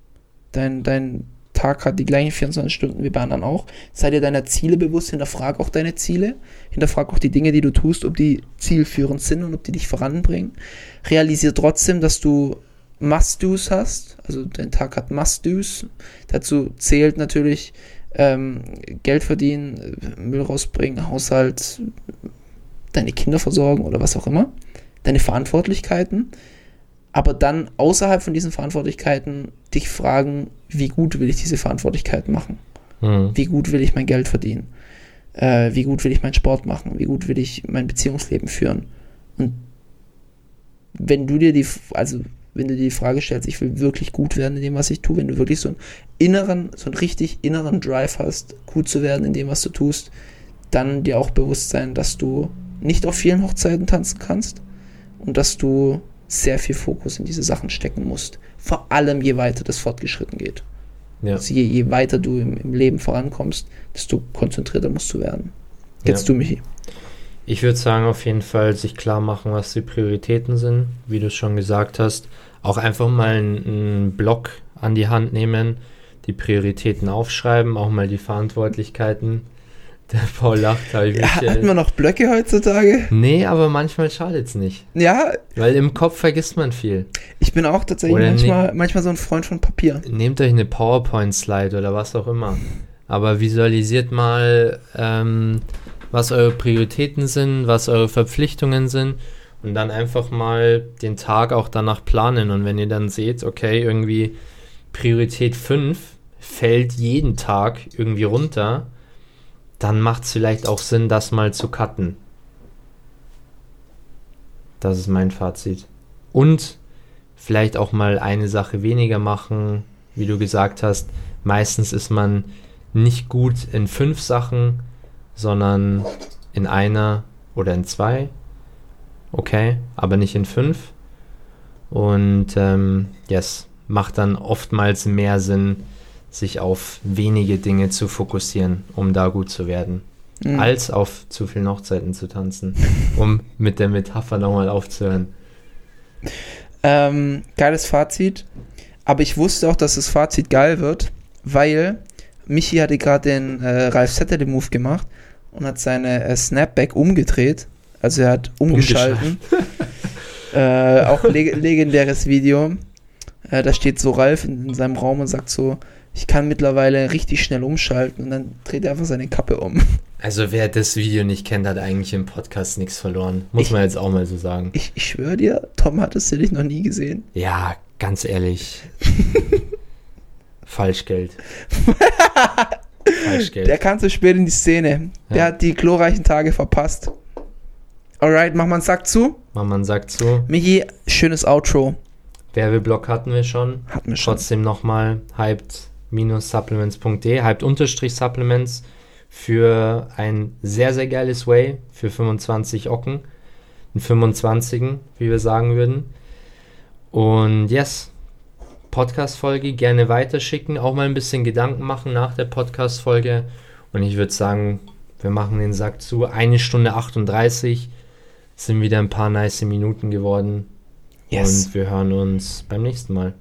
Dein, dein Tag hat die gleichen 24 Stunden wie bei anderen auch. Sei dir deiner Ziele bewusst, hinterfrag auch deine Ziele. Hinterfrag auch die Dinge, die du tust, ob die zielführend sind und ob die dich voranbringen. Realisier trotzdem, dass du Must-Dos hast. Also dein Tag hat Must-Dos. Dazu zählt natürlich ähm, Geld verdienen, Müll rausbringen, Haushalt, deine Kinder versorgen oder was auch immer. Deine Verantwortlichkeiten. Aber dann außerhalb von diesen Verantwortlichkeiten dich fragen, wie gut will ich diese Verantwortlichkeiten machen? Mhm. Wie gut will ich mein Geld verdienen? Äh, wie gut will ich meinen Sport machen? Wie gut will ich mein Beziehungsleben führen? Und wenn du dir die, also wenn du dir die Frage stellst, ich will wirklich gut werden in dem, was ich tue, wenn du wirklich so einen inneren, so einen richtig inneren Drive hast, gut zu werden in dem, was du tust, dann dir auch bewusst sein, dass du nicht auf vielen Hochzeiten tanzen kannst und dass du sehr viel Fokus in diese Sachen stecken musst. Vor allem je weiter das fortgeschritten geht. Ja. Also je, je weiter du im, im Leben vorankommst, desto konzentrierter musst du werden. Jetzt Ja. du, Michi. Ich würde sagen, auf jeden Fall sich klar machen, was die Prioritäten sind, wie du es schon gesagt hast. Auch einfach mal einen, einen Block an die Hand nehmen, die Prioritäten aufschreiben, auch mal die Verantwortlichkeiten. Der Paul lacht, mich. Ja, äh, wir noch Blöcke heutzutage? nee, aber manchmal schadet es nicht. Ja, Weil im Kopf vergisst man viel. ich bin auch tatsächlich Oder manchmal, manchmal so ein Freund von Papier. Nehmt euch eine PowerPoint-Slide oder was auch immer. Aber visualisiert mal, ähm, was eure Prioritäten sind, was eure Verpflichtungen sind und dann einfach mal den Tag auch danach planen. Und wenn ihr dann seht, okay, irgendwie Priorität 5 fällt jeden Tag irgendwie runter, dann macht es vielleicht auch Sinn, das mal zu cutten. Das ist mein Fazit. Und vielleicht auch mal eine Sache weniger machen, wie du gesagt hast. Meistens ist man nicht gut in fünf Sachen, sondern in einer oder in zwei. Okay, aber nicht in fünf. Und ähm, yes, macht dann oftmals mehr Sinn, sich auf wenige Dinge zu fokussieren, um da gut zu werden, Mhm. als auf zu vielen Hochzeiten zu tanzen, um mit der Metapher nochmal aufzuhören. Ähm, geiles Fazit. Aber ich wusste auch, dass das Fazit geil wird, weil Michi hatte gerade den äh, Ralf Saturday Move gemacht und hat seine äh, Snapback umgedreht. Also er hat umgeschalten. äh, auch leg legendäres Video. Äh, da steht so Ralf in, in seinem Raum und sagt so, ich kann mittlerweile richtig schnell umschalten und dann dreht er einfach seine Kappe um. Also wer das Video nicht kennt, hat eigentlich im Podcast nichts verloren. Muss Ich- man jetzt auch mal so sagen. Ich, ich schwöre dir, Tom hat es dich noch nie gesehen. Ja, ganz ehrlich. Falschgeld. Falschgeld. Der kam zu spät in die Szene. Der Ja. hat die glorreichen Tage verpasst. Alright, mach mal einen Sack zu. Man sagt so, Michi, schönes Outro. Werbeblock hatten wir schon. Hatten wir schon. Trotzdem nochmal hyped-supplements.de, hyped-supplements für ein sehr, sehr geiles Way für 25 Ocken. Ein 25 wie wir sagen würden. Und yes, Podcast-Folge gerne weiterschicken, auch mal ein bisschen Gedanken machen nach der Podcast-Folge. Und ich würde sagen, wir machen den Sack zu. Eine Stunde 38 sind wieder ein paar nice Minuten geworden. Yes. Und wir hören uns beim nächsten Mal.